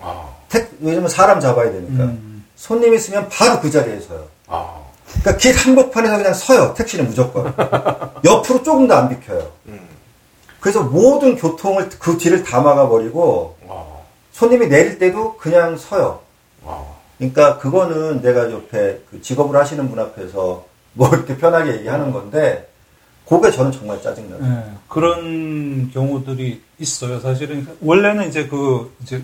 Speaker 2: 아,
Speaker 3: 택, 왜냐면 사람 잡아야 되니까.
Speaker 5: 음.
Speaker 3: 손님 있으면 바로 그 자리에 서요.
Speaker 2: 아,
Speaker 3: 그러니까 길 한복판에서 그냥 서요. 택시는 무조건. 옆으로 조금 더 안 비켜요.
Speaker 2: 음,
Speaker 3: 그래서 모든 교통을 그 뒤를 다 막아버리고
Speaker 2: 아,
Speaker 3: 손님이 내릴 때도 그냥 서요.
Speaker 2: 아,
Speaker 3: 그러니까 그거는 내가 옆에 그 직업을 하시는 분 앞에서 뭐 이렇게 편하게 얘기하는 건데 그게 저는 정말 짜증나요.
Speaker 5: 네, 그런 경우들이 있어요. 사실은 원래는 이제 그 이제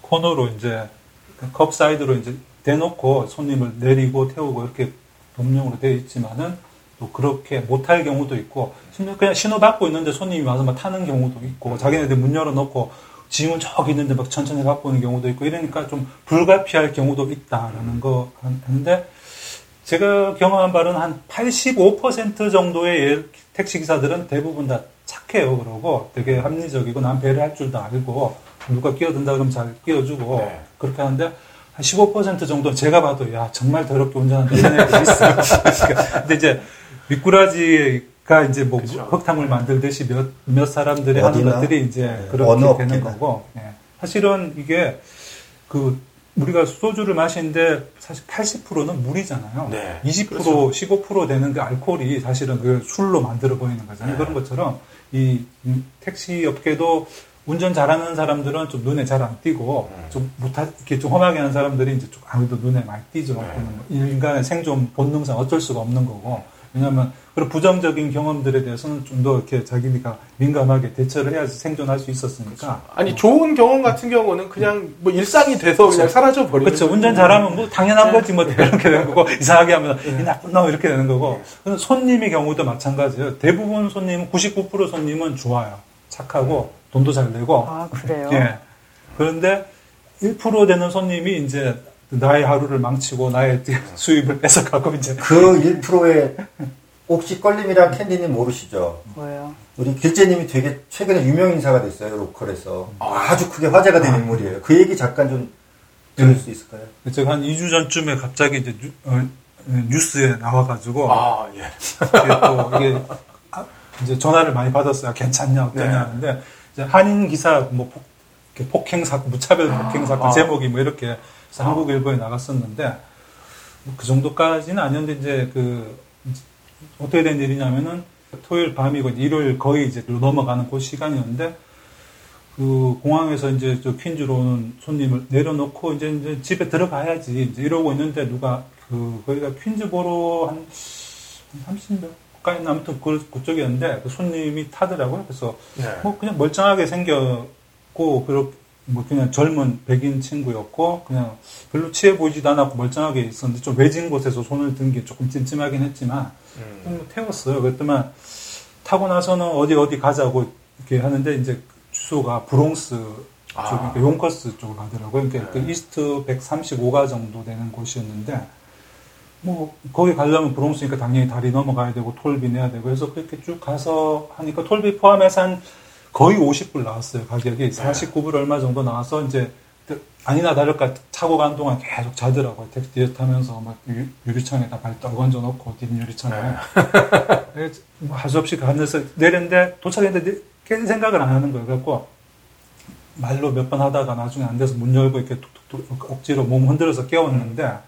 Speaker 5: 코너로 이제 그컵 사이드로 이제 대놓고 손님을 내리고 태우고 이렇게 법령으로 되어 있지만은 또 그렇게 못할 경우도 있고 심지어 그냥 신호 받고 있는데 손님이 와서 막 타는 경우도 있고 자기네들 문 열어놓고 짐은 저기 있는데 막 천천히 갖고 오는 경우도 있고 이러니까 좀 불가피할 경우도 있다라는 거 하는데 제가 경험한 바는 한 85% 정도의 예- 택시 기사들은 대부분 다 착해요. 그러고 되게 합리적이고 난 배려 할 줄도 알고 누가 끼어든다 그러면 잘 끼워주고
Speaker 2: 네.
Speaker 5: 그렇게 하는데 한 15% 정도는 제가 봐도 야 정말 더럽게 운전한다 이런 애들이 있어요. 그러니까 근데 이제 미꾸라지 가 이제 뭐
Speaker 2: 그죠.
Speaker 5: 흙탕물 만들듯이 몇, 몇 사람들이 하는
Speaker 3: 어디나?
Speaker 5: 것들이 이제
Speaker 3: 네,
Speaker 5: 그렇게 되는. 거고 예. 사실은 이게 그 우리가 소주를 마시는데 사실 80%는 물이잖아요.
Speaker 2: 네,
Speaker 5: 20%
Speaker 2: 그렇죠.
Speaker 5: 15% 되는 그 알코올이 사실은 그 술로 만들어 보이는 거잖아요.
Speaker 2: 네.
Speaker 5: 그런 것처럼 이 음, 택시 업계도 운전 잘하는 사람들은 좀 눈에 잘 안 띄고
Speaker 2: 음.
Speaker 5: 좀 못하 이렇게 좀 험하게 하는 사람들이 이제 좀 아무래도 눈에 많이 띄죠.
Speaker 2: 네.
Speaker 5: 그거는 인간의 생존 본능상 어쩔 수가 없는 거고. 왜냐하면 그런 부정적인 경험들에 대해서는 좀 더 이렇게 자기가 민감하게 대처를 해야지 생존할 수 있었으니까.
Speaker 2: 아니 좋은 경험 같은 경우는 그냥 뭐 일상이 돼서 그냥 사라져 버리는.
Speaker 5: 그렇죠. 운전 잘하면 뭐 당연한
Speaker 2: 네.
Speaker 5: 거지 뭐 이렇게 되는 거고 이상하게 하면 이 나쁜 놈 이렇게 되는 거고 근데 손님의 경우도 마찬가지예요. 대부분 손님은 99% 손님은 좋아요. 착하고 돈도 잘 내고.
Speaker 4: 아 그래요?
Speaker 5: 예. 그런데 1% 되는 손님이 이제 나의 하루를 망치고 나의 수입을 뺏어가고 이제
Speaker 3: 그 1%의 혹시 꺼리님이랑 캔디님 모르시죠?
Speaker 4: 뭐예요?
Speaker 3: 우리 길재님이 되게 최근에 유명 인사가 됐어요 로컬에서 아 주 크게 화제가 된 인물이에요. 그 얘기 잠깐 좀 들을 수 있을까요?
Speaker 5: 제가 한 2주 전쯤에 갑자기 이제 뉴, 어, 뉴스에 나와가지고
Speaker 2: 아 예.
Speaker 5: 이게 또 이게 아, 이제 전화를 많이 받았어요. 괜찮냐 어떠냐
Speaker 2: 네.
Speaker 5: 하는데 이제 한인 기사 뭐 폭, 폭행 사건 무차별 폭행 사건
Speaker 2: 아.
Speaker 5: 제목이 뭐 이렇게 해서 한국 일보에 나갔었는데 뭐 그 정도까지는 아니었는데 이제 그 어떻게 된 일이냐면은 토요일 밤이고 일요일 거의 이제 넘어가는 그 시간이었는데 그 공항에서 이제 저 퀸즈로 오는 손님을 내려놓고 이제, 이제 집에 들어가야지 이제 이러고 있는데 누가 그 거기가 퀸즈 보러 한, 한 30몇 가까이 아무튼 그, 그쪽이었는데 그 손님이 타더라고요. 그래서
Speaker 2: 네.
Speaker 5: 뭐 그냥 멀쩡하게 생겼고 그렇 뭐 그냥 젊은 백인 친구였고 그냥 별로 취해 보이지도 않았고 멀쩡하게 있었는데 좀 외진 곳에서 손을 든 게 조금 찜찜하긴 했지만
Speaker 2: 음.
Speaker 5: 뭐 태웠어요. 그랬더만 타고 나서는 어디 어디 가자고 이렇게 하는데 이제 주소가 브롱스
Speaker 2: 아.
Speaker 5: 쪽, 그러니까 용커스 쪽으로 가더라고요. 그러니까 그
Speaker 2: 네.
Speaker 5: 이스트 135가 정도 되는 곳이었는데 뭐 거기 가려면 브롱스니까 당연히 다리 넘어가야 되고 톨비 내야 되고 해서 그렇게 쭉 가서 하니까 톨비 포함해서 한 거의 50불 나왔어요 가격이. 49불 얼마 정도 나와서 이제 그 아니나 다를까 타고 간 동안 계속 자더라고요. 택시 뒤에 타면서 막 유- 유리창에다 발 떨건져 놓고 뒷 유리창에. 그래서 뭐 하수 없이 가면서 내렸는데 도착했는데 괜히 생각을 안 하는 거예요. 그래갖고 말로 몇 번 하다가 나중에 안 돼서 문 열고 이렇게 툭툭툭 억지로 몸 흔들어서 깨웠는데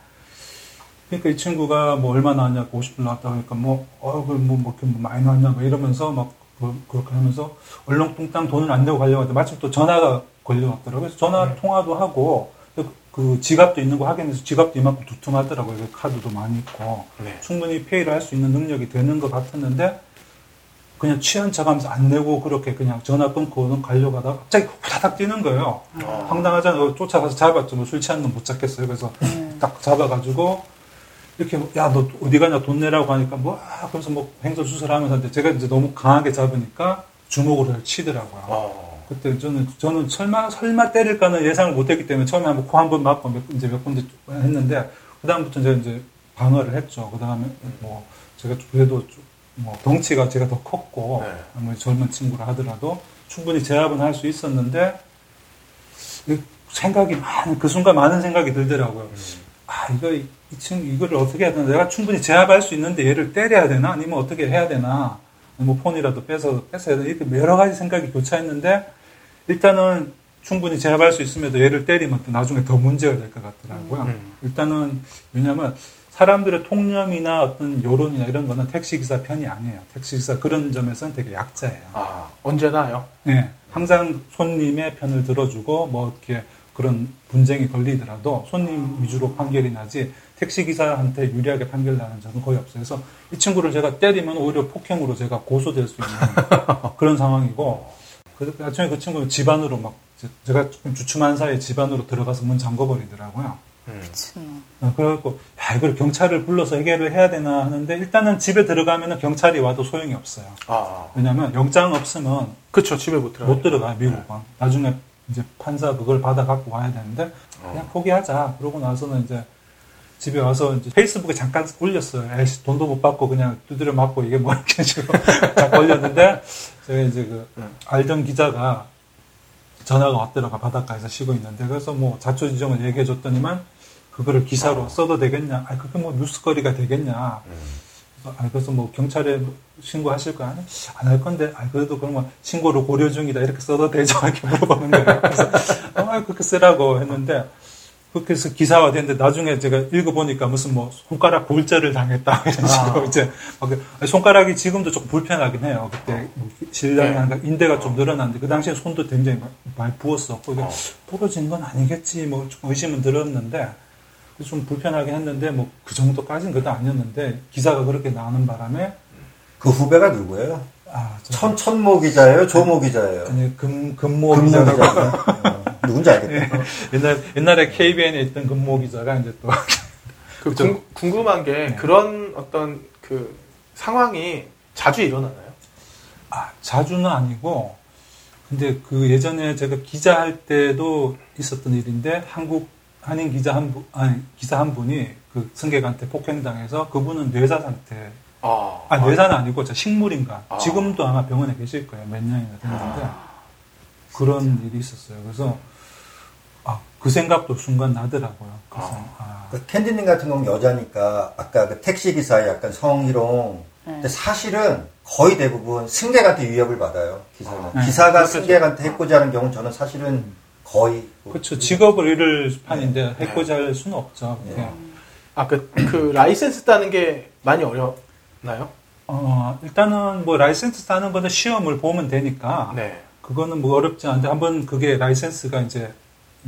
Speaker 5: 그러니까 이 친구가 뭐 얼마 나왔냐고 50불 나왔다 그러니까 뭐, 어, 그 뭐, 뭐, 이렇게 뭐 많이 나왔냐고 이러면서 막, 그, 그렇게 하면서 얼렁뚱땅 돈을 안 내고 가려고 하는데 마침 또 전화가 걸려왔더라고요. 그래서 전화 통화도 하고 그, 그 지갑도 있는 거 확인해서 지갑도 이만큼 두툼하더라고요. 그 카드도 많이 있고
Speaker 2: 네.
Speaker 5: 충분히 페이를 할 수 있는 능력이 되는 것 같았는데 그냥 취한 척 하면서 안 내고 그렇게 그냥 전화 끊고는 가려고 하다가 갑자기 후다닥 뛰는 거예요.
Speaker 2: 어.
Speaker 5: 황당하잖아요. 쫓아가서 잡았죠. 뭐 술 취한 놈 못 잡겠어요. 그래서 딱 잡아가지고 이렇게 야 너 어디 가냐 돈 내라고 하니까 뭐 아, 그래서 뭐 횡설수설 하면서 근데 제가 이제 너무 강하게 잡으니까 주먹으로 치더라고요.
Speaker 2: 어.
Speaker 5: 그때 저는 저는 설마 설마 때릴까는 예상을 못했기 때문에 처음에 한번 코 한 번 맞고 몇, 이제 몇 군데 했는데 그 다음부터 제가 이제 방어를 했죠. 그 다음에 뭐 제가 그래도 좀뭐 덩치가 제가 더 컸고
Speaker 2: 네.
Speaker 5: 아무리 젊은 친구라 하더라도 충분히 제압은 할 수 있었는데 이 생각이 많은 그 순간 많은 생각이 들더라고요. 아 이거 이- 이 친구 이거를 어떻게 해야 되나? 내가 충분히 제압할 수 있는데 얘를 때려야 되나? 아니면 어떻게 해야 되나? 뭐 폰이라도 뺏어 뺏어야 되나? 이렇게 여러 가지 생각이 교차했는데 일단은 충분히 제압할 수 있음에도 얘를 때리면 또 나중에 더 문제가 될 것 같더라고요.
Speaker 2: 음.
Speaker 5: 일단은 왜냐하면 사람들의 통념이나 어떤 여론이나 이런 거는 택시기사 편이 아니에요. 택시기사 그런 점에서는 되게 약자예요.
Speaker 2: 아, 언제나요?
Speaker 5: 네, 항상 손님의 편을 들어주고 뭐 이렇게 그런 분쟁이 걸리더라도 손님 위주로 판결이 나지 택시 기사한테 유리하게 판결 나는 적은 거의 없어요. 그래서 이 친구를 제가 때리면 오히려 폭행으로 제가 고소될 수 있는 그런 상황이고 그래서 나중에 그 친구는 집안으로 막 제- 제가 조금 주춤한 사이에 집안으로 들어가서 문 잠궈버리더라고요.
Speaker 2: 음.
Speaker 4: 미친놈.
Speaker 5: 어, 그래갖고 야 이걸 경찰을 불러서 해결을 해야 되나 하는데 일단은 집에 들어가면은 경찰이 와도 소용이 없어요.
Speaker 2: 아,
Speaker 5: 왜냐하면 영장 없으면
Speaker 2: 그쵸. 집에 못 들어가요.
Speaker 5: 못 들어가요, 미국은. 나중에 이제 판사 그걸 받아 갖고 와야 되는데, 그냥 포기하자. 그러고 나서는 이제 집에 와서 이제 페이스북에 잠깐 올렸어요. 에이씨, 돈도 못 받고 그냥 두드려 맞고 이게 뭐 이렇게 식으로 잠깐 올렸는데, 제가 이제 그, 알던 기자가 전화가 왔더라가 바닷가에서 쉬고 있는데, 그래서 뭐 자초지종을 얘기해 줬더니만, 그거를 기사로 써도 되겠냐? 아, 그게 뭐 뉴스거리가 되겠냐? 그래서, 아, 그래서 뭐 경찰에 신고하실 거 아니? 안 할 건데, 아, 그래도 그러면 신고를 고려 중이다. 이렇게 써도 되죠? 이렇게 물어보는 거예요. 그래서, 아, 그렇게 쓰라고 했는데, 그렇게 해서 기사화 됐는데, 나중에 제가 읽어보니까 무슨 뭐, 손가락 골절을 당했다. 이런 식으로 이제, 막 그- 손가락이 지금도 조금 불편하긴 해요. 그때 뭐 신랑이
Speaker 2: 네.
Speaker 5: 한 인대가 좀 늘어났는데, 그 당시에 손도 굉장히 막- 많이 부었었고, 이게 부러진 건 아니겠지, 뭐, 좀 의심은 들었는데, 좀 불편하긴 했는데, 뭐, 그 정도까지는 그도 아니었는데, 기사가 그렇게 나오는 바람에,
Speaker 3: 그 후배가 누구예요?
Speaker 5: 아, 저,
Speaker 3: 천, 천모 기자예요? 조모 기자예요?
Speaker 5: 아니, 금, 금모
Speaker 3: 금모
Speaker 5: 기자라고.
Speaker 3: 누군지 알겠다.
Speaker 5: 옛날, 옛날에 KBN에 있던 금모 기자가 이제 또,
Speaker 2: 그. 궁, 궁금한 게
Speaker 5: 네.
Speaker 2: 그런 어떤 그 상황이 자주 일어나나요?
Speaker 5: 아, 자주는 아니고, 근데 그 예전에 제가 기자 할 때도 있었던 일인데, 한국, 한인 기자 한 분, 아니, 기사 한 분이 그 승객한테 폭행당해서 그분은 뇌사 상태,
Speaker 2: 아,
Speaker 5: 아, 뇌사는 아니고 저 식물인가.
Speaker 2: 아.
Speaker 5: 지금도 아마 병원에 계실 거예요. 몇 년이나 됐는데. 그런 일이 있었어요. 그래서, 아, 그 생각도 순간 나더라고요. 그래서, 아,
Speaker 3: 그 캔디님 같은 경우는 여자니까 아까 그 택시 기사의 약간 성희롱.
Speaker 4: 네.
Speaker 3: 근데 사실은 거의 대부분 승객한테 위협을 받아요. 기사는.
Speaker 5: 네.
Speaker 3: 기사가
Speaker 5: 그렇겠죠.
Speaker 3: 승객한테 해코지 하는 경우는 저는 사실은 거의
Speaker 5: 그렇죠. 직업을 잃을 판인데 해코지 할 수는 없죠.
Speaker 3: 네.
Speaker 5: 예.
Speaker 2: 아, 그, 그 라이센스 따는 게 많이 어렵나요?
Speaker 5: 어, 일단은 뭐 라이센스 따는 거는 시험을 보면 되니까
Speaker 2: 네.
Speaker 5: 그거는 뭐 어렵지 않은데 한번 그게 라이센스가 이제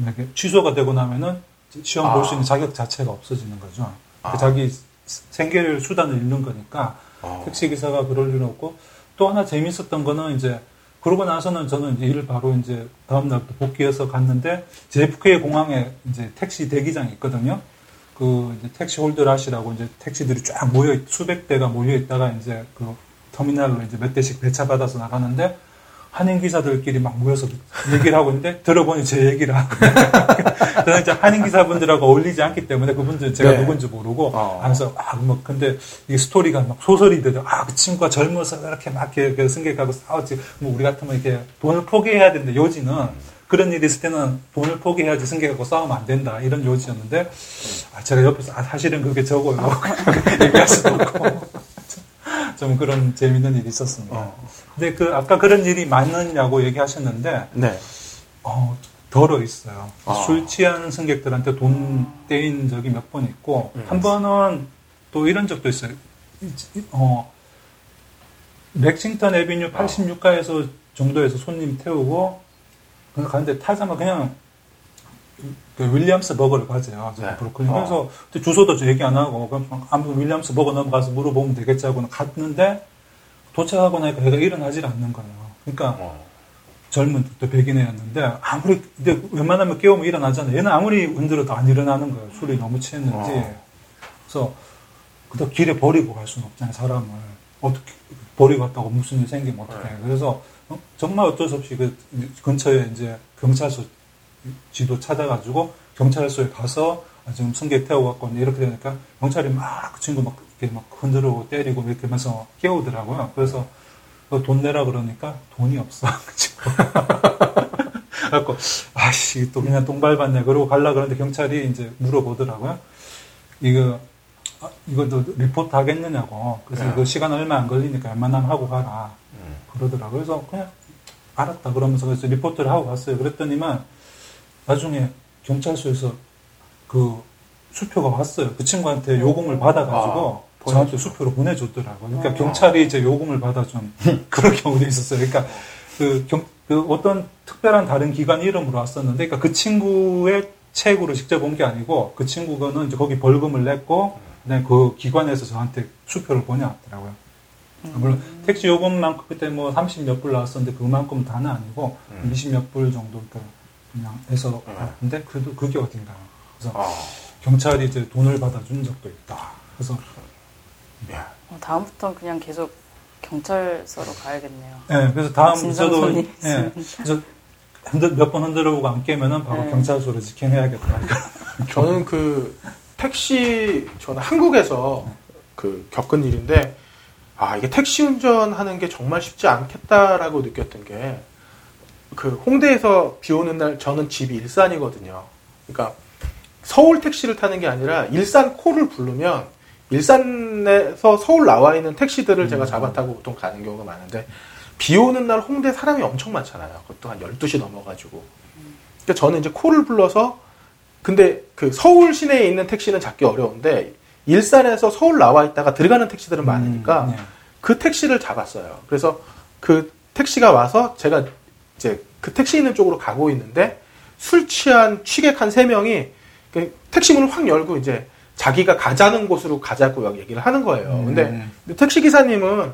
Speaker 5: 이렇게 취소가 되고 나면은 시험
Speaker 2: 아.
Speaker 5: 볼수 있는 자격 자체가 없어지는 거죠.
Speaker 2: 아.
Speaker 5: 그 자기 생계를 수단을 잃는 거니까
Speaker 2: 어.
Speaker 5: 택시 기사가 그럴 일은 없고 또 하나 재밌었던 거는 이제 그러고 나서는 저는 이제 일을 바로 이제 다음 날부터 복귀해서 갔는데 JFK 공항에 이제 택시 대기장이 있거든요. 그 이제 택시 홀드라시라고 이제 택시들이 쫙 모여 있- 수백 대가 모여 있다가 이제 그 터미널로 이제 몇 대씩 배차 받아서 나가는데 한인 기사들끼리 막 모여서 얘기를 하고 있는데 들어보니 제 얘기를 하고 저는 이제 한인 기사분들하고 어울리지 않기 때문에 그분들 제가
Speaker 2: 네.
Speaker 5: 누군지 모르고
Speaker 2: 어.
Speaker 5: 그래서 아뭐 근데 이게 스토리가 막 소설이 되죠. 아그 친구가 젊어서 이렇게 막 이렇게 승객하고 싸웠지. 뭐 우리 같으면 이렇게 돈을 포기해야 되는데 요지는 그런 일이 있을 때는 돈을 포기해야지 승객하고 싸우면 안 된다 이런 요지였는데 아, 제가 옆에서 아 사실은 그게 저거요 얘기할 수도 없고 좀 그런 재밌는 일이 있었습니다.
Speaker 2: 어.
Speaker 5: 근데 그 아까 그런 일이 많느냐고 얘기하셨는데
Speaker 2: 네.
Speaker 5: 어, 덜어 있어요.
Speaker 2: 아.
Speaker 5: 술 취한 승객들한테 돈 떼인 적이 몇 번 있고,
Speaker 2: 음.
Speaker 5: 한 번은 또 이런 적도 있어요. 어, 렉싱턴 에비뉴 86가에서 정도에서 손님 태우고, 그냥 가는데 타자마자 그냥 그 윌리엄스버그를 가재요.
Speaker 2: 네.
Speaker 5: 브루클린.
Speaker 2: 어.
Speaker 5: 그래서 그때 주소도 저 얘기 안 하고, 그냥 아무 윌리엄스버그 넘어가서 물어보면 되겠지 하고 갔는데, 도착하고 나니까 얘가 일어나질 않는 거예요. 그러니까
Speaker 2: 어.
Speaker 5: 젊은 또 백인애였는데 아무리 근데 웬만하면 깨우면 일어나잖아요. 얘는 아무리 흔들어도 안 일어나는 거예요. 술이 너무 취했는지.
Speaker 2: 어.
Speaker 5: 그래서 그다 길에 버리고 갈 수는 없잖아요. 사람을 어떻게 버리고 갔다고 무슨 일 생기면 어떻게 해. 그래서 어? 정말 어쩔 수 없이 그 근처에 이제 경찰서 지도 찾아가지고 경찰서에 가서 아, 지금 승객 갔고 이렇게 되니까 경찰이 막 그 친구 막 이렇게 막 흔들고 때리고 이렇게 하면서 깨우더라고요. 그래서 그돈 내라 그러니까 돈이 없어. 그. 그래갖고 아씨 또 그냥 똥 밟았네. 그러고 갈라 그러는데 경찰이 이제 물어보더라고요. 이거 아, 이것도 리포트 하겠느냐고 그래서
Speaker 2: 네.
Speaker 5: 이거 시간 얼마 안 걸리니까 웬만하면 하고 가라
Speaker 2: 음.
Speaker 5: 그러더라고 그래서 그냥 알았다 그러면서 그래서 리포트를 하고 갔어요 그랬더니만 나중에 경찰서에서 그 수표가 왔어요 그 친구한테 요금을 받아가지고
Speaker 2: 아,
Speaker 5: 저한테 수표로 보내줬더라고요 그러니까
Speaker 2: 아.
Speaker 5: 경찰이 이제 요금을 받아 좀 그런 경우도 있었어요 그러니까 그, 경, 그 어떤 특별한 다른 기관 이름으로 왔었는데, 그러니까 그 친구의 책으로 직접 온 게 아니고, 그 친구는 이제 거기 벌금을 냈고, 그다음에 그 기관에서 저한테 수표를 보내왔더라고요. 물론 택시 요금만큼 그때 뭐 30몇 불 나왔었는데 그만큼 다는 아니고
Speaker 2: 음.
Speaker 5: 20몇 불 정도 그 그냥 해서
Speaker 2: 음.
Speaker 5: 근데 그래도 그게 어딘가 그래서
Speaker 2: 아,
Speaker 5: 경찰이 이제 돈을 받아준 적도 있다 그래서
Speaker 2: 야.
Speaker 4: 어, 다음부터는 그냥 계속 경찰서로 가야겠네요.
Speaker 5: 예 그래서 다음
Speaker 4: 진상
Speaker 5: 저도
Speaker 4: 손이
Speaker 5: 예
Speaker 4: 있으면.
Speaker 5: 그래서 흔들 몇번 흔들어보고 안 깨면은 바로
Speaker 4: 네.
Speaker 5: 경찰서로 직행해야겠다
Speaker 2: 저는 그 택시 저는 한국에서 그 겪은 일인데 아 이게 택시 운전하는 게 정말 쉽지 않겠다라고 느꼈던 게 그 홍대에서 비 오는 날 저는 집이 일산이거든요. 그러니까 서울 택시를 타는 게 아니라 일산 코를 부르면 일산에서 서울 나와 있는 택시들을 제가 잡아 타고 보통 가는 경우가 많은데 비 오는 날 홍대 사람이 엄청 많잖아요. 그것도 한 12시 넘어가지고. 그러니까 저는 이제 코를 불러서 근데 그 서울 시내에 있는 택시는 잡기 어려운데 일산에서 서울 나와 있다가 들어가는 택시들은 많으니까
Speaker 5: 음, 예.
Speaker 2: 그 택시를 잡았어요. 그래서 그 택시가 와서 제가 이제 그 택시 있는 쪽으로 가고 있는데 술 취한 취객 한 세 명이 그 택시 문을 확 열고 이제 자기가 가자는 곳으로 가자고 막 얘기를 하는 거예요.
Speaker 5: 음.
Speaker 2: 근데 택시 기사님은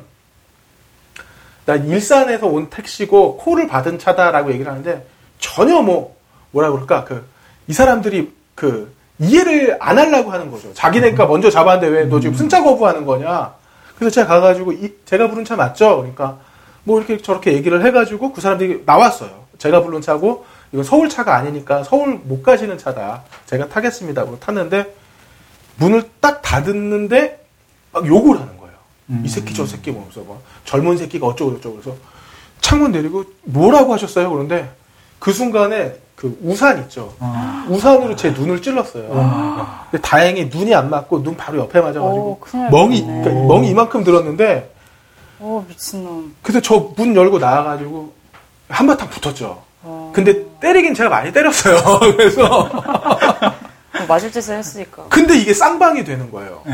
Speaker 2: 나 일산에서 온 택시고 콜을 받은 차다라고 얘기를 하는데 전혀 뭐 뭐라 그럴까 그 이 사람들이 그 이해를 안 하려고 하는 거죠. 자기네가 먼저 잡았는데 왜 너 지금 승차 거부하는 거냐? 그래서 제가 가가지고 이- 제가 부른 차 맞죠? 그러니까 뭐 이렇게 저렇게 얘기를 해가지고 그 사람들이 나왔어요. 제가 부른 차고 이건 서울 차가 아니니까 서울 못 가시는 차다. 제가 타겠습니다. 하고 탔는데 문을 딱 닫았는데 막 욕을 하는 거예요.
Speaker 5: 음.
Speaker 2: 이 새끼 저 새끼 뭐면서 뭐 젊은 새끼가 어쩌고 저쩌고 그래서 창문 내리고 뭐라고 하셨어요? 그런데 그 순간에 그 우산 있죠.
Speaker 5: 아.
Speaker 2: 우산으로 제 눈을 찔렀어요.
Speaker 5: 오 갓.
Speaker 2: 근데 다행히 눈이 안 맞고 눈 바로 옆에 맞아가지고
Speaker 4: 오, 날
Speaker 2: 멍이. 그러니까 멍이 이만큼 들었는데
Speaker 4: 오, 미친놈.
Speaker 2: 그래서 저문 열고 나와가지고 한바탕 붙었죠.
Speaker 4: 어,
Speaker 2: 근데 때리긴 제가 많이 때렸어요. 그래서
Speaker 4: 뭐 맞을 짓을 했으니까.
Speaker 2: 근데 이게 쌍방이 되는 거예요.
Speaker 5: 예.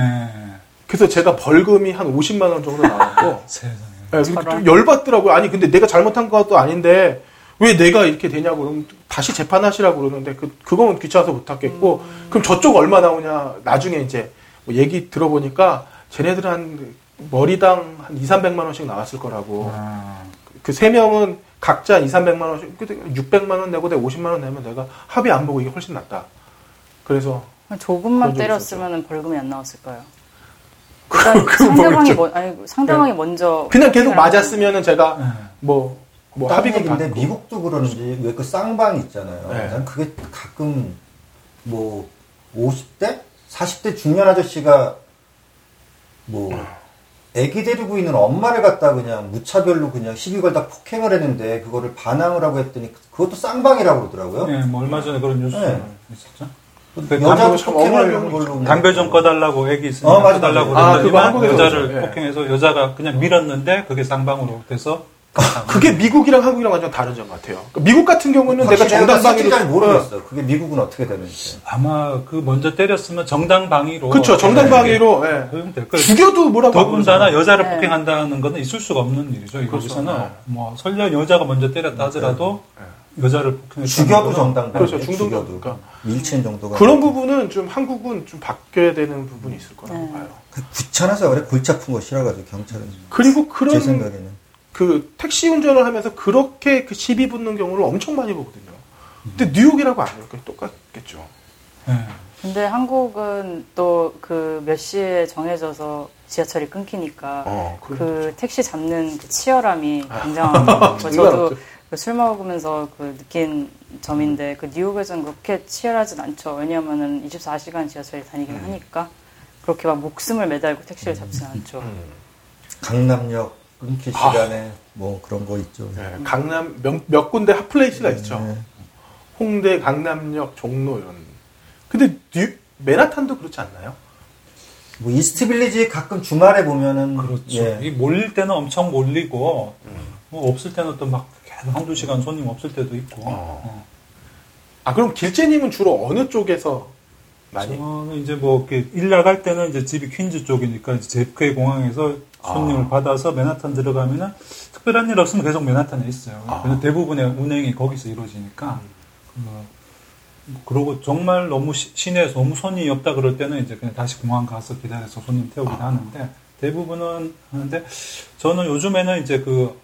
Speaker 2: 그래서 제가 벌금이 한 50만 원 정도 나왔고
Speaker 5: 세상에.
Speaker 2: 예, 근데 좀 열받더라고요. 아니 근데 내가 잘못한 것도 아닌데 왜 내가 이렇게 되냐고 그럼 다시 재판하시라고 그러는데 그 그건 귀찮아서 못 하겠고 그럼 저쪽 얼마 나오냐 나중에 이제 뭐 얘기 들어보니까 쟤네들 한 머리당 한 2, 300만 원씩 나왔을 거라고
Speaker 5: 아.
Speaker 2: 그세 명은 각자 2, 300만 원씩 600만 원 내고 내가 50만 원 내면 내가 합의 안 보고 이게 훨씬 낫다. 그래서
Speaker 4: 조금만 때렸으면 벌금이 안 나왔을 까요? 일단
Speaker 2: 그건
Speaker 4: 상대방이. 먼, 아니 상대방이 먼저
Speaker 2: 그냥 계속
Speaker 4: 폭행을
Speaker 2: 맞았으면은 제가
Speaker 5: 예.
Speaker 2: 뭐,
Speaker 3: 뭐딴
Speaker 2: 합의금 받고
Speaker 3: 미국도 그러는지 왜 그 쌍방 있잖아요.
Speaker 2: 네.
Speaker 3: 난 그게 가끔 뭐 50대, 40대 중년 아저씨가 뭐 애기 데리고 있는 엄마를 갖다 그냥 무차별로 그냥 시비 걸다 폭행을 했는데 그거를 반항을 하고 했더니 그것도 쌍방이라고 그러더라고요.
Speaker 5: 예, 뭐 얼마 전에 그런 뉴스
Speaker 3: 네.
Speaker 5: 있었죠.
Speaker 3: 여자도
Speaker 2: 한
Speaker 3: 걸로
Speaker 5: 담배 좀 꺼달라고 애기 있으니까
Speaker 3: 어, 맞아,
Speaker 5: 꺼달라고
Speaker 3: 맞아.
Speaker 2: 아, 그거 한국에서
Speaker 5: 여자를
Speaker 2: 그렇죠. 예.
Speaker 5: 폭행해서 여자가 그냥 밀었는데 그게 쌍방으로 돼서
Speaker 2: 그게 미국이랑 한국이랑 완전 다른 점 같아요. 그러니까 미국 같은 경우는 내가 정당방위로
Speaker 3: 잘 모르겠어. 그게 미국은 어떻게 되는지.
Speaker 5: 아마 그 먼저 때렸으면 정당방위로
Speaker 2: 그렇죠. 정당방위로 예.
Speaker 5: 그러면 될 거예요.
Speaker 2: 죽여도 뭐라고 안
Speaker 5: 더군다나. 여자를
Speaker 4: 네.
Speaker 5: 폭행한다는 것은 있을 수가 없는 일이죠. 이곳에서는
Speaker 2: 그렇죠. 네.
Speaker 5: 뭐 설령 여자가 먼저 때렸다 하더라도 여자를
Speaker 3: 죽여도 정당
Speaker 2: 그렇죠. 중동도 그러니까
Speaker 3: 밀친 정도가
Speaker 2: 그런 부분은 좀 한국은 좀 바뀌어야 되는 부분이 있을 거라고
Speaker 4: 네.
Speaker 2: 봐요.
Speaker 3: 귀찮아서 그래 골치 아픈 거 싫어가지고 경찰은
Speaker 2: 그리고
Speaker 3: 제
Speaker 2: 그런
Speaker 3: 생각에는
Speaker 2: 그 택시 운전을 하면서 그렇게 그 시비 붙는 경우를 엄청 많이 보거든요. 근데 뉴욕이라고 안 해요. 똑같겠죠.
Speaker 5: 예.
Speaker 4: 근데 한국은 또 그 몇 시에 정해져서 지하철이 끊기니까
Speaker 2: 어,
Speaker 4: 그 택시 잡는 그 치열함이
Speaker 2: 아.
Speaker 4: 굉장한 거
Speaker 2: 장난
Speaker 4: 저도. 그 술 먹으면서 그 느낀 점인데 그 뉴욕에서는 그렇게 치열하진 않죠. 왜냐하면은 24시간 지하철이 다니긴
Speaker 2: 음.
Speaker 4: 하니까 그렇게 막 목숨을 매달고 택시를 잡진 않죠.
Speaker 2: 음.
Speaker 3: 강남역 끊기
Speaker 2: 아.
Speaker 3: 시간에 뭐 그런 거 있죠.
Speaker 2: 네, 강남 몇, 몇 군데 hot place가 있죠.
Speaker 3: 네.
Speaker 2: 홍대, 강남역, 종로 이런. 근데 뉴, 맨하탄도 그렇지 않나요?
Speaker 3: 뭐 이스트 빌리지 가끔 주말에 보면은
Speaker 5: 그렇죠.
Speaker 3: 예.
Speaker 5: 이 몰릴 때는 엄청 몰리고 뭐 없을 때는 또 막 계속 한두 시간 손님 없을 때도 있고.
Speaker 2: 어.
Speaker 5: 어.
Speaker 2: 아 그럼 길재님은 주로 어느 쪽에서 많이?
Speaker 5: 저는 이제 뭐 일 나갈 때는 이제 집이 퀸즈 쪽이니까 JFK 공항에서 손님을
Speaker 2: 아.
Speaker 5: 받아서 맨하탄 들어가면은 특별한 일 없으면 계속 맨하탄에 있어요.
Speaker 2: 아.
Speaker 5: 대부분의 운행이 거기서 이루어지니까. 그, 그러고 정말 너무 시, 시내에서 너무 손님이 없다 그럴 때는 이제 그냥 다시 공항 가서 기다려서 손님 태우긴
Speaker 2: 아.
Speaker 5: 하는데 대부분은 하는데 저는 요즘에는 이제 그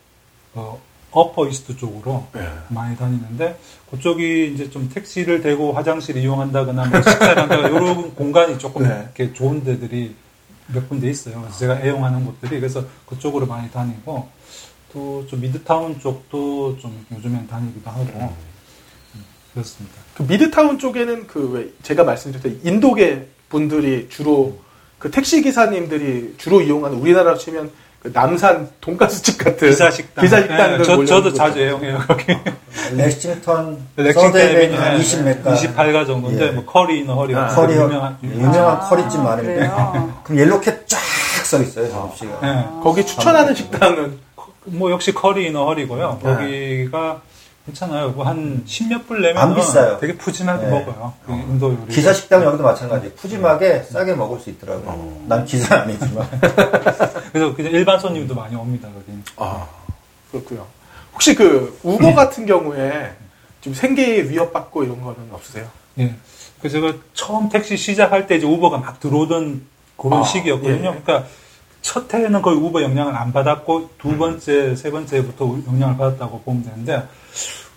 Speaker 5: 어, 어퍼 이스트 쪽으로
Speaker 2: 네.
Speaker 5: 많이 다니는데 그쪽이 이제 좀 택시를 대고 화장실 이용한다거나 뭐 식사를 한다거나 이런 공간이 조금
Speaker 2: 네.
Speaker 5: 이렇게 좋은 데들이 몇 군데 있어요. 그래서 제가 애용하는 곳들이 그래서 그쪽으로 많이 다니고 또 좀 미드타운 쪽도 좀 요즘엔 다니기도 하고 음, 그렇습니다.
Speaker 2: 그 미드타운 쪽에는 그 왜 제가 말씀드렸던 인도계 분들이 주로 그 택시 기사님들이 주로 이용하는 우리나라로 치면 그 남산 돈가스집 같은
Speaker 5: 기사 식당.
Speaker 2: 기사 식당들
Speaker 5: 네, 저, 저도
Speaker 2: 곳.
Speaker 5: 자주 애용해요, 거기.
Speaker 3: 렉싱턴
Speaker 5: 렉싱턴
Speaker 3: 서드 에비뉴
Speaker 5: 에비뉴
Speaker 3: 20 몇 가
Speaker 5: 28가 정도인데,
Speaker 3: 예.
Speaker 5: 뭐, Curry in a Hurry.
Speaker 2: 아,
Speaker 3: 커리
Speaker 5: 유명한,
Speaker 3: 유명한
Speaker 4: 아,
Speaker 3: 커리집 많은데
Speaker 4: 그래요?
Speaker 3: 그럼 yellow cab 쫙 서 있어요 접시가.
Speaker 5: 예.
Speaker 2: 거기 추천하는 식당은
Speaker 5: 뭐 역시 Curry in a Hurry고요.
Speaker 2: 네.
Speaker 5: 거기가 괜찮아요. 뭐한 10몇 불 내면
Speaker 3: 안 비싸요.
Speaker 5: 되게 푸짐하게
Speaker 3: 네.
Speaker 5: 먹어요. 그 인도 요리.
Speaker 3: 기사 식당 여기도 마찬가지. 푸짐하게 싸게 먹을 수 있더라고. 난 기사 아니지만.
Speaker 5: 그래서 그냥 일반 손님도 많이 옵니다. 거기.
Speaker 2: 아 그렇고요. 혹시 그 우버 같은 경우에 좀 생계에 위협받고 이런 거는 없으세요?
Speaker 5: 예. 그 제가 처음 택시 시작할 때 이제 우버가 막 들어오던 그런
Speaker 2: 아,
Speaker 5: 시기였거든요.
Speaker 2: 예.
Speaker 5: 그러니까 첫 해에는 거의 우버 영향을 안 받았고 두 번째, 세 번째부터 영향을 받았다고 보면 되는데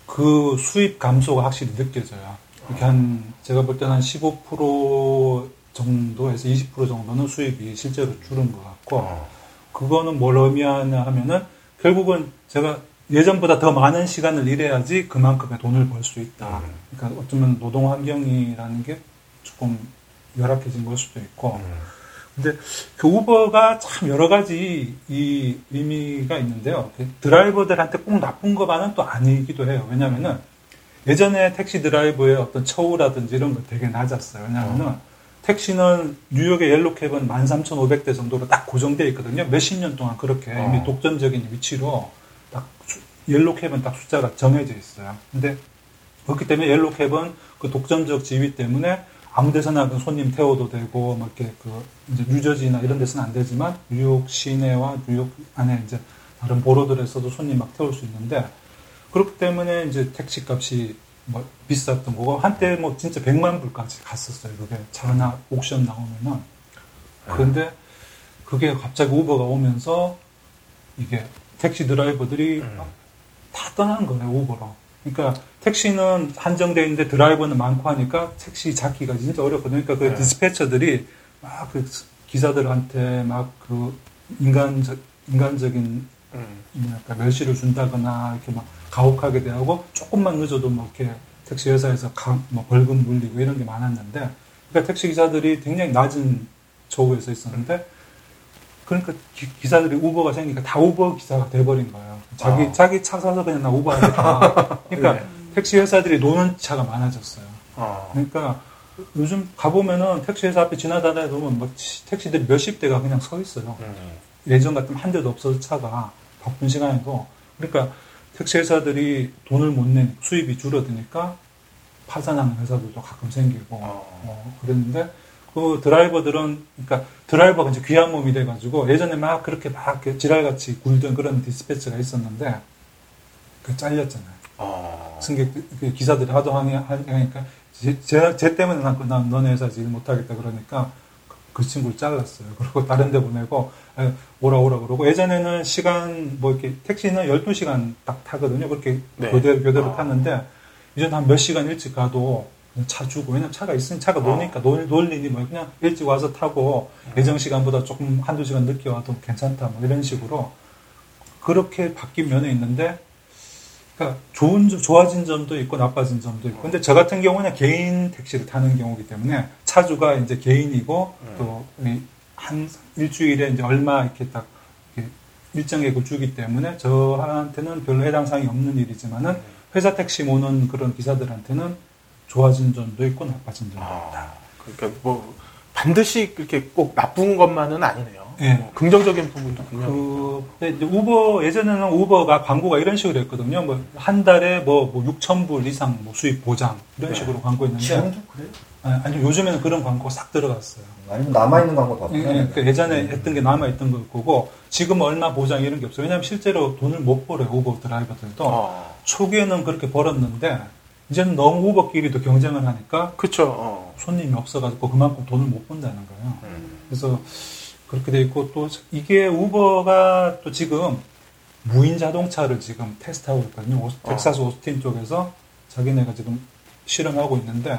Speaker 5: 그 수입 감소가 확실히 느껴져요. 이렇게 한 제가 볼 때는 한 15% 정도에서 20% 정도는 수입이 실제로 줄은 것 같고 그거는 뭘 의미하냐 하면은 결국은 제가 예전보다 더 많은 시간을 일해야지 그만큼의 돈을 벌 수 있다. 그러니까 어쩌면 노동 환경이라는 게 조금 열악해진 걸 수도 있고. 근데 그 우버가 참 여러 가지 이 의미가 있는데요. 그 드라이버들한테 꼭 나쁜 것만은 또 아니기도 해요. 왜냐면은 예전에 택시 드라이버의 어떤 처우라든지 이런 거 되게 낮았어요. 왜냐면은 택시는 뉴욕의 옐로캡은 13,500대 정도로 딱 고정되어 있거든요. 몇십 년 동안 그렇게 이미
Speaker 2: 어.
Speaker 5: 독점적인 위치로 딱 수- 옐로캡은 딱 숫자가 정해져 있어요. 근데 그렇기 때문에 옐로캡은 그 독점적 지위 때문에 아무 데서나 그 손님 태워도 되고 뭐 이렇게 그 이제 뉴저지나 이런 데서는 안 되지만 뉴욕 시내와 뉴욕 안에 이제 다른 보로들에서도 손님 막 태울 수 있는데 그렇기 때문에 이제 택시 값이 뭐 비쌌던 거고 한때 뭐 진짜 100만 불까지 갔었어요. 그게 차 하나 옥션 나오면은 그런데 그게 갑자기 우버가 오면서 이게 택시 드라이버들이
Speaker 2: 음.
Speaker 5: 다 떠난 거예요, 우버로. 그러니까 택시는 한정되어 있는데 드라이버는 많고 하니까 택시 잡기가 진짜 어렵거든요. 그러니까 그
Speaker 2: 네.
Speaker 5: 디스패처들이 막 그 기사들한테 막 그 인간적, 인간적인
Speaker 2: 음.
Speaker 5: 뭐랄까 멸시를 준다거나 이렇게 막 가혹하게 대하고 조금만 늦어도 뭐 이렇게 택시 회사에서 가, 뭐 벌금 물리고 이런 게 많았는데 그러니까 택시 기사들이 굉장히 낮은 처우에서 있었는데 그러니까 기, 사들이 우버가 생기니까 다 우버 기사가 돼버린 거예요. 자기
Speaker 2: 아.
Speaker 5: 자기 차 사서 그냥 나 우버 하겠다. 그러니까
Speaker 2: 네.
Speaker 5: 택시 회사들이 노는 차가 많아졌어요.
Speaker 2: 어.
Speaker 5: 그러니까 요즘 가보면은 택시 회사 앞에 지나다니다 보면 뭐 치- 택시들이 몇십 대가 그냥 서 있어요.
Speaker 2: 음.
Speaker 5: 예전 같으면 한 대도 없어서 차가 바쁜 시간에도 그러니까 택시 회사들이 돈을 못내 수입이 줄어드니까 파산하는 회사들도 가끔 생기고
Speaker 2: 어.
Speaker 5: 어, 그랬는데 그 드라이버들은 그러니까 드라이버가 이제 귀한 몸이 돼가지고 예전에 막 그렇게 막 지랄같이 굴던 그런 디스패치가 있었는데 그 잘렸잖아요.
Speaker 2: 어.
Speaker 5: 승객 그 기사들이 하도 하니까 제, 제, 제 때문에 난, 난 너네 회사에서 일 못하겠다 그러니까 그, 그 친구를 잘랐어요. 그리고 다른 데 보내고 에, 오라 오라 그러고 예전에는 시간 뭐 이렇게 택시는 12시간 딱 타거든요. 그렇게
Speaker 2: 네.
Speaker 5: 교대로 교대로
Speaker 2: 아.
Speaker 5: 탔는데 이제는 한 몇 시간 일찍 가도 차 주고 왜냐면 차가 있으니 차가 노니까 놀, 놀리니 뭐 그냥 일찍 와서 타고 예정 시간보다 조금 한두 시간 늦게 와도 괜찮다 뭐 이런 식으로 그렇게 바뀐 면에 있는데 그러니까 좋은 점, 좋아진 점도 있고 나빠진 점도 있고. 근데 저 같은 경우는 개인 택시를 타는 경우이기 때문에 차주가 이제 개인이고 또한 일주일에 이제 얼마 이렇게 딱 이렇게 일정액을 주기 때문에 저한테는 별로 해당 사항이 없는 일이지만은 회사 택시 모는 그런 기사들한테는 좋아진 점도 있고 나빠진 점도 있다.
Speaker 2: 그러니까 뭐 반드시 그렇게 꼭 나쁜 것만은 아니네요.
Speaker 5: 예.
Speaker 2: 뭐 긍정적인 부분도 분명히.
Speaker 5: 그, 이제 우버, 예전에는 우버가 광고가 이런 식으로 했거든요. 뭐, 한 달에 뭐, 뭐 6,000불 이상 뭐 수입 보장, 이런
Speaker 2: 네.
Speaker 5: 식으로 광고했는데.
Speaker 3: 지금도 그래요?
Speaker 5: 아니, 아니, 요즘에는 그런 광고가 싹 들어갔어요.
Speaker 3: 아니면 남아있는 광고 더
Speaker 5: 예,
Speaker 3: 편해요.
Speaker 5: 그 예전에 했던 게 남아있던 걸 거고, 지금 얼마 보장 이런 게 없어요. 왜냐하면 실제로 돈을 못 벌어요, 우버 드라이버들도.
Speaker 2: 어.
Speaker 5: 초기에는 그렇게 벌었는데, 이제는 너무 우버끼리도 경쟁을 하니까
Speaker 2: 그쵸. 어.
Speaker 5: 손님이 없어가지고 그만큼 돈을 못 번다는 거예요.
Speaker 2: 음.
Speaker 5: 그래서 그렇게 돼 있고 또 이게 우버가 또 지금 무인 자동차를 지금 테스트하고 있거든요. 오스-
Speaker 2: 어.
Speaker 5: 텍사스 오스틴 쪽에서 자기네가 지금 실험하고 있는데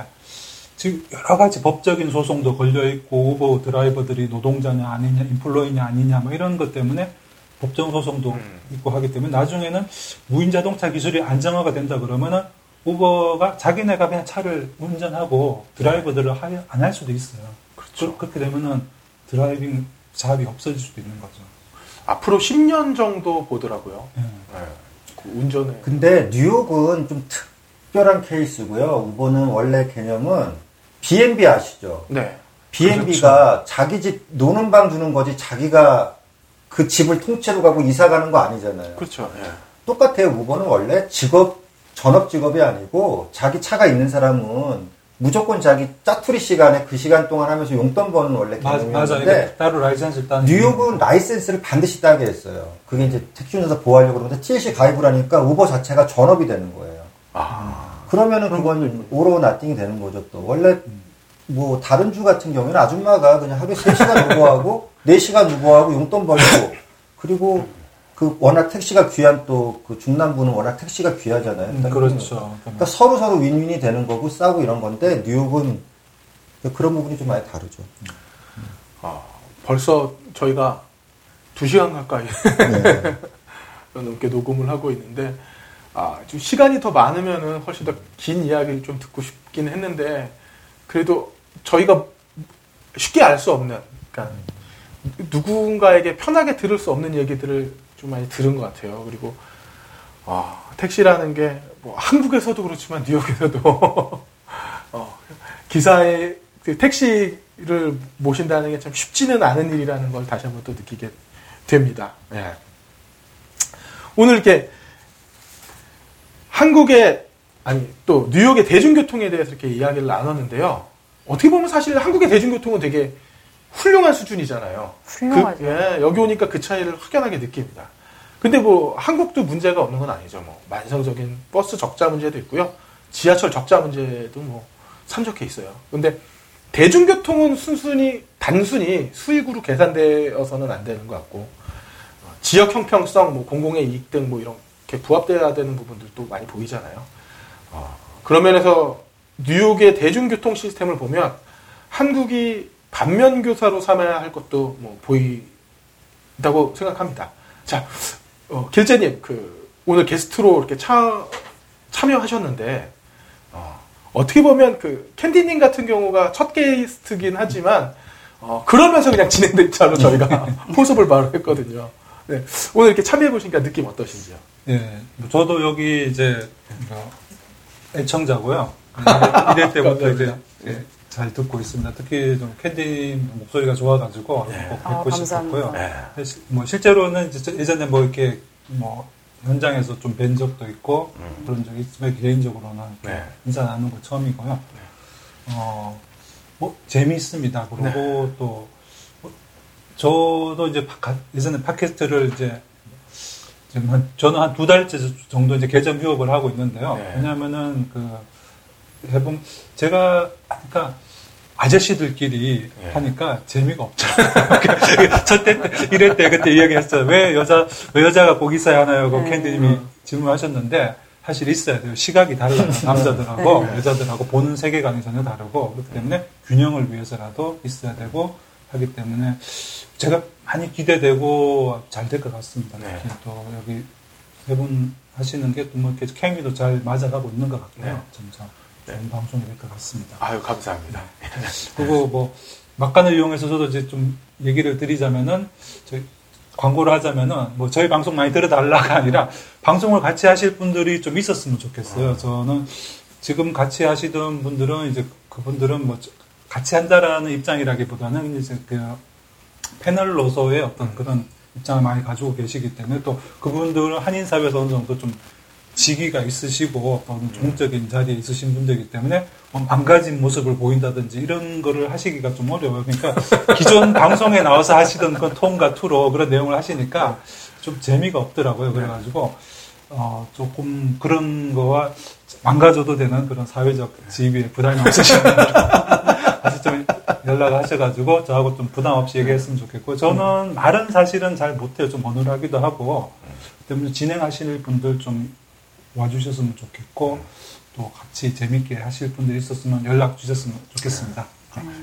Speaker 5: 지금 여러 가지 법적인 소송도 걸려 있고 우버 드라이버들이 노동자냐 아니냐 인플로이냐 아니냐 뭐 이런 것 때문에 법정 소송도
Speaker 2: 음.
Speaker 5: 있고 하기 때문에 나중에는 무인 자동차 기술이 안정화가 된다 그러면은 우버가 자기네가 그냥 차를 운전하고 드라이버들을 안 할 수도 있어요.
Speaker 2: 그렇죠.
Speaker 5: 그, 렇게 되면은 driving job이 없어질 수도 있는 거죠.
Speaker 2: 앞으로 10년 정도 보더라고요.
Speaker 5: 예.
Speaker 2: 네. 그 운전에.
Speaker 3: 근데 뉴욕은 좀 특별한 케이스고요. 우버는 원래 개념은 B&B 아시죠?
Speaker 2: 네.
Speaker 3: B&B가 자기 집 노는 방 주는 거지 자기가 그 집을 통째로 가고 이사 가는 거 아니잖아요.
Speaker 2: 그렇죠. 예.
Speaker 3: 똑같아요. 우버는 원래 직업 전업 직업이 아니고 자기 차가 있는 사람은 무조건 자기 짜투리 시간에 그 시간 동안 하면서 용돈 버는 원래. 개념이었는데
Speaker 5: 이게 따로 라이센스 따는.
Speaker 3: 뉴욕은 라이센스를 반드시 따게 했어요. 그게 이제 택시 운전사 보호하려고 그러는데 TLC 가입을 하니까 우버 자체가 전업이 되는 거예요.
Speaker 2: 아.
Speaker 3: 그러면은 그건 오로 nothing이 되는 거죠 또. 원래 뭐 다른 주 같은 경우에는 아줌마가 그냥 하루에 3시간 우버하고 4시간 우버하고 용돈 벌고 그리고 그 워낙 택시가 귀한 또 그 중남부는 워낙 택시가 귀하잖아요.
Speaker 5: 음, 그렇죠.
Speaker 3: 그러니까 서로 서로 윈윈이 되는 거고 싸고 이런 건데 뉴욕은 그런 부분이 좀 많이 다르죠.
Speaker 2: 아, 벌써 저희가 2시간 가까이
Speaker 3: 네.
Speaker 2: 넘게 녹음을 하고 있는데 아, 좀 시간이 더 많으면은 훨씬 더 긴 이야기를 좀 듣고 싶긴 했는데 그래도 저희가 쉽게 알 수 없는 그러니까 누군가에게 편하게 들을 수 없는 얘기들을 좀 많이 들은 것 같아요. 그리고 아, 택시라는 게 뭐 한국에서도 그렇지만 뉴욕에서도 어, 기사의 그 택시를 모신다는 게 참 쉽지는 않은 일이라는 걸 다시 한번 또 느끼게 됩니다. 예. 오늘 이렇게 한국의 아니 또 뉴욕의 대중교통에 대해서 이렇게 이야기를 나눴는데요. 어떻게 보면 사실 한국의 대중교통은 되게 훌륭한 수준이잖아요.
Speaker 4: 훌륭하죠.
Speaker 2: 그, 예, 여기 오니까 그 차이를 확연하게 느낍니다. 근데 뭐 한국도 문제가 없는 건 아니죠. 뭐 만성적인 버스 적자 문제도 있고요. 지하철 적자 문제도 뭐 산적해 있어요. 근데 대중교통은 순순히 단순히 수익으로 계산되어서는 안 되는 것 같고 어, 지역 형평성, 뭐 공공의 이익 등 뭐 이렇게 부합돼야 되는 부분들도 많이 보이잖아요. 어, 그런 면에서 뉴욕의 대중교통 시스템을 보면 한국이 반면 교사로 삼아야 할 것도 뭐 보인다고 생각합니다. 자, 어, 길재님, 그 오늘 게스트로 이렇게 차, 참여하셨는데 어, 어떻게 보면 그 캔디님 같은 경우가 첫 게스트긴 하지만 어, 그러면서 그냥 진행된 차로 저희가 포섭을 바로 했거든요. 네, 오늘 이렇게 참여해 보시니까 느낌 어떠신지요?
Speaker 5: 예. 뭐 저도 여기 이제 뭐 애청자고요. 이럴 때부터 이제 예, 잘 듣고 있습니다. 특히 좀 캔디 목소리가 좋아가지고
Speaker 2: 네.
Speaker 5: 꼭
Speaker 4: 아,
Speaker 5: 뵙고
Speaker 4: 감사합니다.
Speaker 5: 싶었고요.
Speaker 2: 네.
Speaker 5: 시- 뭐 실제로는 예전에 뭐 이렇게 뭐 현장에서 좀 뵌 적도 있고 그런 적이 있지만 개인적으로는
Speaker 2: 네.
Speaker 5: 인사 나누는 거 처음이고요. 어, 뭐 재미있습니다. 그리고 또 뭐, 저도 이제 파- 예전에 팟캐스트를 이제 지금 한, 저는 한 두 달째 정도 이제 개점 휴업을 하고 있는데요.
Speaker 2: 네.
Speaker 5: 왜냐하면은 그 해본 제가 그러니까 아저씨들끼리
Speaker 2: 네.
Speaker 5: 하니까 재미가 없잖아요. 저때 이럴 때 그때 이야기했어요. 왜 여자 왜 여자가 꼭 있어야 하나요? 그
Speaker 4: 네.
Speaker 5: 캔디님이 질문하셨는데 사실 있어야 돼요. 시각이 달라요. 남자들하고
Speaker 2: 네.
Speaker 5: 여자들하고 보는 세계관이 전혀 다르고 그렇기 때문에 균형을 위해서라도 있어야 되고 하기 때문에 제가 많이 기대되고 잘 될 것 같습니다.
Speaker 2: 네.
Speaker 5: 또 여기 세 분 하시는 게 또 뭐 이렇게 케미도 잘 맞아가고 있는 것 같고요.
Speaker 2: 네.
Speaker 5: 점점 좋은 방송이 될 것 같습니다.
Speaker 2: 아유 감사합니다.
Speaker 5: 그리고 뭐 막간을 이용해서 저도 이제 좀 얘기를 드리자면은 저희 광고를 하자면은 뭐 저희 방송 많이 들어달라가 아니라 방송을 같이 하실 분들이 좀 있었으면 좋겠어요. 저는 지금 같이 하시던 분들은 이제 그분들은 뭐 저- 같이 한다라는 입장이라기보다는 이제 그 패널로서의 어떤 그런 입장을 많이 가지고 계시기 때문에 또 그분들은 한인 사회에서 어느 정도 좀 직위가 있으시고 어떤 종적인 자리에 있으신 분들이기 때문에 뭐 망가진 모습을 보인다든지 이런 거를 하시기가 좀 어려워요. 그러니까 기존 방송에 나와서 하시던 그 톤과 투로 그런 내용을 하시니까 좀 재미가 없더라고요. 그래가지고 어 조금 그런 거와 망가져도 되는 그런 사회적 지위에 부담이 분들 다시 좀 연락하셔가지고 저하고 좀 부담 없이 얘기했으면 좋겠고 저는 말은 사실은 잘 못해요. 좀 어눌하기도 하고 때문에 진행하실 분들 좀 와주셨으면 좋겠고 또 같이 재밌게 하실 분들 있었으면 연락 주셨으면 좋겠습니다.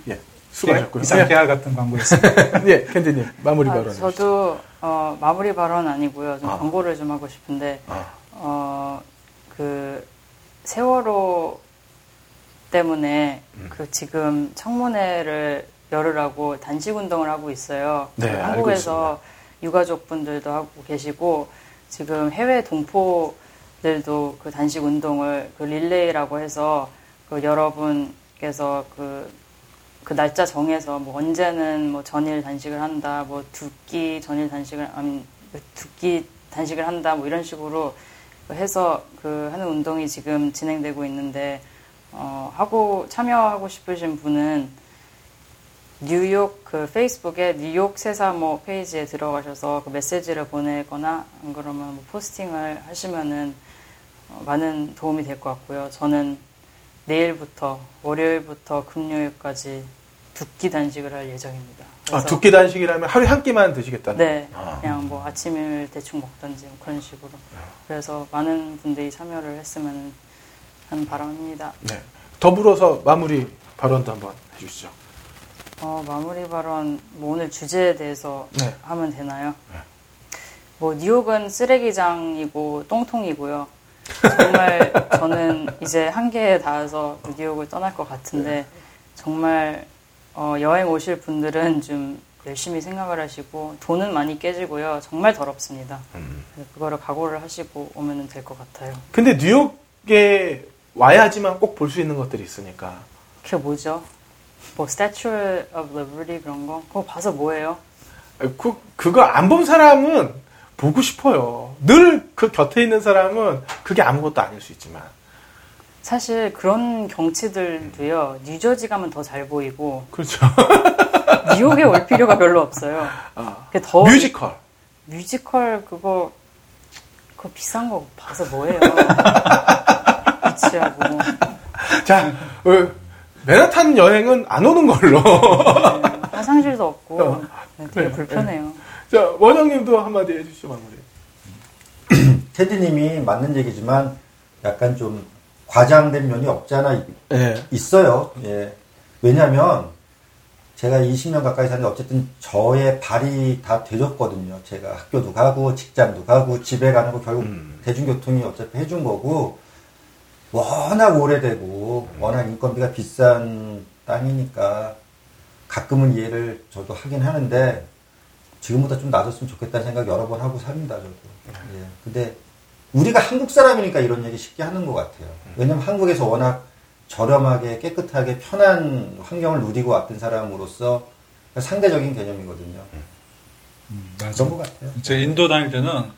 Speaker 2: 예. 수고하셨고요.
Speaker 5: 이상 깨알 같은 광고였습니다.
Speaker 2: 예, 캔디님 마무리
Speaker 4: 아,
Speaker 2: 발언.
Speaker 4: 저도 어, 마무리 발언 아니고요. 좀
Speaker 2: 아.
Speaker 4: 광고를 좀 하고 싶은데
Speaker 2: 아,
Speaker 4: 어, 그 세월호 때문에
Speaker 2: 음.
Speaker 4: 그 지금 청문회를 열으라고 단식 운동을 하고 있어요.
Speaker 2: 네,
Speaker 4: 한국에서 유가족분들도 하고 계시고 지금 해외 동포 들도 그 단식 운동을 그 릴레이라고 해서 그 여러분께서 그, 그 날짜 정해서 뭐 언제는 뭐 전일 단식을 한다, 뭐 두 끼 전일 단식을 아니 두 끼 단식을 한다, 뭐 이런 식으로 해서 그 하는 운동이 지금 진행되고 있는데 어, 하고 참여하고 싶으신 분은 뉴욕 그 페이스북에 뉴욕 세사모 페이지에 들어가셔서 그 메시지를 보내거나 안 그러면 뭐 포스팅을 하시면은 어, 많은 도움이 될 것 같고요. 저는 내일부터 월요일부터 금요일까지 두 끼 단식을 할 예정입니다.
Speaker 2: 아,
Speaker 4: 그래서
Speaker 2: 두끼 단식이라면 하루에 한 끼만 드시겠다는.
Speaker 4: 네,
Speaker 2: 아.
Speaker 4: 그냥 뭐 아침을 대충 먹던지 뭐 그런 식으로. 그래서 많은 분들이 참여를 했으면 하는 바람입니다.
Speaker 2: 네. 더불어서 마무리 발언도 한번 해주시죠.
Speaker 4: 어, 마무리 발언, 뭐 오늘 주제에 대해서
Speaker 2: 네.
Speaker 4: 하면 되나요? 뭐, 뉴욕은 쓰레기장이고 똥통이고요. 정말 저는 이제 한계에 닿아서 뉴욕을 떠날 것 같은데, 정말 어, 여행 오실 분들은 좀 열심히 생각을 하시고, 돈은 많이 깨지고요. 정말 더럽습니다. 그래서 그거를 각오를 하시고 오면 될 것 같아요.
Speaker 2: 근데 뉴욕에 와야지만 꼭 볼 수 있는 것들이 있으니까.
Speaker 4: 그게 뭐죠? 뭐, Statue of Liberty 그런 거? 그거 봐서 뭐예요?
Speaker 2: 그, 그거 안 본 사람은 보고 싶어요. 늘 그 곁에 있는 사람은 그게 아무것도 아닐 수 있지만.
Speaker 4: 사실 그런 경치들도요, 뉴저지 가면 더 잘 보이고,
Speaker 2: 그렇죠.
Speaker 4: 뉴욕에 올 필요가 별로 없어요.
Speaker 2: 아,
Speaker 4: 그게 더
Speaker 2: 뮤지컬.
Speaker 4: 뮤지컬 그거 그거 비싼 거 봐서 뭐해요? 미치하고
Speaker 2: 자, 어, 맨하탄 여행은 안 오는 걸로.
Speaker 4: 네, 화장실도 없고
Speaker 2: 어.
Speaker 4: 네, 되게
Speaker 2: 네,
Speaker 4: 불편해요.
Speaker 2: 자, 원영님도 한마디 해주시죠, 마무리.
Speaker 3: 테디님이 맞는 얘기지만 약간 좀 과장된 면이 없잖아 있-
Speaker 2: 네.
Speaker 3: 있어요. 예. 왜냐하면 제가 20년 가까이 사는데 어쨌든 저의 발이 다 되졌거든요. 제가 학교도 가고 직장도 가고 집에 가는 거 결국
Speaker 2: 음.
Speaker 3: 대중교통이 어차피 해준 거고 워낙 오래되고 워낙 인건비가 비싼 땅이니까 가끔은 이해를 저도 하긴 하는데 지금보다 좀 낮았으면 좋겠다는 생각 여러 번 하고 삽니다 저도. 예. 근데 우리가 한국 사람이니까 이런 얘기 쉽게 하는 것 같아요. 왜냐면 한국에서 워낙 저렴하게 깨끗하게 편한 환경을 누리고 왔던 사람으로서 상대적인 개념이거든요. 그런 것 같아요.
Speaker 5: 제가 인도 다닐 때는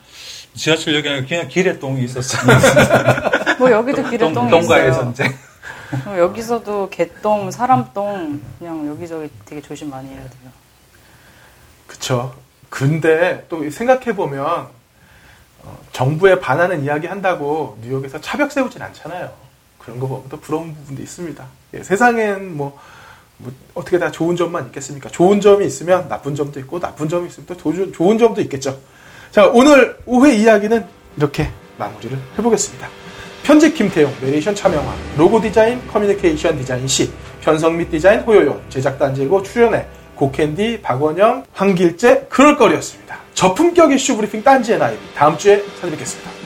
Speaker 5: 지하철역에 아니라 그냥 길에 똥이 있었어요.
Speaker 4: 뭐 여기도 길에
Speaker 5: 똥,
Speaker 4: 똥이
Speaker 5: 똥과의
Speaker 4: 있어요.
Speaker 5: 전쟁.
Speaker 4: 어, 여기서도 개똥, 사람똥 그냥 여기저기 되게 조심 많이 해야 돼요.
Speaker 2: 그쵸. 근데 또 생각해보면, 어, 정부에 반하는 이야기 한다고 뉴욕에서 차벽 세우진 않잖아요. 그런 거 보면 또 부러운 부분도 있습니다. 예, 세상엔 뭐, 뭐 어떻게 다 좋은 점만 있겠습니까? 좋은 점이 있으면 나쁜 점도 있고, 나쁜 점이 있으면 또 도- 좋은 점도 있겠죠. 자, 오늘 5회 이야기는 이렇게 마무리를 해보겠습니다. 편집 김태용, 내레이션 차명화, 로고 디자인, 커뮤니케이션 디자인 시, 편성 및 디자인 호요요, 제작 딴지고 출연에 고캔디, 박원영, 황길재, 그리고 꺼리였습니다. 저품격 이슈 브리핑 딴지의 NYB 다음 주에 찾아뵙겠습니다.